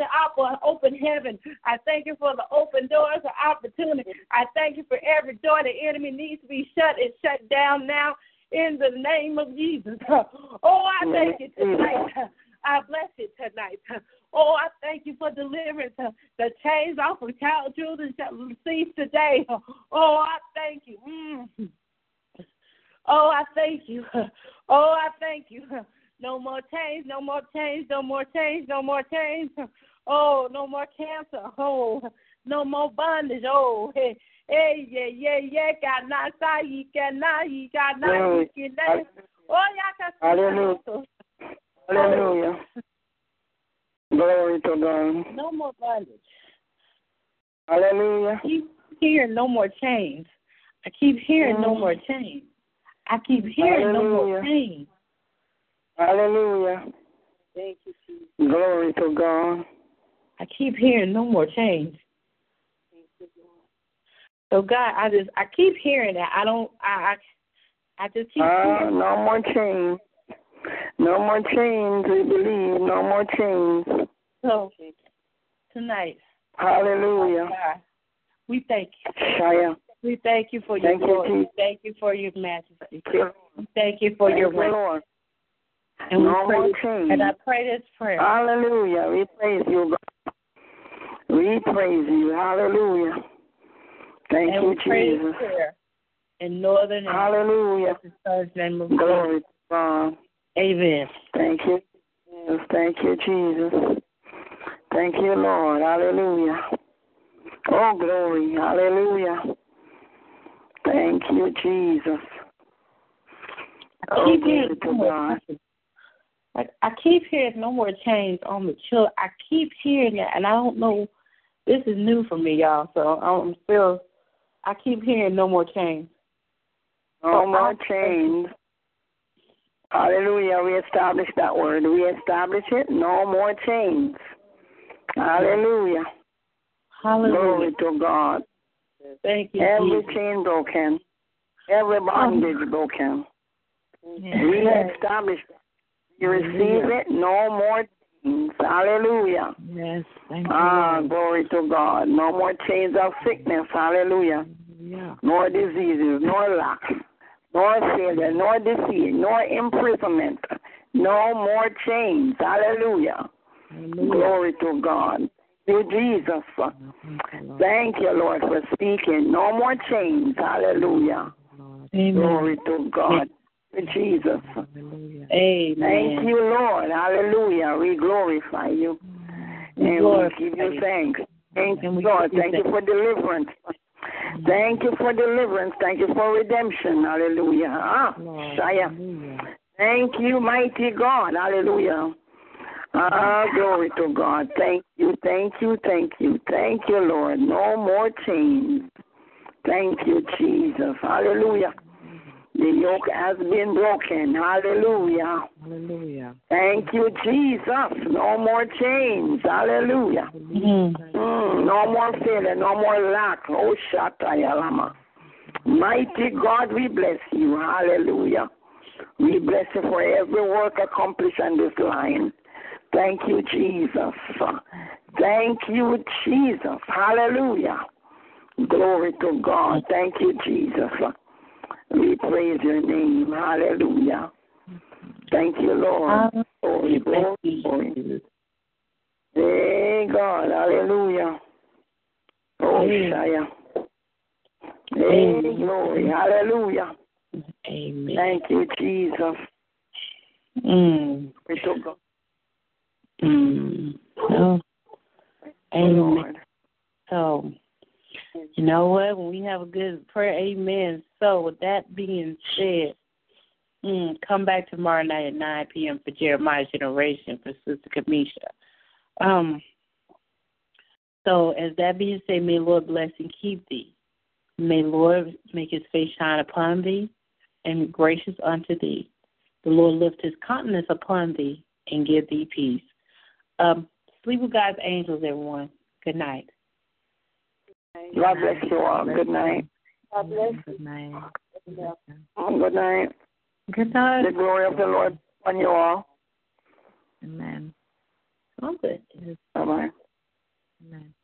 open heaven. I thank you for the open doors of opportunity. I thank you for every door the enemy needs to be shut and shut down now in the name of Jesus. Oh, I thank you tonight. I bless you tonight. Oh, I thank you for deliverance. The chains off of child children shall cease today. Oh, I thank you. Mm. Oh, I thank you. Oh, I thank you. No more chains, no more chains, no more chains, no more chains. Oh, no more cancer. Oh, no more bondage. Oh, hey, hey, yeah, yeah, yeah. God, not say, you cannot, you cannot, you cannot. Oh, yeah, Hallelujah. Hallelujah. Glory to God. No more bondage. Hallelujah. I keep hearing no more chains. I keep hearing mm. no more chains. I keep hearing Hallelujah. no more chains. Hallelujah. Thank you, Jesus. Glory to God. I keep hearing no more change. So God, I just I keep hearing that. I don't I I, I just keep uh, hearing. No more chains. No more chains. We believe. No more chains. So tonight. Hallelujah. God, we thank you. Shia. We thank you for your thank glory. You, thank you for your majesty. Thank you, thank you for thank your you, And no we pray, more change. And I pray this prayer. Hallelujah. We praise you, God. We praise you. Hallelujah. Thank and you, pray Jesus. In northern Hallelujah. name of Glory to God. Amen. Thank you. Jesus. Thank you, Jesus. Thank you, Lord. Hallelujah. Oh, glory. Hallelujah. Thank you, Jesus. Oh, glory to God. Like I keep hearing no more chains on the children. I keep hearing that, and I don't know. This is new for me, y'all. So I'm still. I keep hearing no more chains. No So more I- chains. Hallelujah. We establish that word. We establish it. No more chains. Hallelujah. Hallelujah. Glory to God. Thank you, Every Jesus. chain broken. Every bondage um, broken. We Yes. establish We receive it. No more chains. Hallelujah. Yes. Thank you. Ah, glory to God. No more chains of sickness. Hallelujah. Yeah. Nor diseases, nor lack, nor failure, nor defeat, nor imprisonment. No more chains. Hallelujah. Hallelujah. Glory to God. You, Jesus. Thank you, Lord, for speaking. No more chains. Hallelujah. Amen. Glory to God. Thank you, Jesus. Amen. Thank you, Lord. Hallelujah. We glorify you. We And we give you you. thanks. Thank you, Lord. Thank you for deliverance. Thank you for deliverance. Thank you for redemption. Hallelujah. Ah, Shia. Thank you, mighty God. Hallelujah. Ah, glory to God. Thank you, thank you, thank you, thank you, Lord. No more chains. Thank you, Jesus. Hallelujah. The yoke has been broken. Hallelujah. Hallelujah. Thank you, Jesus. No more chains. Hallelujah. Mm, no more failure. No more lack. Oh, Shatayalama. Mighty God, we bless you. Hallelujah. We bless you for every work accomplished on this line. Thank you, Jesus. Thank you, Jesus. Hallelujah. Glory to God. Thank you, Jesus. We praise your name. Hallelujah. Thank you, Lord. Glory, glory, glory. Hey, God. Hallelujah. Oh, Shaya. Hey, glory. Hallelujah. Amen. Thank you, Jesus. Mm. We to God. Mm. Oh. Amen. So, you know what? When we have a good prayer, amen. So, with that being said, mm, come back tomorrow night at 9 p.m. for Jeremiah's Generation for Sister Kamisha. Um. So, as that being said, may Lord bless and keep thee. May Lord make his face shine upon thee and be gracious unto thee. The Lord lift his countenance upon thee and give thee peace. Um, sleep with God's angels, everyone. Good night. God bless you all. Good night. God bless you. Good night. Good night. Good night. The glory of the Lord on you all. Amen. All. Bye bye. Amen.